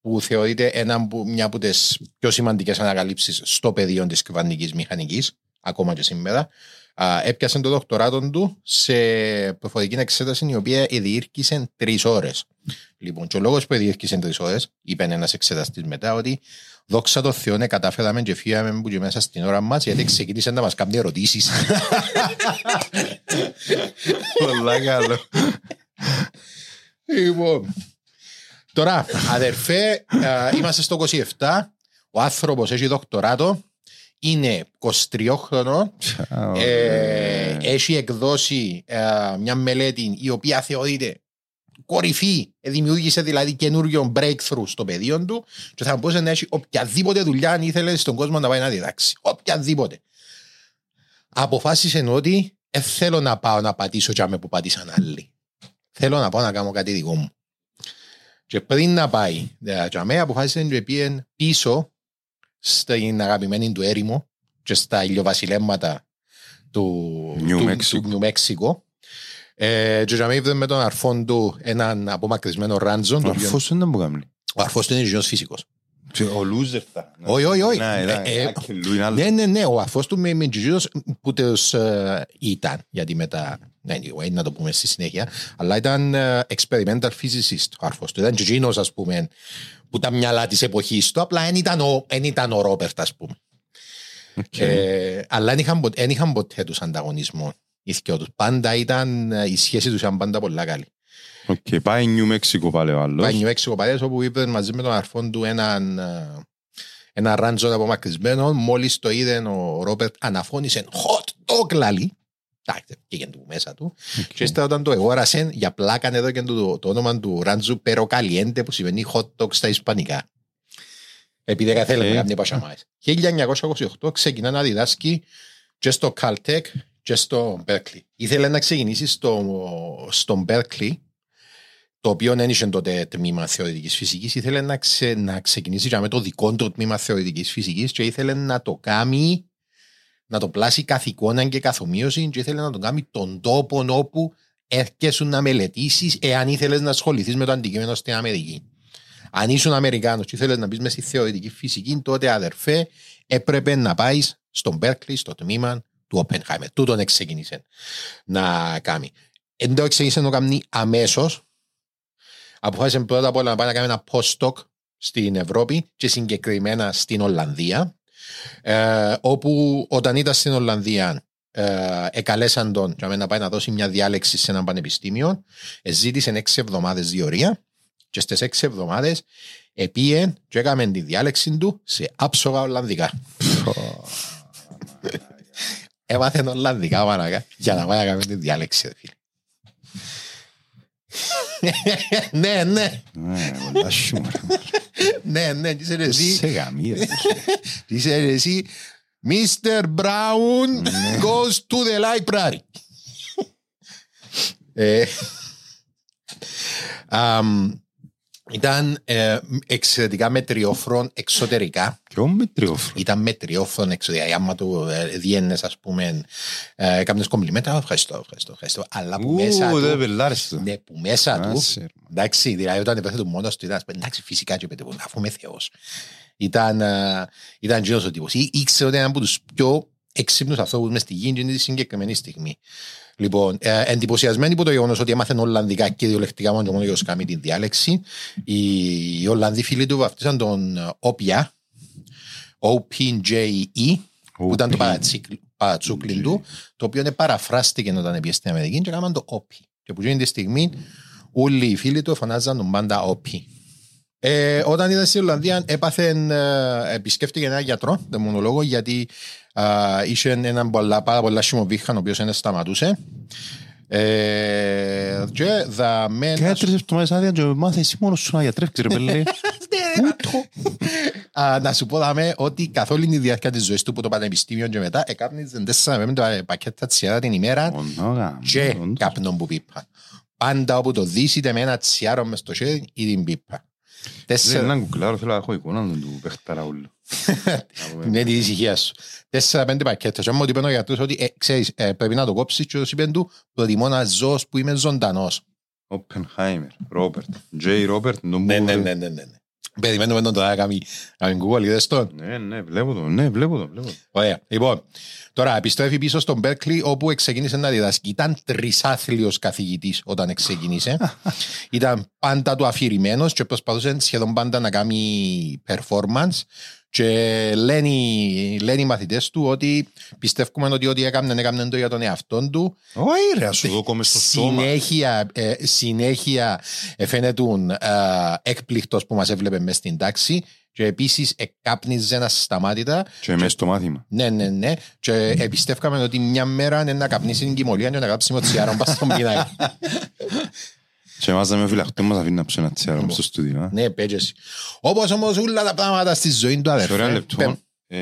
S2: που θεωρείται ένα, από- μια από τις πιο σημαντικές ανακαλύψεις στο πεδίο της κυβερνικής μηχανικής, ακόμα και σήμερα. Α, έπιασε το δοκτοράτο του σε προφορική εξέταση η οποία διήρκησε τρεις ώρες. Λοιπόν, και ο λόγος που διήρκησε τρεις ώρες, είπε ένας εξεταστής μετά, ότι δόξα τω Θεώ, ναι, κατάφεραμε και φύγαμε που και μέσα στην ώρα μας, γιατί ξεκίνησε να μας κάνει ερωτήσεις. [laughs]
S1: Πολλά καλό.
S2: λοιπόν, τώρα, αδερφέ, α, είμαστε στο 27. Ο άνθρωπος έχει δοκτοράτο. Είναι 23 χρονών. Ε, έχει εκδώσει ε, μια μελέτη η οποία θεωρείται κορυφή. Ε, δημιούργησε δηλαδή καινούριο breakthrough στο πεδίο του και θα μπορούσε να έχει οποιαδήποτε δουλειά αν ήθελες στον κόσμο να πάει να διδάξει. Οποιαδήποτε. Αποφάσισε ότι ε, θέλω να πάω να πατήσω τζάμε που πατήσαν άλλοι. Θέλω να πάω να κάνω κάτι δικό μου. Και πριν να πάει ε, τζάμε αποφάσισε και πήγε πίσω στην αγαπημένη του έρημο και στα ηλιοβασιλέμματα του
S1: Νιου
S2: του-
S1: Μέξικο.
S2: του Νιου Μέξικο. Ε, και τζάμε είδε με τον αρφόν του έναν απομακρυσμένο ράντζον. το
S1: Ο
S2: οποίο-
S1: αρφός δεν ήταν που κάνει.
S2: Ο αρφός του είναι γιος φυσικός.
S1: Ο loser θα.
S2: Όχι, όχι, όχι.
S1: Ναι, ήταν.
S2: Ε, ε,
S1: Άκελου είναι άλλο.
S2: Ναι, ναι, ναι. Ο αρφός του με, με τζιζίδος που τους ε, ήταν. Γιατί μετά, ναι, anyway, να το πούμε στη συνέχεια. Αλλά ήταν ε, experimental physicist ο αρφός του. Ήταν τζιζίνος, ας πούμε, που τα μυαλά της εποχής του. Απλά δεν ήταν ο, εν ήταν ο Ρόπερτ, ας πούμε.
S1: Οκ.
S2: Ε, αλλά δεν είχαν, ποτέ- δεν είχαν ποτέ τους ανταγωνισμό. Οι δυο τους. Πάντα ήταν, ε, η σχέση τους ήταν πάντα πολλά καλή.
S1: Οκ, πάει New Mexico πάλι ο άλλος.
S2: Πάει New Mexico παρέες όπου είπε μαζί με τον αρφόν του έναν, ε, ένα ράντζο απομακρυσμένο. Μόλις το είδε ο Ρόμπερτ αναφώνησε hot dog λαλί. Εντάξει, πήγαινε του μέσα του. Και ύστερα όταν το εγόρασε, για πλάκα εδώ και το, το όνομα του ράντζου Perro Caliente που σημαίνει hot dog στα ισπανικά. Επειδή δεν θέλει να κάνει πασαμάες. 1928 ξεκινά να διδάσκει και στο Caltech και στο Berkeley. Ήθελε να ξεκινήσει στο, στο Berkeley το οποίο δεν είχε τότε τμήμα θεωρητικής φυσικής, ήθελε να, ξε, να ξεκινήσει και με το δικό του τμήμα θεωρητικής φυσικής και ήθελε να το κάνει, να το πλάσει καθ' εικόνα και καθ' ομοίωση και ήθελε να το κάνει τον τόπο όπου έρχεσαι να μελετήσεις εάν ήθελες να ασχοληθείς με το αντικείμενο στην Αμερική. Αν ήσουν Αμερικάνος και ήθελες να μπεις μέσα στη θεωρητική φυσική, τότε αδερφέ έπρεπε να πάεις στον Berkeley, στο τμήμα του Oppenheimer. Τούτον ξεκίνησε να κάνει. Εν το ξεκίνησε να κάνει αμέσως. Αποφάσισε πρώτα απ' όλα να πάει να κάνει ένα postdoc στην Ευρώπη και συγκεκριμένα στην Ολλανδία. Ε, όπου όταν ήταν στην Ολλανδία ε, εκαλέσαν τον για να πάει να δώσει μια διάλεξη σε ένα πανεπιστήμιο. Ε, ζήτησε έξι εβδομάδες διορία και στις έξι εβδομάδες επίε και έκαμε τη διάλεξη του σε άψογα Ολλανδικά. [laughs] Έμαθε Ολλανδικά μαρακα για να πάει να κάνει τη διάλεξη. ρε φίλε. Ναι, ναι,
S1: Ναι, πολλά σιούμορ.
S2: ναι, ναι, τι είσαι ρε εσύ.
S1: Σε γαμία.
S2: Τι είσαι ρε εσύ. Mr. Brown goes to the library. Ε, αμ, Ήταν ε, εξαιρετικά μετριόφρον εξωτερικά.
S1: Ποιο μετριόφρο.
S2: Ήταν μετριόφρον εξωτερικά. Άμα του ε, διένες, ας πούμε, ε, έκανες κομπλιμέντα, «Α, ευχαριστώ, ευχαριστώ, ευχαριστώ. Αλλά που μέσα
S1: Ου, δεν
S2: του,
S1: πελάρες το.
S2: ναι, που μέσα του,
S1: Άσε, ρε.
S2: εντάξει, δηλαδή όταν έπεθε του μόνος του, ήταν, εντάξει, φυσικά και πέτε, αφού είμαι Θεός. Ήταν, ε, ήταν γύρος ο τύπος. Ή- Ήξερε ότι ήταν από τους πιο έξυπνους ανθρώπους μες στη γη εκείνη τη συγκεκριμένη στιγμή. Λοιπόν, ε, εντυπωσιασμένοι από το γεγονός ότι έμαθαν Ολλανδικά και διολεκτικά μόνο και μόνο για να κάνει τη διάλεξη, οι, οι Ολλανδοί φίλοι του βαφτίσαν τον ε, Όπια, OPJE, που ήταν το παρατσίκλ- παρατσούκλιν του, το οποίο παραφράστηκε όταν πήγε στην Αμερική και έκαναν το OP. Και που εκείνη τη στιγμή όλοι οι φίλοι του φωνάζαν τον πάντα OP. Ε, όταν ήταν στην Ολλανδία έπαθε, ε, επισκέφτηκε έναν γιατρό, δαιμονολόγο, γιατί ε, είχε έναν πολλά, πάρα πολλά σιμοβίχαν, ο οποίος δεν σταματούσε. Ε, και δαμένα...
S1: Και τρεις εβδομάδες άδεια και μάθες εσύ μόνος σου να γιατρεύεις [laughs] ρε πέλε.
S2: Α, να σου πω δάμε ότι καθ' όλη τη διάρκεια της ζωής του από το πανεπιστήμιο και μετά εκάπνιζε 4 με 5 πακέτα τσιάρα την ημέρα
S1: Ονόγα.
S2: και καπνόν που πίπα. Πάντα όπου το δεις είτε με ένα τσιάρο μες στο χέρι ή την πίπα.
S1: Δεν
S2: Τέσσερα,
S1: είναι κουκλάρο, θέλω να έχω εικόνα του του παιχτάρα ούλου.
S2: με [laughs] την ησυχίας σου. Τέσσερα πέντε πακέτα. Και άμα του είπε ο γιατρός ότι ε, ξέρεις, ε, πρέπει να το κόψεις και τους είπε του προτιμώ να ζω που είμαι ζωντανός.
S1: Οπενχάιμερ, Ρόπερτ. Τζέι Ρόπερτ, τον
S2: Ναι,
S1: που-
S2: ναι, ναι, ναι, ναι. Περιμένουμε τον τώρα να κάνει κάνει Google, είδες τον;
S1: Ναι, ναι, βλέπω το, ναι, βλέπω το, βλέπω το.
S2: Ωραία. Λοιπόν, τώρα επιστρέφει πίσω στον Berkeley όπου ξεκίνησε να διδάσκει. Ήταν τρισάθλιος καθηγητής όταν ξεκίνησε. [laughs] Ήταν πάντα του αφηρημένος και προσπαθούσε σχεδόν πάντα να κάνει performance. Και λένε, οι- λένε οι μαθητές του ότι πιστεύουμε ότι ό,τι έκανε, έκανε το για τον εαυτό του.
S1: Όχι ρε, ας σου δω κόμμες στο σώμα.
S2: Συνέχεια, ε, συνέχεια ε, φαίνεται έκπληκτος που μας έβλεπε μέσα στην τάξη. Και επίσης εκάπνιζε ασταμάτητα
S1: Και μέσα στο μάθημα.
S2: ναι, ναι, ναι. Και εμπιστεύκαμε ότι μια μέρα είναι να καπνίσει την κοιμωλία και να κάψει με τσιάρο μπας στον πίνακα. [laughs]
S1: Και μάζαμε φυλαχτό μας αφήνει να ψω ένα τσιάρο μες στο στούντιο. α.
S2: Ναι, πέτζεσαι. Όπως όμως όλα τα πράγματα στη ζωή του
S1: Σε
S2: αδερφέ.
S1: ωραία
S2: πε-
S1: λεπτό. ε,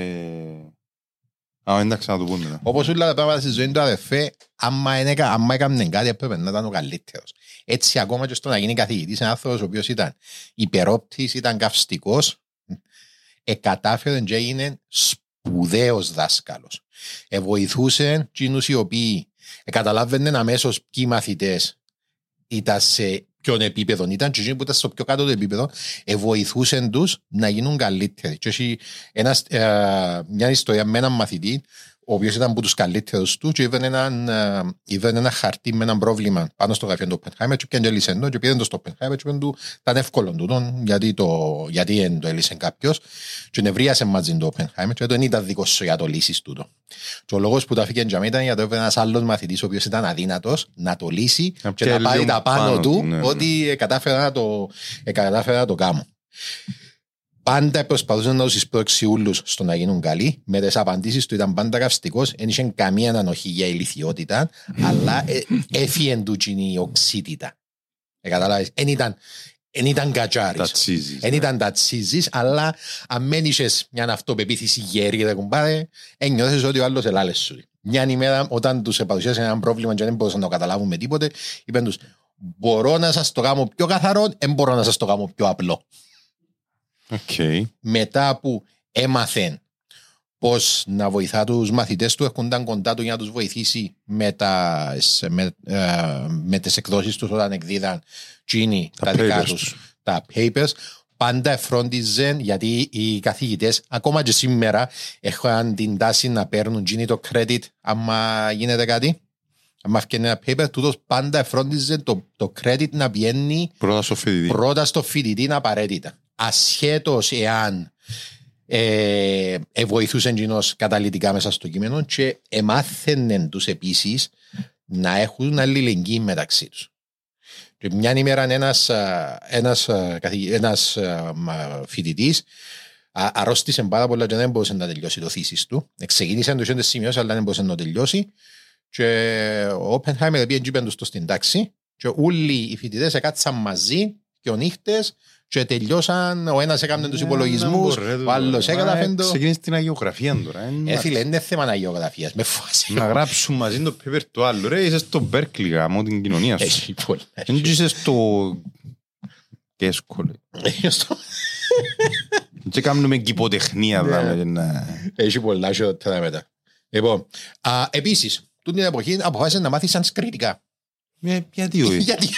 S1: Α, εντάξει, να το πούμε μετά.
S2: Όπως όλα τα πράγματα στη ζωή του αδερφέ, άμα, είναι, κα- άμα έκανε κάτι έπρεπε να ήταν ο καλύτερος. Έτσι ακόμα και στο να γίνει καθηγητής, ένα άνθρωπος ο οποίος ήταν υπερόπτης, ήταν καυστικός, εκατάφερε και έγινε σπουδαίος δάσκαλος. Εβοηθούσε εκείνους οι οποίοι καταλάβαιναν αμέσως ποιοι μαθητές ήταν σε ποιον επίπεδο ήταν και εκείνοι που ήταν στο πιο κάτω το επίπεδο εβοηθούσαν τους να γίνουν καλύτεροι. Και έχει ένας, ε, μια ιστορία με έναν μαθητή ο οποίος ήταν από τους καλύτερους του και είδαν έναν, ε, είδαν ένα χαρτί με ένα πρόβλημα πάνω στο γραφείο του Oppenheimer και πιάνε το έλυσαν το και πήγαν το στο Oppenheimer και είπαν του ήταν εύκολο του τον, γιατί, το, γιατί δεν το έλυσε κάποιος και νευρίασε μαζί το Oppenheimer και δεν ήταν δικό σου για το λύσεις τούτο. Και ο λόγος που το αφήκε για μένα ήταν γιατί έπρεπε ένας άλλος μαθητής ο οποίος ήταν αδύνατος να το λύσει
S1: Να
S2: και να
S1: πιάει
S2: πάρει
S1: λίγο
S2: τα πάνω
S1: πάνω
S2: του
S1: του, ναι, ναι.
S2: ότι ε, κατάφερα να το, ε, κατάφερα να το κάνω. Πάντα προσπαθούσε να τους εισπρώξει όλους στο να γίνουν καλοί. Με τις απαντήσεις του ήταν πάντα καυστικός. Δεν είχε καμία ανοχή για ηλικιότητα, αλλά ε, έφυγε του η οξύτητα. Ε, καταλάβεις. Εν ήταν, εν ήταν κατσάρης.
S1: Τα τσίζεις.
S2: Δεν ήταν τα τσίζεις, αλλά αν μένει είχες μια αυτοπεποίθηση γέρη, ρε κουμπάρε, ένιωθες ότι ο άλλος ελάλες σου. Μια ημέρα όταν τους παρουσίασε ένα πρόβλημα και δεν μπορούσαν να το καταλάβουν με τίποτε, είπαν τους, μπορώ να σας το κάνω πιο καθαρό, δεν μπορώ να σας το κάνω πιο απλό
S1: Οκ.
S2: μετά που έμαθεν πώς να βοηθά τους μαθητές του, έρχονταν κοντά του για να τους βοηθήσει με, τας, σε- με, ε, με τις εκδόσεις τους όταν εκδίδαν τσίνοι
S1: Τα
S2: τα, δικά
S1: papers
S2: τους,
S1: τους.
S2: τα papers. Πάντα φρόντιζαν γιατί οι καθηγητές ακόμα και σήμερα έχουν την τάση να παίρνουν τσίνοι το credit άμα γίνεται κάτι. Αν φτιάχνει ένα paper, τούτος πάντα φρόντιζε το, το credit να πηγαίνει
S1: Πρώτα στο φοιτητή.
S2: πρώτα στο φοιτητή είναι απαραίτητα. Ασχέτως εάν ε, ε, βοηθούσε εκείνος καταλητικά μέσα στο κείμενο και εμάθαινε τους επίσης να έχουν αλληλεγγύη μεταξύ τους. Και μια ημέρα ένας, α, ένας, α, καθηγη- ένας α, μα, φοιτητής α, αρρώστησε πάρα πολλά και δεν μπορούσε να τελειώσει το θύσης του. Ξεκίνησε να το είχε σημειώσει αλλά δεν μπορούσε να το τελειώσει και ο Όπενχάιμερ πήγε και είπε τους το στην τάξη και όλοι οι φοιτητές έκατσαν μαζί και ο νύχτες και τελειώσαν, ο ένας έκανε τους υπολογισμούς, ο άλλος έκαταφεν το.
S1: Ξεκίνησε την αγιογραφία τώρα. ε,
S2: Ε, φίλε, είναι θέμα αγιογραφίας, με φάση.
S1: Να γράψουν μαζί το paper του άλλου. Ρε, είσαι στο Berkeley γάμο την κοινωνία σου.
S2: Έχει πολλά.
S1: Δεν είσαι στο... Και εύκολο.
S2: Έχει στο-
S1: Και κάνουμε κυποτεχνία.
S2: Ναι.
S1: δάμε, και να-
S2: Έχει πολλά χειρότερα μετά. Λοιπόν, α, επίσης, τούτη την εποχή αποφάσισε να μάθεις σανσκριτικά.
S1: Ε, Γιατί όχι; [laughs]
S2: Γιατί;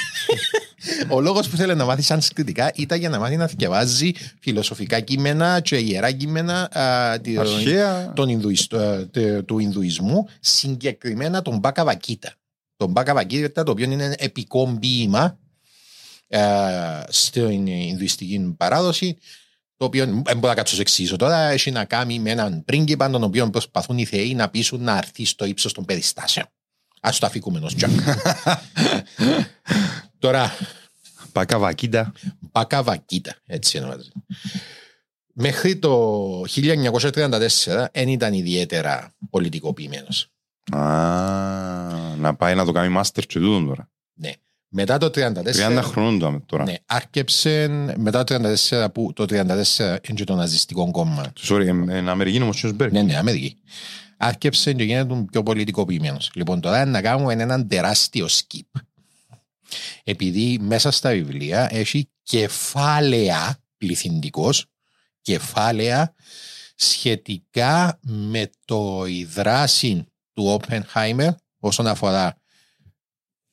S2: Ο λόγος που θέλει να μάθει σανσκριτικά ήταν για να μάθει να διαβάζει φιλοσοφικά κείμενα και ιερά κείμενα α, τη-
S1: Αρχαία.
S2: των Ινδουιστ- ε, τε- του Ινδουισμού, συγκεκριμένα τον Μπάκα Βακίτα. Τον Μπάκα Βακίτα, το οποίο είναι ένα επικό ποίημα ε, στην Ινδουιστική παράδοση, το οποίο δεν μπορώ να κάτσω σε εξήσω τώρα, έχει να κάνει με έναν πρίγκιπα, τον οποίο προσπαθούν οι θεοί να πείσουν να έρθει στο ύψος των περιστάσεων. Α το αφήκουμε ενό τζακ. [laughs] Τώρα,
S1: Πακαβακίτα.
S2: Μπάκα Βακίτα, έτσι ονομάζεται. Μέχρι το 1934 δεν ήταν ιδιαίτερα πολιτικοποιημένος.
S1: Α, να πάει να το κάνει μάστερ και τούτον τώρα.
S2: Ναι. Μετά το 34...
S1: 30 χρονών το άμε τώρα.
S2: Ναι, άρκεψε μετά το 34 που το 34 είναι το ναζιστικό κόμμα.
S1: Sorry, εν εν Αμερική είναι ο Σιωσμπέργκ.
S2: Ναι, ναι, Αμερική. Άρκεψε και γίνεται πιο πολιτικοποιημένος. Λοιπόν, τώρα να κάνουμε έναν τεράστιο skip. Επειδή μέσα στα βιβλία έχει κεφάλαια πληθυντικός, κεφάλαια σχετικά με το η δράση του Όπενχάιμερ όσον αφορά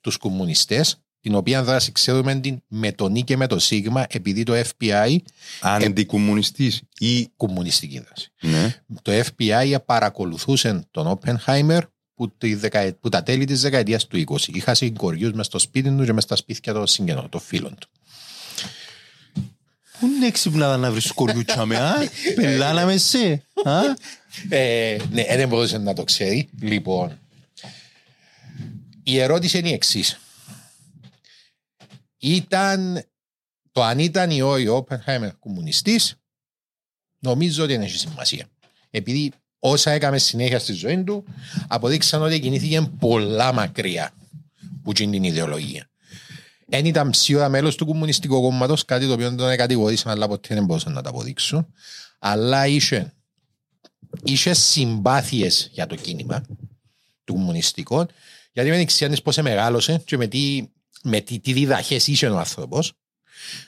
S2: τους κομμουνιστές, την οποία δράση ξέρουμε την με το νι και με το σίγμα, επειδή το FBI
S1: Αντικομμουνιστής ή...
S2: κομμουνιστική δράση.
S1: Ναι.
S2: Το FBI παρακολουθούσε τον Όπενχάιμερ που, τη δεκα... που τα τέλη της δεκαετίας του 20. Είχα συγκοριούς μες στο σπίτι του και μες στα σπίτια των συγγενών, των φίλων του.
S3: Πού είναι έξυπνα να βρεις κοριούτσα με, α; [laughs] Πελάναμε σε, α;
S2: Ε, ναι, δεν μπορούσε να το ξέρει. Λοιπόν, η ερώτηση είναι η εξής. Ήταν το αν ήταν ή όχι ο Όπενχάιμερ κομμουνιστής, νομίζω ότι δεν έχει σημασία. Επειδή όσα έκαμε συνέχεια στη ζωή του, αποδείξαν ότι κινήθηκε πολλά μακριά που είναι την ιδεολογία. Δεν ήταν ψήρα μέλος του Κομμουνιστικού Κόμματος, κάτι το οποίο δεν τον κατηγορήσαν, αλλά ποτέ δεν μπορούσαν να τα αποδείξουν. Αλλά είχε είχε συμπάθειες για το κίνημα του κομμουνιστικού, γιατί δεν ξέρει πώ μεγάλωσε και με τι, με τι, τι διδαχές είχε ο άνθρωπος.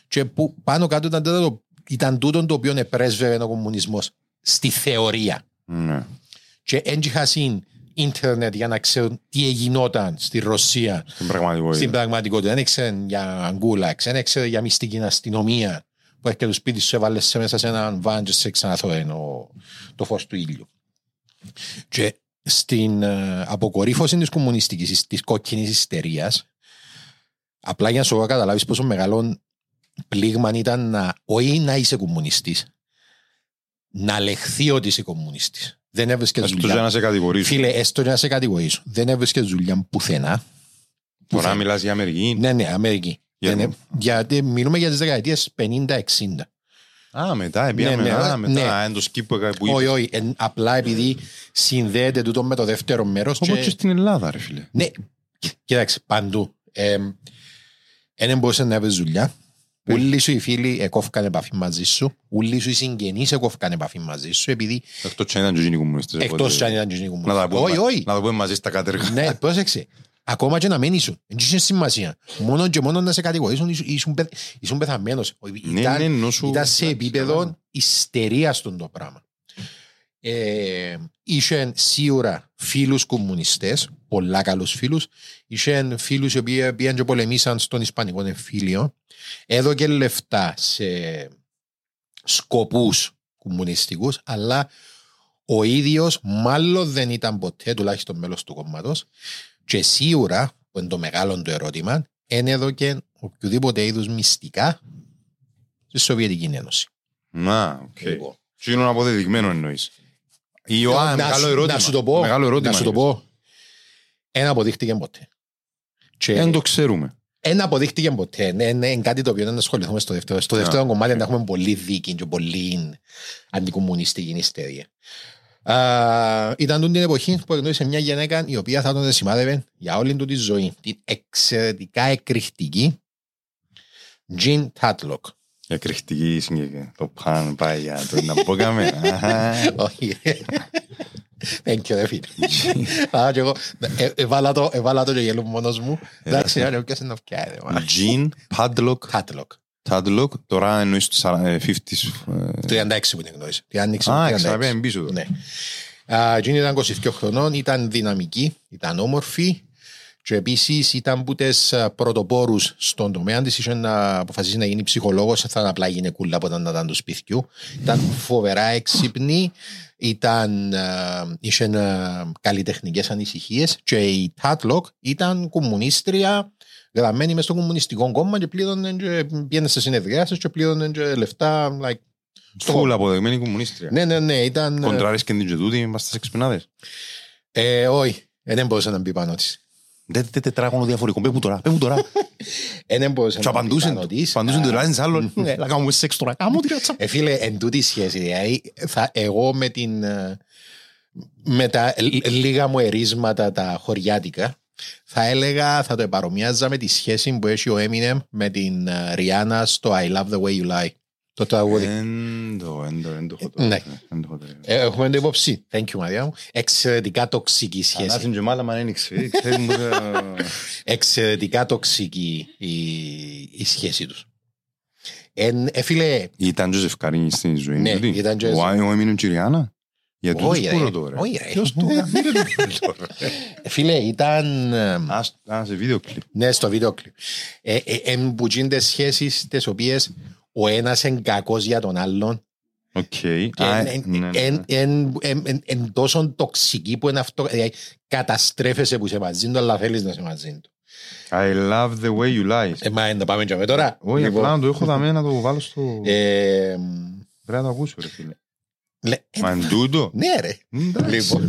S2: Και που πάνω κάτω ήταν, τούτο, ήταν τούτο το οποίο επρέσβευε ο κομμουνισμός στη θεωρία.
S1: Ναι.
S2: Και έντυχαν ίντερνετ για να ξέρουν τι εγινόταν στη Ρωσία
S1: Στην πραγματικότητα.
S2: στην πραγματικότητα. Δεν ήξερε για αγκούλαξ, δεν ήξερε για μυστική αστυνομία που έρχεται το σπίτι σου, έβαλες σε μέσα σε έναν βάν και σε ξαναθώρε το φως του ήλιου. Και στην ε, αποκορύφωση της κομμουνιστικής, της κόκκινης ιστερίας, απλά για να σου καταλάβεις πόσο μεγάλο πλήγμα ήταν να, όχι να είσαι κομμουνιστής, να λεχθεί ότι είσαι κομμουνιστής. Δεν έβρισκες
S1: Έστω για
S2: δουλειά.
S1: να σε κατηγορήσουν.
S2: Φίλε, έστω για να σε κατηγορήσω. Δεν έβρισκες δουλειά πουθενά.
S1: Τώρα μιλάς για Αμερική.
S2: Ναι, ναι, Αμερική.
S1: Για-
S2: Δεν είναι- γιατί μιλούμε για τις δεκαετίες 50-60.
S1: Α, μετά, επίαμε,
S2: Ναι, ναι,
S1: α,
S2: ναι.
S1: μετά, εν το skip που έκανα- που
S2: Όχι,
S1: είπες.
S2: όχι. εν- απλά επειδή συνδέεται τούτο με το δεύτερο μέρος.
S1: Όπως και στην Ελλάδα, ρε φίλε.
S2: Ναι, κοίταξε, παντού. Δεν μπορούσες να βρεις δουλειά.
S1: Ναι.
S2: Όλοι σου οι φίλοι εκόφκαν επαφή μαζί σου. Όλοι σου οι συγγενείς εκόφκαν επαφή μαζί σου. Επειδή
S1: Εκτός και αν ήταν και εκείνοι οι κομμουνιστές.
S2: εκτό
S1: οπότε-
S2: αν ήταν και οι
S1: Να τα πούμε,
S2: Όχι, όχι.
S1: να τα πούμε μαζί στα κατεργά.
S2: Ναι, πρόσεξε. Ακόμα και να μένει σου. Δεν είχε σημασία. Μόνο και μόνο να σε κατηγορήσουν ήσουν- ήσουν, πε- ήσουν πεθαμένος.
S1: Ναι,
S2: Ήταν,
S1: ναι, ενώ σου-
S2: ήταν σε
S1: εντάξει,
S2: επίπεδο
S1: καλά.
S2: ιστερία στον το πράγμα. Ε, είχε σίγουρα φίλους κομμουνιστές, πολλά καλούς φίλους. Είχε φίλους οι οποίοι πήγαν και πολεμήσαν στον Ισπανικό εμφύλιο. Έδωκε λεφτά σε σκοπούς κομμουνιστικούς, αλλά ο ίδιος μάλλον δεν ήταν ποτέ τουλάχιστον μέλος του κόμματος και σίγουρα, που είναι το μεγάλο του ερώτημα, δεν έδωκε οποιοδήποτε είδους μυστικά στη Σοβιετική Ένωση.
S1: Να, οκ.
S2: Λοιπόν.
S1: Τι είναι αποδεδειγμένο εννοείς. Ή ο, α,
S2: να,
S1: μεγάλο
S2: σου,
S1: ερώτημα.
S2: να σου το πω,
S1: Μεγάλο ερώτημα.
S2: να σου το
S1: είναι.
S2: πω. Ένα αποδείχτηκε ποτέ. Και
S1: Δεν το ξέρουμε.
S2: ένα αποδείχτηκε ποτέ. Ναι, ναι, είναι κάτι το οποίο δεν ασχοληθούμε στο δεύτερο. Στο δεύτερο κομμάτι να έχουμε πολύ δίκη και πολύ αντικομουνιστική ιστορία. Α, ήταν τούτη την εποχή που γνώρισε μια γυναίκα η οποία θα τον σημάδευε για όλη του τη ζωή. Την εξαιρετικά εκρηκτική Jean Tatlock.
S1: Εκρηκτική συγκεκριμένα. Το παν πάει για το να πω καμε. [laughs]
S2: Όχι. [laughs] Thank you, ρε φίλε. Α, και εγώ ε, έβαλα το, έβαλα το και γελούν μόνος μου. Εντάξει, ρε, ποιος είναι να φτιάει, ρε.
S1: Jean Padlock.
S2: Tatlock.
S1: Tadlock. Τώρα εννοείς τους 50s. ε,
S2: 36 που την γνώρισε. Τι άνοιξε
S1: Α,
S2: το 36.
S1: ξαναπέν πίσω. εδώ.
S2: Ναι. Α, Εκείνη ήταν 22 χρονών, ήταν δυναμική, ήταν όμορφη και επίση ήταν που τις α, πρωτοπόρους στον τομέα της είχε να αποφασίσει να γίνει ψυχολόγος, δεν θα ήταν απλά γυναικούλα από όταν ήταν του σπιτιού. Ήταν φοβερά έξυπνη, ήταν, α, είχε α, καλλιτεχνικές ανησυχίες και η Τάτλοκ ήταν κομμουνίστρια γραμμένη μες στο κομμουνιστικό κόμμα και πλήρωνε και πήγαινε σε συνεδριάσεις και πλήρωνε και λεφτά like, στο
S1: Φουλ αποδεγμένη κομμουνίστρια.
S2: ναι, ναι, ναι, ήταν.
S1: Κοντράρεις και την και τούτη, είμαστε στις εξυπνάδες.
S2: Ε, όχι, ε, δεν μπορούσε να μπει πάνω της.
S3: Δεν τετράγωνο διαφορικό. Πες μου τώρα. Πες μου τώρα. [laughs]
S2: Ε, δεν μπορούσε
S3: Και
S2: να μπει
S3: απαντούσαν
S2: πάνω
S3: του.
S2: της.
S3: Απαντούσαν
S2: Α,
S3: του ράζιν άλλον. Ε, Να κάνουμε σεξ τώρα. Κάμω τη ράτσα.
S2: Ε, φίλε, εν τούτη σχέση, δηλαδή, θα, εγώ με την. ε, με τα λ- λίγα μου ερίσματα τα χωριάτικα, θα έλεγα, θα το επαρομοιάζα με τη σχέση που έχει ο Eminem με την ε, Rihanna στο I Love the Way You Lie. Το τραγούδι.
S1: Εν το, εν το, εν το έχω το.
S2: Ναι.
S1: Εν το έχω το.
S2: Ε, έχουμε το υπόψη. Thank you, Μαρία μου. Εξαιρετικά τοξική σχέση.
S1: Ανάσυν και μάλα μα ένοιξε. Ξέρεις μου, ε, [laughs]
S2: Εξαιρετικά τοξική η, η σχέση τους. Εν, ε, φίλε,
S1: Ήταν και ζευκάρι στην ζωή
S2: Ναι,
S1: του.
S2: ήταν και
S1: Ο
S2: ζευκάρι.
S1: Άιο έμεινε και η Ριάννα. Για τούτους
S2: όχι,
S1: που
S2: ρε,
S1: ρωτώ ρε.
S2: όχι, ρε.
S1: Ποιος το [laughs]
S2: Ε, Φίλε, ήταν. ε,
S1: Ας- Α, σε βίντεο κλιπ.
S2: Ναι, στο βίντεο κλιπ. Ε, ε, Εν που γίνονται σχέσεις τις οποίες ο ένας είναι κακός για τον άλλον
S1: Οκ.
S2: και
S1: Α,
S2: εν-
S1: ε,
S2: εν-
S1: ναι, ναι,
S2: εν-
S1: ναι.
S2: εν- εν- εν- εν τόσο τοξική που είναι αυτό. Δηλαδή, καταστρέφεσαι που είσαι μαζί του, αλλά θέλεις να είσαι μαζί του.
S1: I love the way you lie.
S2: Ε, μα να πάμε και με τώρα.
S1: Όχι,
S2: Λοιπόν,
S1: απλά να το έχω δαμέ να το βάλω στο...
S2: ε,
S1: Πρέπει να το ακούσω ρε φίλε.
S2: λέ- ε,
S1: Μα εν τούτο.
S2: Ναι, ρε.
S1: Εντάξει,
S2: Λοιπόν.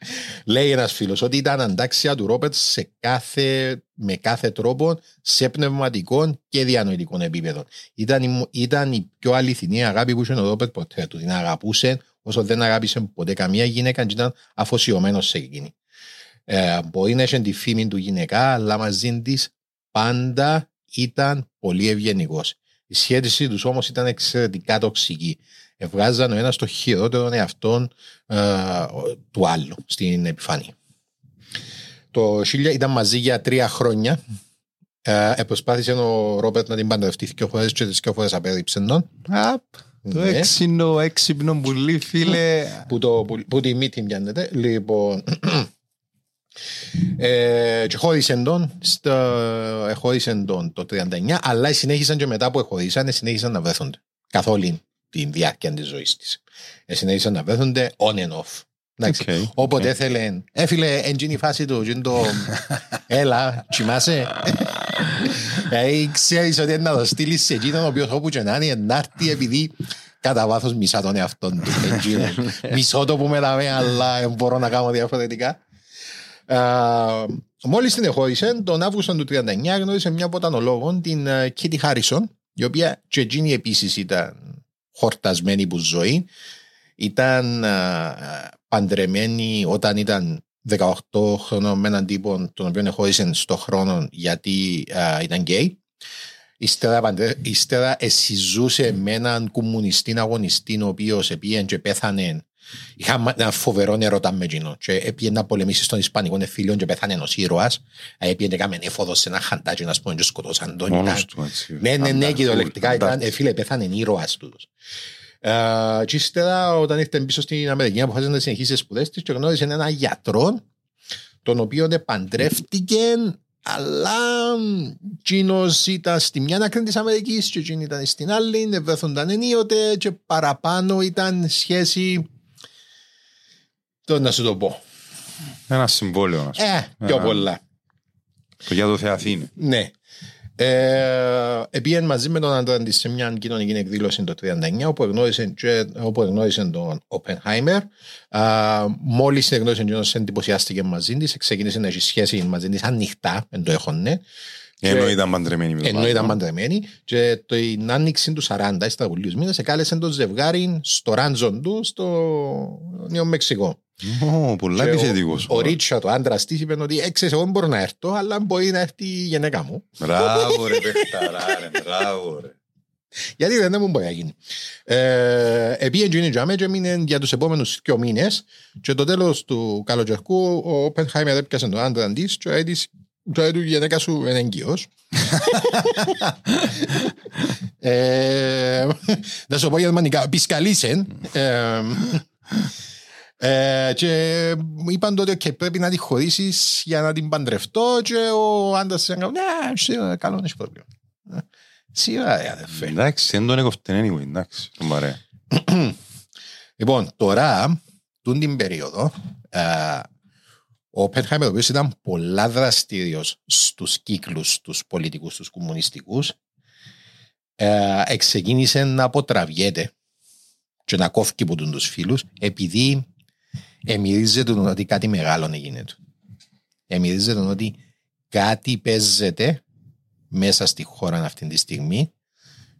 S1: Ρε φίλε.
S2: Λέει ένας φίλος ότι ήταν αντάξια του Ρόμπερτ σε κάθε, με κάθε τρόπο σε πνευματικό και διανοητικό επίπεδο. Ήταν, η, μου- ήταν η πιο αληθινή αγάπη που είχε ο Ρόπερτ ποτέ του. Την αγαπούσε όσο δεν αγάπησε ποτέ καμία γυναίκα και ήταν αφοσιωμένος σε εκείνη. Ε, μπορεί να είχε τη φήμη του γυναικά, αλλά μαζί της πάντα ήταν πολύ ευγενικός. Η σχέση τους όμως ήταν εξαιρετικά τοξική. Ευγάζαν ο ένας το χειρότερο εαυτόν ε, του άλλου στην επιφάνεια. Το 1000 ήταν μαζί για τρία χρόνια. Ε, προσπάθησε ο Ρόπερτ να την παντρευτεί δύο φορές και τις δύο φορές απέριψε τον.
S3: Απ, Το
S2: Ναι.
S3: έξινο έξυπνο πουλί, φίλε.
S2: που, το, που, που τη μύτη πιάνεται. Λοιπόν, [clears throat] ε, και χώρισαν τον, στο, ε, χώρισαν τον το 39, αλλά συνέχισαν και μετά που χωρίσαν, συνέχισαν να βρέθονται καθ' όλη τη διάρκεια της ζωής της. Ε, συνέχισαν να βρέθονται on and off. Εντάξει.
S1: Οκ,
S2: Όποτε
S1: οκ.
S2: έθελε, έφυλε εντζίνη η φάση του, τζιν το, έλα, τσιμάσαι. Δηλαδή ξέρεις ότι είναι να το στείλεις σε εκείνον ο οποίος όπου και να είναι, να έρθει επειδή κατά βάθος μισά τον εαυτόν του. Εκείνον. Μισό το που με δαμε, αλλά δεν μπορώ να κάνω διαφορετικά. Α, Μόλις την εχώρισε, τον Αύγουστο του 39 γνώρισε μια ποτανολόγο, την Κίτι Χάρισον, η οποία και εκείνη επίσης ήταν χορτασμένη που ζωή. Ήταν α, παντρεμένη όταν ήταν 18 χρονών με έναν τύπο τον οποίο εχώρισε στο χρόνο γιατί α, ήταν γκέι. Ύστερα, παντρε- ύστερα εσυζούσε με έναν κομμουνιστή αγωνιστή ο οποίος επίεν και πέθανε. Είχα ένα φοβερό ερώτα με εκείνο. Και έπιε να πολεμήσει στον Ισπανικό εφήλιο και πέθανε ενός ήρωας. Έπιε και κάμε έφοδο σε ένα χαντάκι να πούμε και σκοτώσαν τον.
S1: Μόνος
S2: Ήταν-
S1: του έτσι.
S2: ναι, ναι, ναι,
S1: Αντάρ,
S2: κυριολεκτικά ήταν.
S1: αντάρ.
S2: Ε, φίλε, πέθανε ήρωας του. Ε, και ύστερα όταν ήρθε πίσω στην Αμερική αποφάσισε να συνεχίσει τις σπουδές της και γνώρισε έναν γιατρό τον οποίο παντρεύτηκε αλλά εκείνος ήταν στη μια άκρη της Αμερικής και εκείνη ήταν στην άλλη, δεν βρέθονταν ενίοτε και παραπάνω ήταν σχέση. Το να σου το πω.
S1: Ένα συμβόλαιο. ας πούμε.
S2: Ε, πιο
S1: Ε,
S2: πολλά.
S1: Το για το Θεαθήνη.
S2: Ναι. Ε, Επίεν μαζί με τον άντρα της σε μια κοινωνική εκδήλωση το 1939 όπου εγνώρισε, και, όπου εγνώρισε τον Οπενχάιμερ. Μόλις εγνώρισε και εντυπωσιάστηκε μαζί της, ξεκίνησε να έχει σχέση μαζί της ανοιχτά, δεν το έχωνε.
S1: Ενώ
S2: Και-
S1: ήταν παντρεμένη με τον
S2: Ενώ ήταν
S1: άλλον.
S2: παντρεμένοι και την άνοιξη του 40, στα πολλούς μήνες, εκάλεσε το ζευγάρι στο ράντζον του στο Νέο Μεξικό.
S1: Ω, Πολλά
S2: Και
S1: επιθετικός.
S2: Ο, ο Ρίτσαρτ, ο άντρας της, είπε ότι έξερες εγώ μπορώ να έρθω, αλλά μπορεί να έρθει η γυναίκα μου.
S1: Μπράβο ρε παιχταρά ρε, μπράβο ρε.
S2: Γιατί δεν μου μπορεί να γίνει. Ε, Επίε Τζίνι Τζάμε και έμεινε για τους επόμενους δύο μήνες και το τέλος του καλοκαιρικού ο Όπενχάιμερ έπιασε τον άντρα της και έτης και έτου η γυναίκα σου είναι εγκύος. [laughs] ε, να σου πω γερμανικά, πισκαλίσεν. Ε, ε, και μου είπαν τότε ότι πρέπει να τη χωρίσεις για να την παντρευτώ και ο άντρας έκανε ναι, σίγουρα, καλό δεν έχει πρόβλημα. Ε, Σίγουρα ρε αδερφέ.
S1: Εντάξει, δεν τον έκοφτε anyway, εντάξει. Τον παρέα.
S2: Λοιπόν, τώρα, τούν την περίοδο, ε, ο Πένχαιμερ, ο οποίος ήταν πολλά δραστήριος στους κύκλους τους πολιτικούς, τους κομμουνιστικούς, ε, εξεκίνησε να αποτραβιέται και να κόφει από τους φίλους, επειδή εμυρίζεται τον ότι κάτι μεγάλο έγινε του. Εμυρίζεται τον ότι κάτι παίζεται μέσα στη χώρα αυτή τη στιγμή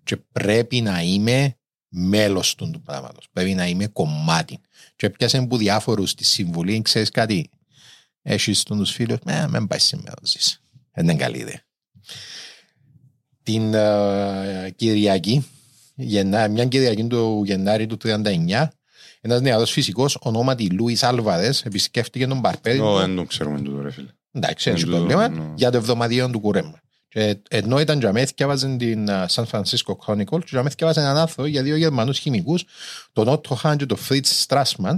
S2: και πρέπει να είμαι μέλος του, του πράγματος. Πρέπει να είμαι κομμάτι. Και πιάσε που διάφορους στη συμβουλή, ξέρεις κάτι, έχεις τον τους φίλους, με, μην πάει σήμερα ζεις. Δεν είναι καλή ιδέα. Την ε, Κυριακή, Γενά, μια Κυριακή του Γενάρη του 1939, ένας νεαρός φυσικός ονόματι Λούις Άλβαρες επισκέφτηκε τον Παρπέρι
S1: Ω, δεν τον ξέρουμε τούτο ρε φίλε.
S2: Εντάξει, δεν έχει
S1: Εν τούτο,
S2: πρόβλημα.
S1: ναι.
S2: Για το εβδομαδιαίο του κουρέμα. Και ενώ ήταν για μεθ και έβαζαν την uh, San Francisco Chronicle, και για μεθ και έβαζαν έναν άρθρο για δύο Γερμανούς χημικούς, τον Otto Hahn και τον Fritz Strassmann,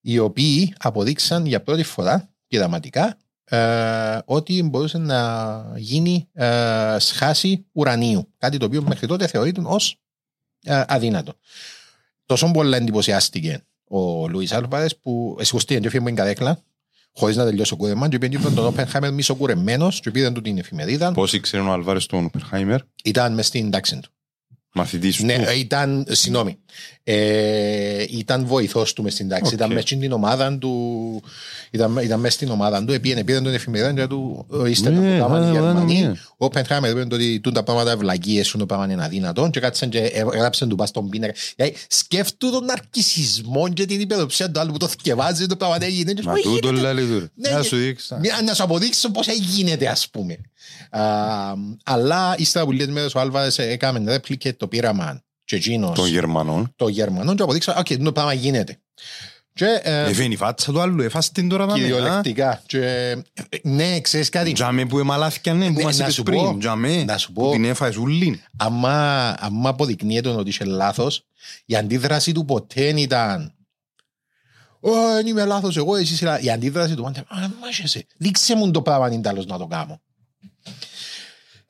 S2: οι οποίοι αποδείξαν για πρώτη φορά πειραματικά ε, ότι μπορούσε να γίνει ε, σχάση ουρανίου. Κάτι το οποίο μέχρι τότε θεωρείται ως ε, αδύνατο. Τόσο πολλά εντυπωσιάστηκε ο Λουίς Άλβαρες που εσηκωστήκε και έφυγε από την καρέκλα χωρίς να τελειώσει το κούρεμα και πήγαινε τον Όπενχάιμερ μισοκουρεμένος και πήρε του την εφημερίδα.
S1: Πώς ήξερε ο Αλβάρες τον Όπενχάιμερ,
S2: Ήταν μες στην τάξη του.
S1: Μαθητής του.
S2: Ναι, ε, ήταν, συγγνώμη, ε, ήταν βοηθός του μες στην τάξη.
S1: Οκ.
S2: Ήταν μες στην ομάδα του, ήταν, ήταν μες στην ομάδα του, επήγαινε πήρε τον εφημερίδα και του ορίστε τα
S1: Ναι,
S2: που κάνουν οι
S1: ναι, ναι,
S2: Γερμανοί.
S1: ναι.
S2: Ο Όπενχάιμερ είπε ότι τούν τα πράγματα ευλαγίες σου το πράγμα είναι αδύνατο και κάτσαν και έγραψαν του πας στον πίνακα. Δηλαδή, σκέφτου τον ναρκισισμό και την υπεροψία του άλλου που το θκευάζει το πράγμα δεν γίνεται. Και
S1: Μα
S2: σου πω,
S1: τούτο
S2: γίνεται.
S1: λέει του.
S2: Ναι,
S1: Να
S2: ναι.
S1: σου δείξα.
S2: Μια- να σου αποδείξω πώς γίνεται ας πούμε. Α, αλλά ύστερα που λίγες μέρες ο Άλβαρες έκαμε ρέπλικε το πείραμα και εκείνος
S1: Των Γερμανών.
S2: το Γερμανό και αποδείξα «Οκ, το πράγμα γίνεται». Και ε,
S1: Εφήνει η φάτσα του άλλου, εφάς την τώρα δάμε. α.
S2: κυριολεκτικά. Και, ε, ναι, ξέρεις κάτι;
S1: Τζαμέ που εμαλάθηκαν, ναι, που
S2: Ναι,
S1: μας
S2: να
S1: είπες
S2: σου πω,
S1: πριν. Τζαμέ,
S2: να σου
S1: που
S2: πω.
S1: την έφαγες ούλην.
S2: Άμα, άμα αποδεικνύεται ότι είσαι λάθος, η αντίδραση του ποτέ δεν ήταν «Ω, δεν είμαι λάθος εγώ, εσύ είσαι λάθος». Η αντίδραση του πάντα «Α, μάχεσαι, δείξε μου το πράγμα είναι τέλος να το κάνω».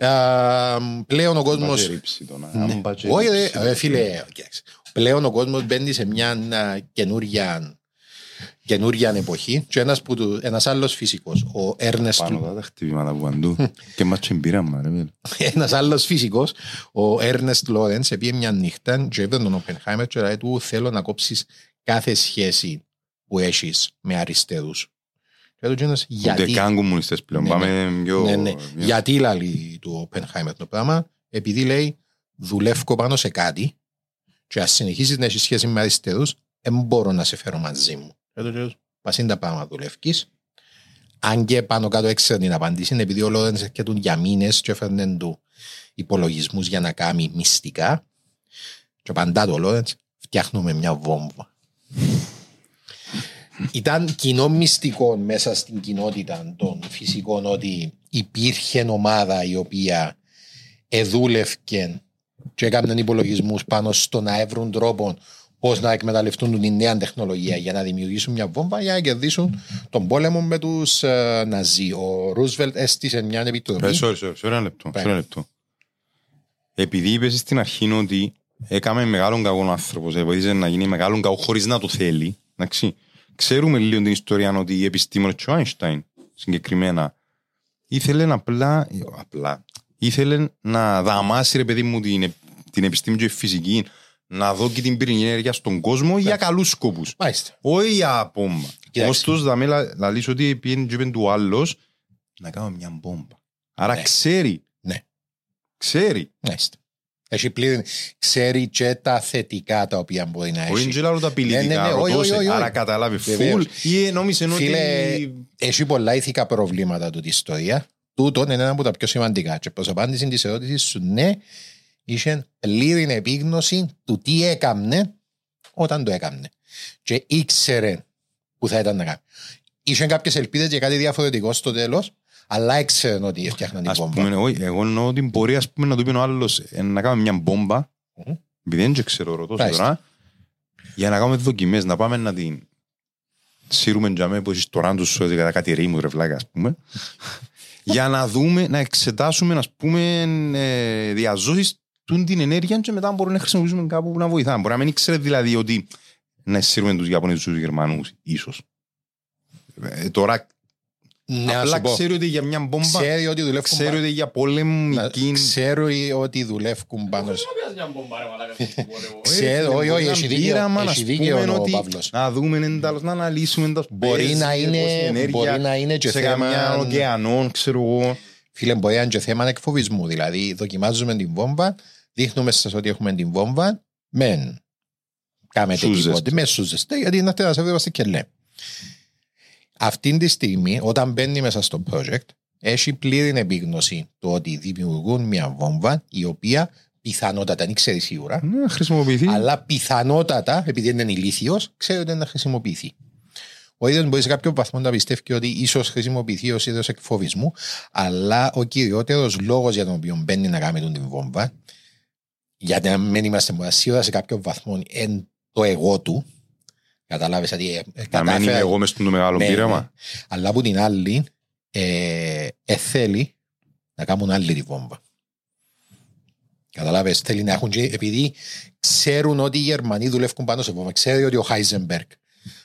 S2: Ε, πλέον ο κόσμος
S1: Μπατζερίψει τον, α,
S2: Ναι.
S1: μπατζερίψει
S2: Όχι, ρε,
S1: τον.
S2: ρε, φίλε, κοίταξε. Πλέον ο κόσμος μπαίνει σε μια α, καινούρια, καινούρια εποχή και ένας, που του, ένας άλλος φυσικός, ο Έρνεστ
S1: Πάνω τα τα χτυπήματα που παντού. [laughs] Και μας τσιμπήραμε, ρε φίλε.
S2: ένας άλλος φυσικός, ο Έρνεστ Λόρενς, επίε μια νύχτα και είπε τον Οπενχάιμερ και λέει του θέλω να κόψεις κάθε σχέση που έχεις με αριστερούς. Και του γίνος,
S1: Ούτε
S2: γιατί,
S1: καν κομμουνιστές πλέον.
S2: Ναι,
S1: Πάμε πιο...
S2: ναι, ναι.
S1: πιο-
S2: γιατί λέει του Οπενχάιμερ το πράγμα, επειδή λέει δουλεύω πάνω σε κάτι και ας συνεχίσεις να έχεις σχέση με αριστερούς, δεν μπορώ να σε φέρω μαζί μου. Και του λέει, πας είναι τα πράγματα δουλεύκεις. Αν και πάνω κάτω έξερε την απάντηση, είναι επειδή ο Λόρενς έρχεται για μήνες και έφερνε του υπολογισμούς για να κάνει μυστικά και απαντά το Λόρενς, φτιάχνουμε μια βόμβα. Ήταν κοινό μυστικό μέσα στην κοινότητα των φυσικών ότι υπήρχε ομάδα η οποία εδούλευκε και έκαναν υπολογισμούς πάνω στο να βρουν τρόπο πώς να εκμεταλλευτούν την νέα τεχνολογία για να δημιουργήσουν μια βόμβα για να κερδίσουν τον πόλεμο με τους ε, Ναζί. Ο Ρούσβελτ έστησε μια
S1: Ε,
S2: επιτροπή.
S1: sorry, sorry, sorry, ένα λεπτό.
S2: Πάει.
S1: sorry, ένα λεπτό. Επειδή είπες στην αρχή ότι έκαμε μεγάλον κακό άνθρωπος, ε, βοήθησε να γίνει μεγάλον κακό χωρίς να το θέλει. Εντάξει. Ξέρουμε λίγο την ιστορία ότι οι επιστήμονε του Άινστάιν συγκεκριμένα ήθελε απλά, ε, απλά ήθελε να δαμάσει ρε παιδί μου την, ε- την επιστήμη και η φυσική να δω και την πυρηνική ενέργεια στον κόσμο για καλούς σκοπούς.
S2: Μάλιστα.
S1: Όχι για πόμπα.
S2: Κοιτάξτε.
S1: Ωστόσο, θα με λα- λαλείς ότι πήγαινε και είπε του άλλος να κάνω μια μπόμπα. Άρα
S2: Ναι.
S1: ξέρει.
S2: Ναι.
S1: Ξέρει.
S2: Μάλιστα. Έχει πλήρη, ξέρει και τα θετικά τα οποία μπορεί να
S1: Όχι
S2: έχει.
S1: είναι και λάλλον τα
S2: Ναι, ναι,
S1: απειλητικά.
S2: ναι, όχι,
S1: ρωτώσε.
S2: όχι, όχι.
S1: Άρα καταλάβει
S2: Βεβαίως.
S1: φουλ ή νόμιζε ότι...
S2: Φίλε, έχει πολλά ηθικά προβλήματα του τη ιστορία. Τούτον είναι ένα από τα πιο σημαντικά. Και προς απάντηση της ερώτησης σου, ναι, είχε πλήρη επίγνωση του τι έκαμνε όταν το έκαμνε. Και ήξερε που θα ήταν να κάνει. Είχε κάποιες ελπίδες για κάτι διαφορετικό στο τέλος, αλλά ήξερε ότι έφτιαχναν την
S1: Ας
S2: βόμβα.
S1: πούμε, όχι, εγώ εννοώ ότι μπορεί ας πούμε, να του πει ο άλλος ε, να κάνουμε μια μπόμπα,
S2: Μμμ.
S1: επειδή δεν ξέρω, ρωτώ σε
S2: Μάλιστα.
S1: τώρα, για να κάνουμε δοκιμές, να πάμε να την σύρουμε τζαμέ που έχεις τώρα τους σου κατά κάτι ρήμου ρε βλάκα ας πούμε, [laughs] για να δούμε, να εξετάσουμε ας πούμε ε, διαζώσεις τούν την ενέργεια και μετά μπορούμε να χρησιμοποιήσουμε κάπου που να βοηθάμε. Μπορεί να μην ήξερε δηλαδή ότι να σύρουμε τους Ιαπωνέζους τους Γερμανούς, ίσως. Ε, τώρα
S2: Ναι, να
S1: απλά
S2: σου πω.
S1: ξέρει ότι για μια μπόμπα,
S2: Ξέρει ότι δουλεύουν
S1: ξέρει
S2: πάνω-
S1: ότι για
S2: να-
S1: πολεμική
S2: Ξέρει ότι δουλεύουν πάνω σε.
S1: Όχι,
S2: Ξέρω,
S1: ρε, [laughs]
S2: όχι, όχι,
S1: μπορεί
S2: έχει
S1: να
S2: δίκιο,
S1: πείραμα,
S2: έχει
S1: να
S2: δίκιο
S1: πούμε
S2: ο
S1: ότι
S2: Παύλος.
S1: Να δούμε εντάλλως, να αναλύσουμε τα
S2: Μπορεί
S1: παίζει,
S2: να είναι-
S1: πώς η ενέργεια
S2: μπορεί να είναι και
S1: σε
S2: θέμα-
S1: καμιά ωκεανών, ξέρω εγώ.
S2: Φίλε, μπορεί να είναι και θέμα εκφοβισμού. Δηλαδή, δοκιμάζουμε την βόμβα, δείχνουμε σας ότι έχουμε την βόμβα, μεν κάμετε
S1: Σούζεστε.
S2: τίποτε, μες σούζεστε, γιατί είναι αυτή να σε βεβαιώστε και λέει. Αυτή τη στιγμή, όταν μπαίνει μέσα στο project, έχει πλήρη επίγνωση το ότι δημιουργούν μια βόμβα η οποία πιθανότατα, δεν ξέρει σίγουρα,
S1: Ναι, να χρησιμοποιηθεί.
S2: αλλά πιθανότατα, επειδή δεν είναι ηλίθιος, ξέρει ότι είναι να χρησιμοποιηθεί. Ο ίδιος μπορεί σε κάποιο βαθμό να πιστεύει ότι ίσως χρησιμοποιηθεί ως είδος εκφοβισμού, αλλά ο κυριότερος λόγος για τον οποίο μπαίνει να κάνει τον την βόμβα, γιατί να μην είμαστε μόνο σίγουρα σε κάποιο βαθμό, είναι το εγώ του. Κατάλαβε ότι. ε, ε,
S1: Να
S2: κατάφερα-
S1: μένει εγώ μες στο μεγάλο
S2: Ναι,
S1: πείραμα.
S2: ναι. Αλλά από την άλλη, ε, ε, θέλει να κάνουν άλλη τη βόμβα. Καταλάβες, θέλει να έχουν και, επειδή ξέρουν ότι οι Γερμανοί δουλεύουν πάνω σε βόμβα. Ξέρει ότι ο Χάιζενμπεργκ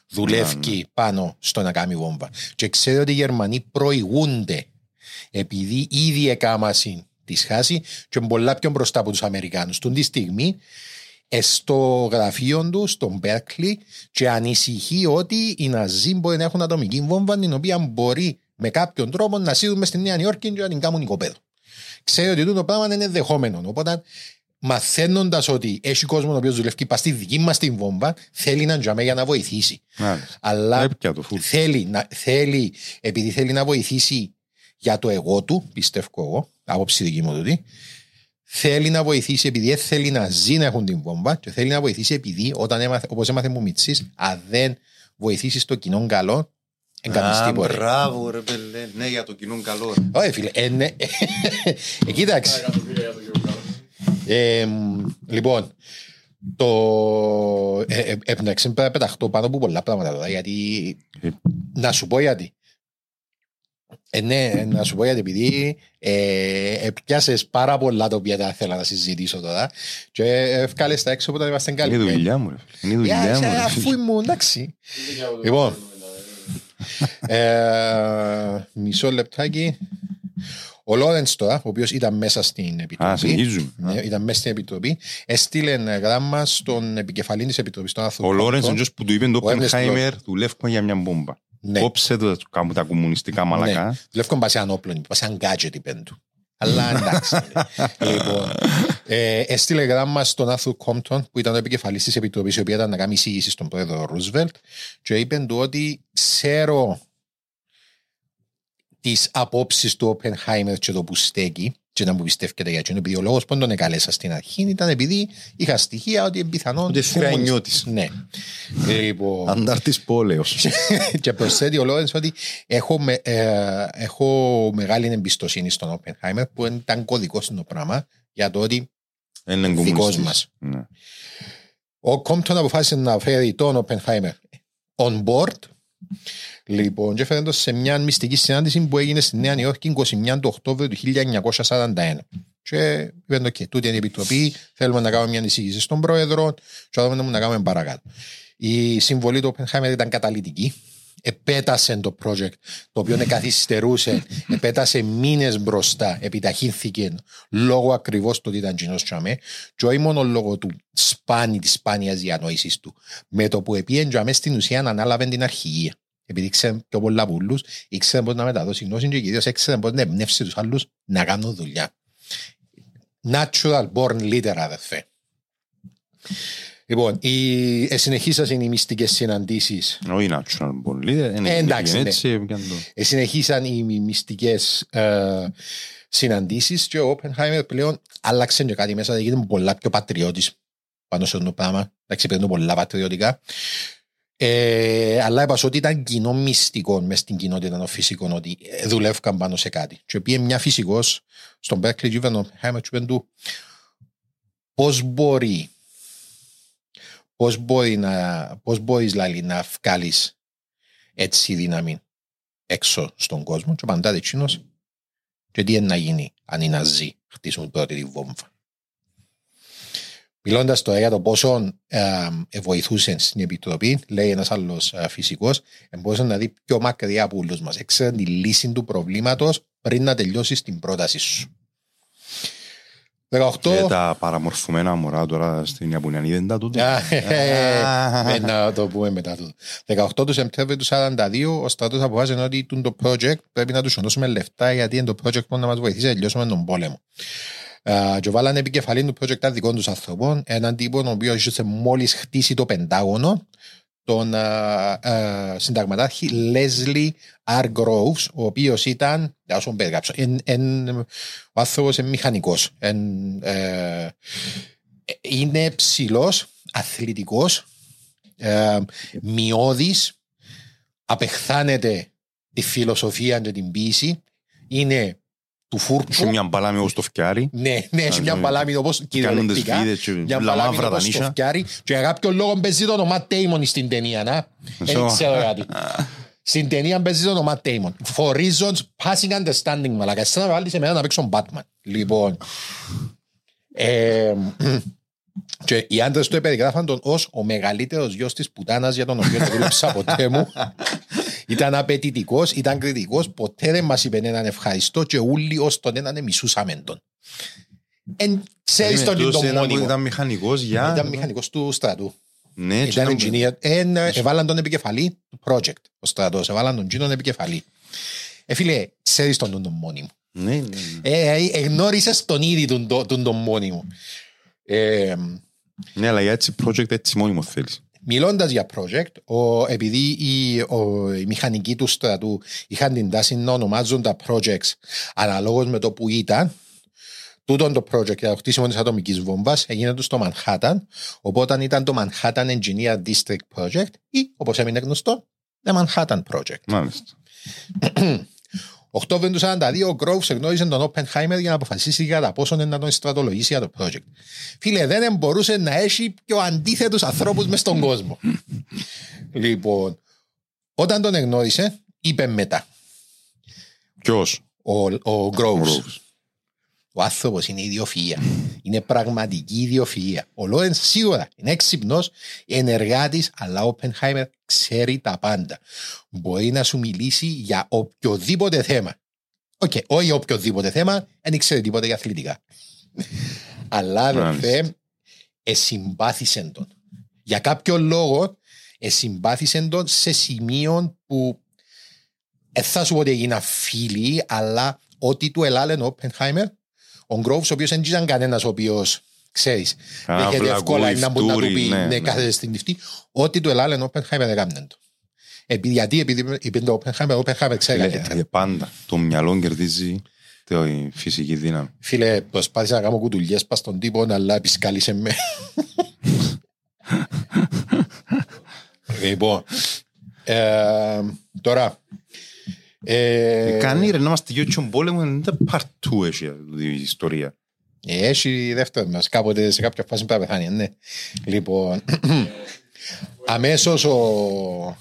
S2: δουλεύει πάνω στο να κάνει βόμβα. Και ξέρει ότι οι Γερμανοί προηγούνται επειδή ήδη εκάμασαν της σχάση και είναι πολλά πιο μπροστά από τους Αμερικάνους. Τον τη στιγμή ε, στο γραφείο του, στον Μπέρκλι, και ανησυχεί ότι οι Ναζί μπορεί να έχουν ατομική βόμβα την οποία μπορεί με κάποιον τρόπο να σύρουν μες στη Νέα Νιόρκη και να την κάνουν οικοπαίδο. Ξέρει ότι το πράγμα είναι δεχόμενο. Οπότε μαθαίνοντας ότι έχει κόσμο ο οποίος δουλεύει πα στη δική μας την βόμβα, θέλει να τζαμέ για να βοηθήσει.
S1: Μάλιστα.
S2: Αλλά
S1: Έπια το φουλ.
S2: θέλει, να, θέλει, επειδή θέλει να βοηθήσει για το εγώ του, πιστεύω εγώ, άποψη δική μου τούτη, θέλει να βοηθήσει επειδή δεν θέλει να ζει να έχουν την βόμβα και θέλει να βοηθήσει επειδή, όταν έμαθε, όπως έμαθε μου Μιτσής, αν δεν βοηθήσεις το κοινό καλό, δεν κάνεις τίποτα.
S1: μπράβο ρε πελέ. Ναι, για το κοινό καλό.
S2: Όχι φίλε, ε, ναι. Ε, κοίταξε. Ε, μ, λοιπόν, το... Ε, ε, ε, εντάξει, πρέπει να πεταχτώ πάνω από πολλά πράγματα τώρα, γιατί...
S1: Ε.
S2: Να σου πω γιατί. Ε, ναι, να σου πω γιατί, επειδή ε, ε, πιάσες πάρα πολλά τα οποία θα ήθελα να συζητήσω τώρα και ευκάλες τα έξω όταν είμαστε
S1: Είναι η
S2: καλοί.
S1: δουλειά μου ρε φίλε. Είναι η
S2: Ε,
S1: δουλειά μου ρε
S2: Αφού
S1: φίλε.
S2: ήμουν, εντάξει. Λοιπόν, ε, μισό λεπτάκι. Ο Λόρεντς τώρα, ο οποίος ήταν μέσα στην
S1: Α,
S2: επιτροπή,
S1: συνεχίζουμε.
S2: ναι, ήταν μέσα στην επιτροπή, έστειλε γράμμα στον επικεφαλή της επιτροπής, τον Άρθρο
S1: Ο Λόρενς
S2: Κόμπτον.
S1: είναι αυτός που του είπε το
S2: Ο Ernest
S1: Oppenheimer δουλεύουμε για μια μπόμπα.
S2: Ναι.
S1: Κόψε το κάπου τα κομμουνιστικά μαλακά.
S2: Ναι, δουλεύουν πας σε ανόπλων, πας σε αν gadget είπεν του. Αλλά εντάξει. λοιπόν, ε, έστειλε γράμμα στον Άρθρο Κόμπτον, που ήταν ο επικεφαλής της επιτροπής, η οποία ήταν να κάνει εισήγηση στον πρόεδρο Ρούσβελτ, και είπε του ότι ξέρω τις απόψεις του Οπενχάιμερ και το που στέκει και να μου πιστεύετε για εκείνο, επειδή ο λόγος που τον εκαλέσα στην αρχή ήταν επειδή είχα στοιχεία ότι είναι πιθανόν...
S1: Ότι θηρανιώτης.
S2: Ναι. Λοιπόν,
S1: Αντάρτης πόλεως. [laughs]
S2: και προσθέτει ο Λόρενς ότι έχω, με, ε, έχω μεγάλη εμπιστοσύνη στον Oppenheimer που ήταν κωδικός στο πράγμα για το ότι
S1: Είναι
S2: δικός
S1: κομμουνιστής.
S2: μας.
S1: Ναι.
S2: Ο Κόμπτον αποφάσισε να φέρει τον Οπενχάιμερ on board. Λοιπόν, και έφερε τον σε μια μυστική συνάντηση που έγινε στη Νέα Νιόρκη 21 του Οκτώβριου του 1941. Και είπε το και τούτη είναι η επιτροπή, θέλουμε να κάνουμε μια εισήγηση στον πρόεδρο και θα δούμε να κάνουμε παρακάτω. Η συμβολή του Οπενχάιμερ ήταν καταλητική. Επέτασε το project, το οποίο καθυστερούσε, επέτασε μήνες μπροστά, επιταχύνθηκε λόγω ακριβώς του ότι ήταν κοινός τσαμέ, και όχι μόνο λόγω του σπάνι, της σπάνιας διανόησης του. Με το που επίεν τσαμέ στην ουσία ανάλαβε την αρχηγία. Επειδή ξέρει πιο πολλά πουλού, ήξερε πώς να μεταδώσει γνώση και κυρίως ήξερε πώς να εμπνεύσει τους άλλους να κάνουν δουλειά. Natural born leader, αδερφέ. Λοιπόν, οι, ε, συνεχίσαν οι μυστικές συναντήσεις
S1: Όχι natural πολύ. Είναι
S2: Ε, εντάξει, ναι.
S1: έτσι, έπιαν το.
S2: Ε, συνεχίσαν οι μυστικές ε, συναντήσεις και ο Oppenheimer πλέον άλλαξε και κάτι μέσα, έγινε πολλά πιο πατριώτης πάνω σε αυτό το πράγμα. Εντάξει, παίρνουν πολλά πατριωτικά. Ε, αλλά είπα ότι ήταν κοινό μυστικό μες στην κοινότητα των φυσικών ότι ε, δουλεύκαν πάνω σε κάτι. Και πήγε μια φυσικός στον Berkeley Juven, ο Oppenheimer, και είπε του πώς μπορεί πώς μπορεί να, πώς μπορείς δηλαδή, να βγάλεις έτσι δύναμη έξω στον κόσμο και απαντάται εκείνος και τι είναι να γίνει αν οι Ναζί χτίσουν πρώτη τη βόμβα. Μιλώντας τώρα για το πόσο ε, ε, βοηθούσε στην Επιτροπή, λέει ένας άλλος ε, φυσικός, ε, μπορούσε να δει πιο μακριά από όλους μας. Έξερε τη λύση του προβλήματος πριν να τελειώσει την πρόταση σου. 18...
S1: Και τα παραμορφωμένα μωρά τώρα στην Ιαπωνιανή δεν τα τούτο.
S2: Α, ε, Να το πούμε μετά τούτο. 18 του Σεπτέμβριου του 1942 ο στρατός αποφάσισε ότι τούν το project πρέπει να τους δώσουμε λεφτά γιατί είναι το project που να μας βοηθήσει να τελειώσουμε τον πόλεμο. Α, Και βάλανε επικεφαλή του project τα δικών τους ανθρώπων, έναν τύπο ο οποίος είχε μόλις χτίσει το Πεντάγωνο, τον α, α, συνταγματάρχη Leslie R. Groves, ο οποίος ήταν, να σου περιγράψω, εν, εν, ο άνθρωπος είναι μηχανικός. Εν, ε, είναι ψηλός, αθλητικός, ε, μειώδης, απεχθάνεται τη φιλοσοφία και την ποιήση, είναι του
S1: Είχε
S2: φούρτσου.
S1: μια μπαλάμη όπως το φτιάρι.
S2: Ναι, ναι, έχει μια
S1: ναι.
S2: μπαλάμη όπως
S1: Κάνουν τις
S2: κυριολεκτικά.
S1: φίδες και
S2: Μια
S1: λαμάβρα
S2: μπαλάμη
S1: τα
S2: όπως το
S1: νύχια.
S2: φτιάρι. Και για κάποιο λόγο παίζει το όνομα Τέιμον στην ταινία, να. Δεν
S1: Σω.
S2: ξέρω γιατί. Στην ταινία παίζει το όνομα Τέιμον. For reasons passing understanding, μαλακα. Εσύ να βάλεις εμένα να παίξω Batman. Λοιπόν. Ε, και οι άντρες του περιγράφαν τον ως ο μεγαλύτερος γιος της πουτάνας για τον οποίο δεν δούλεψα ποτέ μου. [laughs] Ήταν απαιτητικός, ήταν κριτικός, ποτέ δεν μας είπε έναν ευχαριστώ και όλοι ως τον έναν μισούσαμε τον. Εν ξέρεις τον
S1: Τούτος
S2: τον
S1: ήταν που
S2: μόνιμο.
S1: Ήταν μηχανικός για...
S2: Ήταν μηχανικός του στρατού.
S1: Ναι, και
S2: Ήταν
S1: ήταν-
S2: engineer. Εν, ε, Έβαλαν τον επικεφαλή του project. Ο στρατός. Έβαλαν τον Τζίνον επικεφαλή. Ε, φίλε, ξέρεις τον τον μόνιμο.
S1: Ναι, ναι, ναι.
S2: Ε, ε, εγνώρισες τον ήδη τον, τον, τον, τον μόνιμο. Ε,
S1: Ναι, αλλά για έτσι project έτσι μόνιμο θέλεις.
S2: Μιλώντας για project, ο, επειδή οι, ο, οι μηχανικοί του στρατού είχαν την τάση να ονομάζουν τα projects αναλόγως με το που ήταν, τούτον το project για το χτίσιμο της ατομικής βόμβας έγινε του στο Manhattan. Οπότε ήταν το Manhattan Engineer District Project ή, όπως έμεινε γνωστό, το Manhattan Project.
S1: Μάλιστα. [clears throat]
S2: Οκτώβριο του 1942, ο Groves εγνώρισε τον Oppenheimer για να αποφασίσει για τα πόσο να τον στρατολογήσει για το project. Φίλε, δεν μπορούσε να έχει πιο αντίθετους ανθρώπους μες στον κόσμο. λοιπόν, όταν τον εγνώρισε, είπε μετά
S1: Ποιος;
S2: ο, ο Groves.
S1: Groves.
S2: Ο άνθρωπος είναι ιδιοφυΐα. Είναι πραγματική ιδιοφυΐα. Ο Λόρεν σίγουρα είναι έξυπνος, ενεργάτης, αλλά ο Oppenheimer ξέρει τα πάντα. Μπορεί να σου μιλήσει για οποιοδήποτε θέμα. Οκ, όχι οποιοδήποτε θέμα, δεν ξέρει τίποτα για αθλητικά. αλλά αδερφέ, εσυμπάθησε τον. Για κάποιο λόγο, εσυμπάθησε τον σε σημείο που δεν θα σου πω ότι έγιναν φίλοι, αλλά ό,τι του ελάλεν ο Oppenheimer, ο Groves, ο οποίος δεν ήταν κανένας ο οποίος, ξέρεις,
S1: Α,
S2: έχετε
S1: απλά
S2: εύκολα
S1: ακούει
S2: να μπορεί να του
S1: φτούρι,
S2: πει,
S1: ναι,
S2: ναι,
S1: ναι.
S2: κάθεται στην νυχτή, ό,τι του ελάλεν ο Oppenheimer έκαναν το. Επειδή, γιατί, επειδή είπε το Oppenheimer, ο Oppenheimer ξέρει
S1: Ε,
S2: καλύτερα.
S1: ε, Πάντα. Το μυαλό κερδίζει τη φυσική δύναμη.
S2: Φίλε, προσπάθησα να κάνω κουτουλιές πας στον τύπο, αλλά επισκάλισε με. [laughs] λοιπόν, ε, τώρα, ε,
S1: Κάνει ρε να είμαστε γιο τσον πόλεμο, δεν είναι part 2 έχει η ιστορία.
S2: Ε, Έχει δεύτερο μας. Κάποτε σε κάποια φάση πρέπει να πεθάνει, ναι. Λοιπόν, [coughs] αμέσως ο,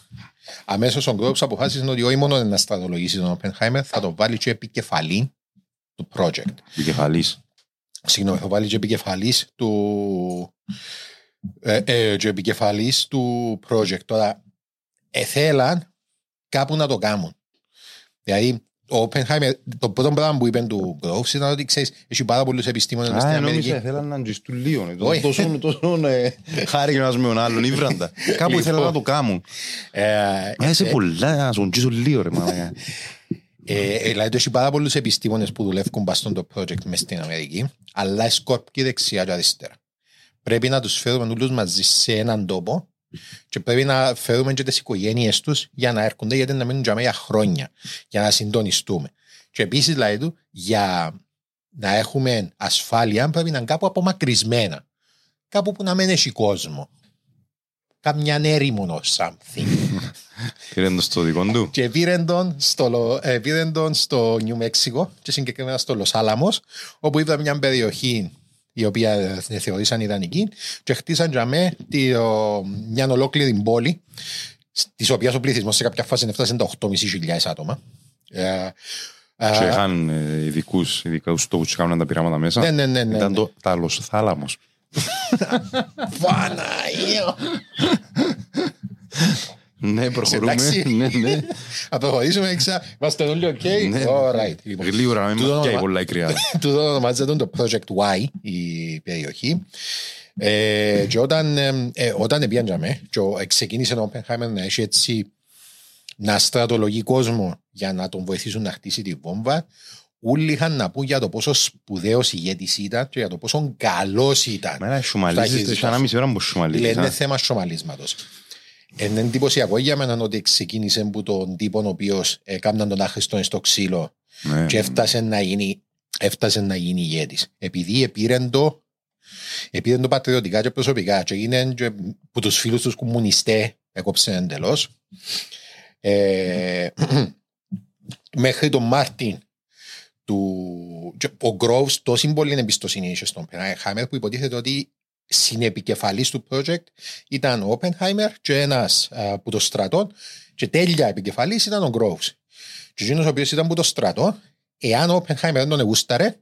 S2: αμέσως ο Groves αποφάσισε ότι όχι μόνο να στρατολογήσει τον Oppenheimer, θα το βάλει και επικεφαλή του project.
S1: Επικεφαλής.
S2: Συγγνώμη, θα βάλει και επικεφαλής του ε, ε, και επικεφαλής του project. Τώρα, εθέλαν κάπου να το κάνουν. Δηλαδή, ο Oppenheimer, το πρώτο πράγμα που είπε του Groves ήταν ότι ξέρεις, έχει πάρα πολλούς επιστήμονες μες στην
S1: Α,
S2: Αμερική.
S1: νόμιζα θέλαν να τζιστούν λίγο. ε,
S2: Όχι.
S1: Τόσο, τόσο ε, χάρη ένας με τον άλλον, ήβραντα. Κάπου ήθελαν να το κάνουν.
S2: Ε,
S1: Μα είσαι πολλά, να σου τζίσω λίγο ρε μαλάκα.
S2: Ε, ε, δηλαδή, έχει πάρα πολλούς επιστήμονες που δουλεύουν παστόν το project μες στην Αμερική, αλλά σκόπκει δεξιά και αριστερά. Πρέπει να τους φέρουμε όλους μαζί σε έναν τόπο και πρέπει να φέρουμε και τις οικογένειες τους για να έρχονται, γιατί να μείνουν για για χρόνια, για να συντονιστούμε. Και επίσης, δηλαδή του, για να έχουμε ασφάλεια, πρέπει να είναι κάπου απομακρυσμένα. Κάπου που να μην έχει κόσμο. Κάμια έρημο something. [laughs]
S1: Πήρε το στο δικό του.
S2: Και πήραν τον στο, Λο- ε, πήραν τον στο Νιου Μέξικο και συγκεκριμένα στο Λος Άλαμος όπου είδα μια περιοχή η οποία ε, θεωρήσαν ιδανική και χτίσαν για με τη, ο, μια ολόκληρη πόλη της οποίας ο πληθυσμός σε κάποια φάση έφτασε τα 8.500 άτομα. Ε, ε,
S1: Και είχαν ε, ειδικούς, ειδικούς τόπους και κάνουν τα πειράματα μέσα.
S2: Ναι, ναι, ναι, ναι,
S1: Ήταν
S2: ναι.
S1: το τάλος θάλαμος. [laughs]
S2: Παναγία!
S1: Ναι, προχωρούμε.
S2: εντάξει. [laughs]
S1: Ναι, ναι.
S2: Θα προχωρήσουμε εξα. Είμαστε όλοι οκ.
S1: Ναι.
S2: Alright. Λοιπόν,
S1: Γλύωρα, να μην
S2: Τούτο
S1: μας πιάει
S2: όνομα-
S1: πολλά η κρυάδα. [laughs]
S2: του ονομάζεται το Project Y η περιοχή. Ε, και όταν, ε, ε, όταν πήγαμε και ο- ε, ξεκίνησε ο Oppenheimer να έχει έτσι να στρατολογεί κόσμο για να τον βοηθήσουν να χτίσει τη βόμβα όλοι είχαν να πούν για το πόσο σπουδαίος ηγέτης ήταν και για το πόσο καλός ήταν.
S1: Μένα σουμαλίζεις,
S2: Στα
S1: έχει ένα μισή ώρα που
S2: Λέει,
S1: σουμαλίζεις.
S2: είναι
S1: α.
S2: θέμα σομαλίσματος. Είναι εντυπωσιακό για μένα ότι ξεκίνησε από τον τύπο ο οποίος έκαναν τον άχρηστο στο ξύλο
S1: Ναι.
S2: και έφτασε να γίνει, έφτασε να γίνει ηγέτης. Επειδή επήρεν το, επήρεν το πατριωτικά και προσωπικά και έγινε και που τους φίλους τους κομμουνιστέ έκοψε εντελώς. Ε, [clears throat] μέχρι τον Μάρτιν του, και ο Groves τόση πολύ εμπιστοσύνη είχε στον Oppenheimer που υποτίθεται ότι συνεπικεφαλής του project ήταν ο Oppenheimer και ένας α, που το στρατό και τέλεια επικεφαλής ήταν ο Groves. Και εκείνος ο οποίος ήταν που το στρατό, εάν ο Oppenheimer δεν τον εγούσταρε,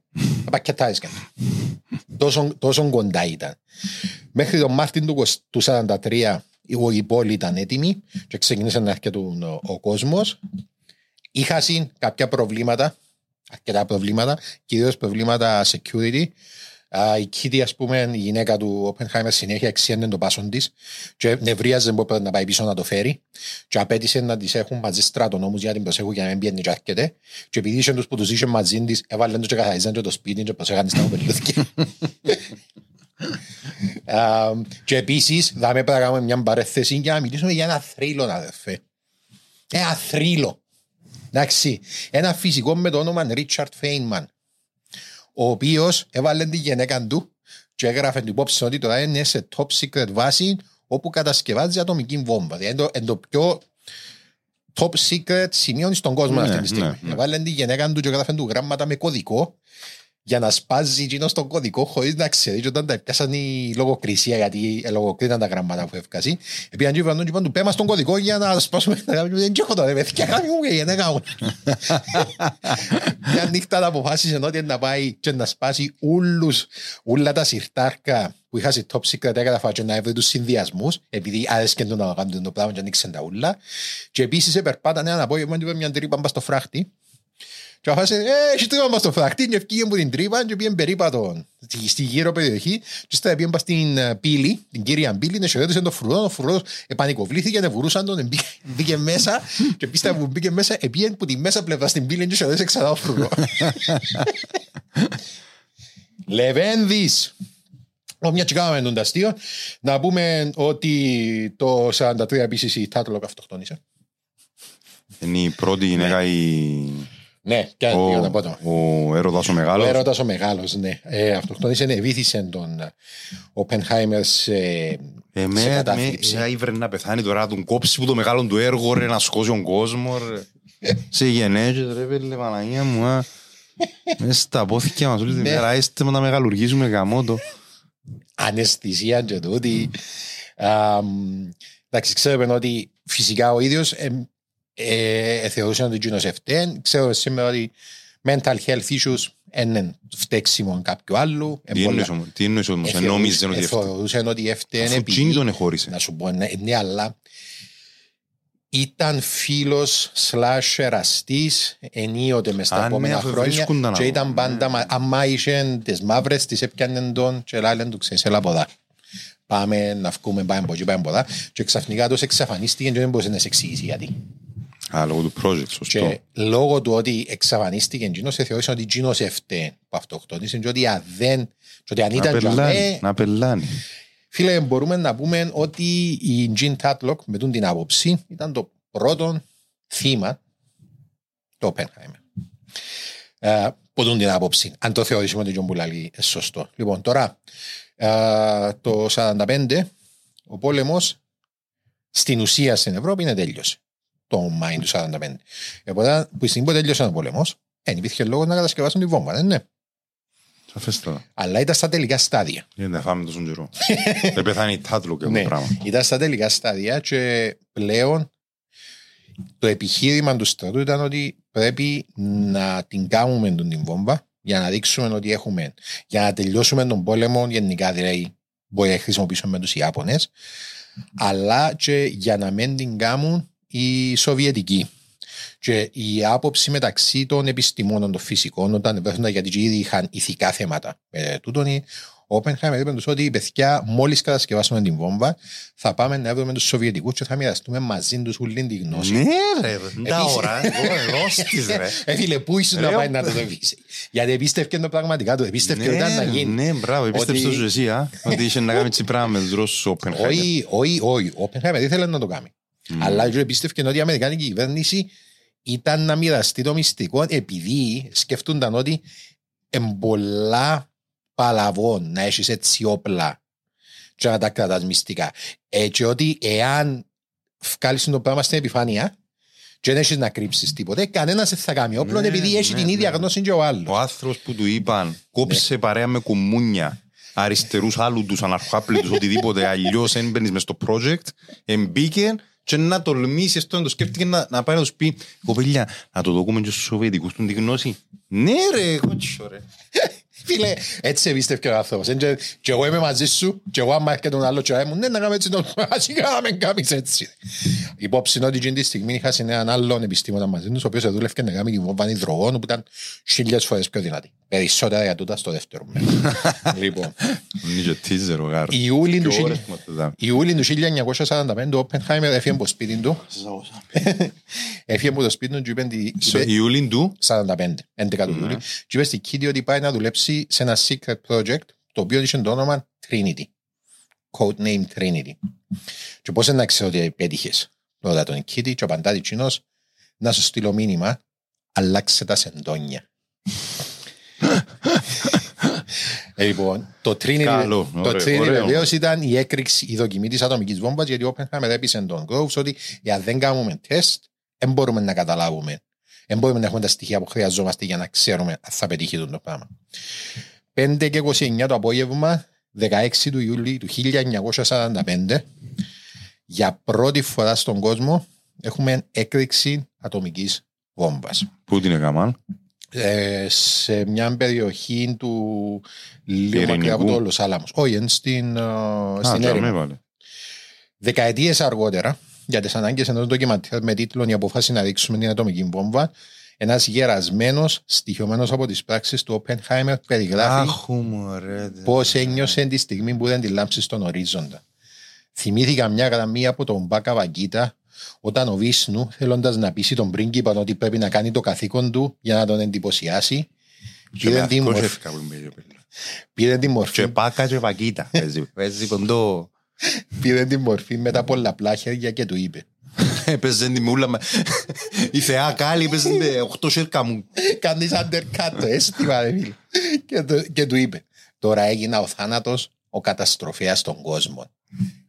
S2: θα πακετάρισκαν. τόσο, τόσο κοντά ήταν. Μέχρι τον Μάρτιν του 20 του 1943 η πόλη ήταν έτοιμη και ξεκίνησε να έρχεται ο, ο κόσμος. Είχα συν κάποια προβλήματα, αρκετά προβλήματα, κυρίως προβλήματα security. Α, η Kitty, ας πούμε, η γυναίκα του Oppenheimer συνέχεια εξιένε το πάσον της και νευρίαζε που έπρεπε να πάει πίσω να το φέρει και απέτησε να τις έχουν μαζί στρατονόμους για να την προσέχουν για να μην πιένει και έρχεται και επειδή είχε τους που τους είχε μαζί της έβαλαν το και καθαρίζαν και το σπίτι και προσέχαν τις να κοπελούθηκε. [laughs] Α, και επίσης δάμε πρέπει να κάνουμε μια παρέθεση για να μιλήσουμε για ένα θρύλο αδερφέ. Ένα θρύλο. Εντάξει, ένα φυσικό με το όνομα Richard Feynman ο οποίος έβαλε τη γυναίκα του και έγραφε την υπόψη ότι τώρα είναι σε top secret βάση όπου κατασκευάζει ατομική βόμβα. Δηλαδή είναι το, είναι το πιο top secret σημείο στον κόσμο
S1: Ναι,
S2: αυτή τη στιγμή.
S1: ναι, ναι.
S2: Έβαλε τη γυναίκα του και έγραφε του γράμματα με κωδικό για να σπάζει εκείνο τον κωδικό χωρίς να ξέρει. Και όταν τα πιάσαν η λογοκρισία, γιατί ε, λογοκρίταν τα γράμματα που έφκασε, πήγαν και είπαν, είπαν του πέμα στον κωδικό για να σπάσουμε. Δεν έχω τώρα, παιδιά, κάνει μου και γενέκα μου. Μια νύχτα τα αποφάσισε ότι να πάει και να σπάσει όλους, όλα τα σιρτάρκα που είχα σε top secret έγραφα και να έβρει τους συνδυασμούς επειδή άρεσκε το να κάνουν το πράγμα και ανοίξαν τα ούλα και επίσης επερπάτανε ένα απόγευμα και είπε μια τρύπα μπας στο φράχτη και αφάσε, ε, έχει τρύπα μπας στο φράχτη και ευκήγε από την τρύπα και πήγαινε περίπατο στη, στη γύρω περιοχή και στα πήγαινε μπας στην ε, πύλη, την κύρια πύλη και χαιρέτησε τον φρουρό, ο φρουρός επανικοβλήθηκε, και βουρούσαν τον, μπήκε, μπήκε μέσα [laughs] και πίστευε που μπήκε μέσα, επήγαινε που τη μέσα πλευρά στην πύλη και χαιρέτησε ξανά ο φρουρό. [laughs] Λεβένδης. Ω, μια και κάναμε τον αστείο, να πούμε ότι το 43 επίσης η Τάτλοκ αυτοκτόνησε.
S1: Είναι η πρώτη γυναίκα η...
S2: Ναι, και
S1: Ο,
S2: πήγα να πω το.
S1: ο έρωτας ο
S2: Ο
S1: μεγάλος.
S2: έρωτας ο μεγάλος, ναι. Ε, αυτοκτόνησε, ναι, βήθησε τον ε, Oppenheimer σε, σε
S1: Εμένα με
S2: κατάθλιψη.
S1: άιβρε να πεθάνει τώρα, να τον κόψει που το μεγάλο του έργο, ρε, να σκώσει τον κόσμος, ρε. [laughs] Σε γενέτσες, ρε, πέλε, Παναγία μου, α. Μες στα πόθηκια μας όλη τη
S2: Ναι.
S1: μέρα. Είστε με να μεγαλουργήσουμε γαμότο.
S2: αναισθησία και τούτη. Αμ, Εντάξει, ξέρουμε ότι φυσικά ο ίδιος ε, ε, θεωρούσε ότι εκείνος ευτέν. Ξέρω σήμερα ότι mental health issues είναι φταίξιμο κάποιου άλλου. Ε,
S1: Τι εννοείς όμως, τι εννοείς όμως, νόμιζε ότι αυτό.
S2: Θεωρούσε ότι ευτέν
S1: Αφού εκείνη τον εχώρισε.
S2: να σου πω, ναι, ναι, αλλά ήταν φίλος slash εραστής ενίοτε μες τα
S1: Α, ναι,
S2: επόμενα
S1: αφού
S2: χρόνια
S1: βρίσκουνταν
S2: και
S1: από-
S2: ήταν πάντα, μα- άμα είχε τις μαύρες τις έπιανε τον και λάλεν του ξέρεις, έλα από εδώ. Πάμε να βγούμε, πάμε από εκεί, πάμε από εδώ και ξαφνικά τους εξαφανίστηκε και δεν μπορούσε να σε εξηγήσει γιατί.
S1: Α, λόγω του project, σωστό.
S2: Και λόγω του ότι εξαφανίστηκε εκείνος, θεώρησε ότι εκείνος έφταιγε που αυτοκτονήσε και ότι αν δεν, και ότι αν
S1: Να
S2: ήταν
S1: πελάνει,
S2: τζαμέ,
S1: να πελάνει.
S2: Φίλε, μπορούμε να πούμε ότι η Jean Tatlock με τούν την άποψη ήταν το πρώτο θύμα το Oppenheimer. Ε, που τούν την άποψη, αν το θεωρήσουμε ότι ο Μπουλάλη σωστό. Λοιπόν, τώρα, ε, το 1945 ο πόλεμος στην ουσία στην Ευρώπη είναι τέλειωσε. Το Μάιν του 1945. Οπότε, που στην που τέλειωσε ο πόλεμος, δεν υπήρχε λόγος να κατασκευάσουν τη βόμβα, δεν είναι.
S1: Σαφέστατα.
S2: Αλλά ήταν στα τελικά στάδια.
S1: Γιατί να φάμε τόσο καιρό. Δεν πεθάνει η τάτλο και αυτό
S2: Ναι,
S1: το πράγμα.
S2: ήταν στα τελικά στάδια και πλέον το επιχείρημα του στρατού ήταν ότι πρέπει να την κάνουμε τον την βόμβα για να δείξουμε ότι έχουμε, για να τελειώσουμε τον πόλεμο γενικά δηλαδή μπορεί να χρησιμοποιήσουμε τους Ιάπωνες αλλά και για να μην την κάνουν οι Σοβιετικοί. Και η άποψη μεταξύ των επιστημόνων των φυσικών, όταν βρέθηκαν γιατί και ήδη είχαν ηθικά θέματα με τούτον, ο Όπενχάιμερ είπε τους ότι παιδιά, μόλις κατασκευάσουμε την βόμβα, θα πάμε να βρούμε τους Σοβιετικούς και θα μοιραστούμε μαζί τους όλη τη γνώση.
S1: Ναι ρε, τα
S2: Επίσης-
S1: ώρα, εδώ στης ρε. [laughs]
S2: Ε, φίλε, πού ήσουν να
S1: Ρε,
S2: πάει να το δει. Γιατί επίστευκε το πραγματικά του, επίστευκε ότι ήταν να γίνει.
S1: Ναι, μπράβο, επίστεψε
S2: Ότι-
S1: σου εσύ, α, ότι είχε να κάνει τσι πράγμα με τους Ρώσους Oppenheimer.
S2: Όχι, όχι, όχι. Ο Όπενχάιμερ ήθελε να το κάνει. Αλλά και πίστευε ότι η Αμερικάνικη κυβέρνηση ήταν να μοιραστεί το μυστικό επειδή σκεφτούνταν ότι εμπολά παλαβών να έχεις έτσι όπλα και να τα κρατάς μυστικά. Ε, και ότι εάν βγάλεις το πράγμα στην επιφάνεια και δεν έχεις να κρύψεις τίποτε, κανένας δεν θα κάνει όπλο
S1: Ναι,
S2: επειδή έχει
S1: ναι,
S2: την ίδια
S1: ναι.
S2: γνώση και ο άλλος.
S1: Ο άνθρωπος που του είπαν
S2: Ναι.
S1: κόψε παρέα με κουμούνια αριστερούς άλλους τους αναρχάπλητους οτιδήποτε αλλιώς έμπαινες μες στο project εμπήκε και να τολμήσεις αυτό να το σκέφτηκε να, να πάει να τους πει κοπέλια να το δούμε και στους Σοβιετικούς του τη γνώση ναι ρε κότσο ρε
S2: Φίλε, έτσι εμπίστευκε ο άνθρωπος. Εν Και και εγώ είμαι μαζί σου και εγώ άμα έρχεται τον άλλο και μου, ναι, να κάνουμε έτσι το βασικά να μην κάνεις έτσι. Υπόψη είναι ότι εκείνη τη στιγμή είχα σε έναν άλλον επιστήμονα μαζί τους, ο οποίος δούλευε να κάνει τη βόμβα υδρογόνου που ήταν χίλιες φορές πιο δυνατή. Περισσότερα για τούτα στο δεύτερο μέρος. [laughs] λοιπόν,
S1: Νίγιο τίζερ ο γάρος
S2: Ιούλη του
S1: Και ώρες
S2: χίλια-
S1: που μας το δάμε.
S2: Ιούλη του 1945 ο Όπενχάιμερ έφυγε από το σπίτι του. [laughs] Έφυγε από το σπίτι του και είπε τη-
S1: Στο
S2: είπε-
S1: Ιούλιν του
S2: 45, 11 του Ιούλη. Και είπε στην Kitty ότι πάει να δουλέψει σε ένα secret project το οποίο είχε το όνομα Trinity. Code name Trinity. Και πώς να ξέρω ότι πέτυχες. Ρώτα τον η Kitty και απαντά τσινός να σου στείλω μήνυμα αλλάξε τα σεντόνια. Ε, λοιπόν, το Trinity,
S1: Καλό,
S2: το
S1: ωραίο,
S2: Trinity
S1: ωραίο.
S2: βεβαίως ήταν η έκρηξη, η δοκιμή της ατομικής βόμβας γιατί ο Oppenheimer έπεισε τον Groves ότι εάν δεν κάνουμε τεστ δεν μπορούμε να καταλάβουμε δεν μπορούμε να έχουμε τα στοιχεία που χρειαζόμαστε για να ξέρουμε αν θα πετύχει το πράγμα. 5 και 29 το απόγευμα, 16 του Ιούλη του 1945, για πρώτη φορά στον κόσμο έχουμε έκρηξη ατομικής βόμβας.
S1: Πού την έκαναν;
S2: Ε, σε μια περιοχή του λίγο
S1: Ειρηνικού.
S2: μακριά από το Λος Άλαμος. Όχι, είναι στην, ε,
S1: Α,
S2: στην
S1: τζαμί
S2: έρημο.
S1: έβαλε.
S2: Δεκαετίες αργότερα, για τις ανάγκες ενός ντοκιμαντέρ με τίτλο «Η αποφάση να ρίξουμε την ατομική βόμβα», ένας γερασμένος, στοιχειωμένος από τις πράξεις του Oppenheimer, περιγράφει
S1: Αχ, μωρέ. δε.
S2: πώς ένιωσε τη στιγμή που δεν τη λάμψει στον ορίζοντα. Θυμήθηκα μια γραμμή από τον Μπάκα Βαγκίτα όταν ο Βίσνου, θέλοντας να πείσει τον πρίγκιπα ότι πρέπει να κάνει το καθήκον του για να τον εντυπωσιάσει,
S1: Και
S2: πήρε
S1: με
S2: τη
S1: αυτό
S2: μορφή-
S1: έφυγα που είμαι, παιδί.
S2: πήρε τη μορφή
S1: Και πάκα και βακίτα. Παίζει- Παίζει κοντό.
S2: Πήρε τη μορφή με τα πολλαπλά χέρια και του είπε
S1: Έπαιζε τη μούλα με... Η θεά κάλλη έπαιζε οχτώ σέρκα μου.
S2: Κάνεις undercut το αίσθημα ρε φίλε. και, το- και του είπε τώρα έγινα ο θάνατος ο καταστροφέας των κόσμων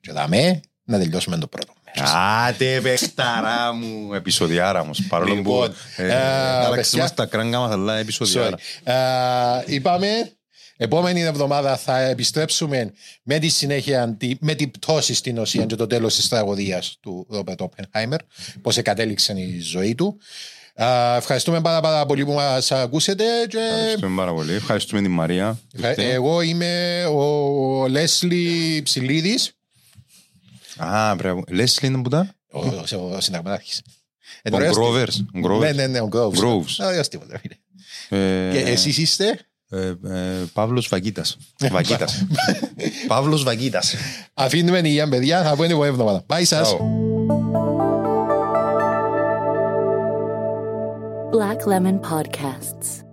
S2: και δαμε να τελειώσουμε το πρώτο μέρος.
S1: Άτε παιχταρά μου. Επισοδιάρα όμως. Παρόλο που
S2: Λοιπόν,
S1: ε,
S2: ε,
S1: άλλαξε
S2: παιδιά.
S1: μας τα κράγκα μας, αλλά επισοδιάρα.
S2: Sorry. Ε, είπαμε, επόμενη εβδομάδα θα επιστρέψουμε με τη συνέχεια, τη- με την πτώση στην ουσία και το τέλος της τραγωδίας του Ρόμπερτ Όπενχάιμερ, πώς εκατέληξε η ζωή του. Ε, ευχαριστούμε πάρα, πάρα πολύ που μας ακούσετε και
S1: Ευχαριστούμε πάρα πολύ. Ευχαριστούμε την Μαρία.
S2: ε, εγώ είμαι ο Λέσλι Ψηλίδης,
S1: Α, πρέπει. Λέσλι είναι που τα.
S2: ο, ο, ο συνταγματάρχης. Ε,
S1: Ο
S2: ωραίος
S1: Grovers.
S2: τύπος.
S1: Ο Grovers.
S2: Ναι, ναι, ναι, ο Groves.
S1: Groves.
S2: Ωραίος τύπος, ρε φίλε.
S1: Ε,
S2: Και εσείς είστε;
S1: Ε, ε, Παύλος Βαγίτας. Βαγίτας. [laughs] Παύλος Βαγίτας.
S2: Αφήνουμε υγεία, παιδιά. Θα πούμε την επόμενη εβδομάδα. Bye σας.
S1: Μπράβο.
S4: Black Lemon Podcasts.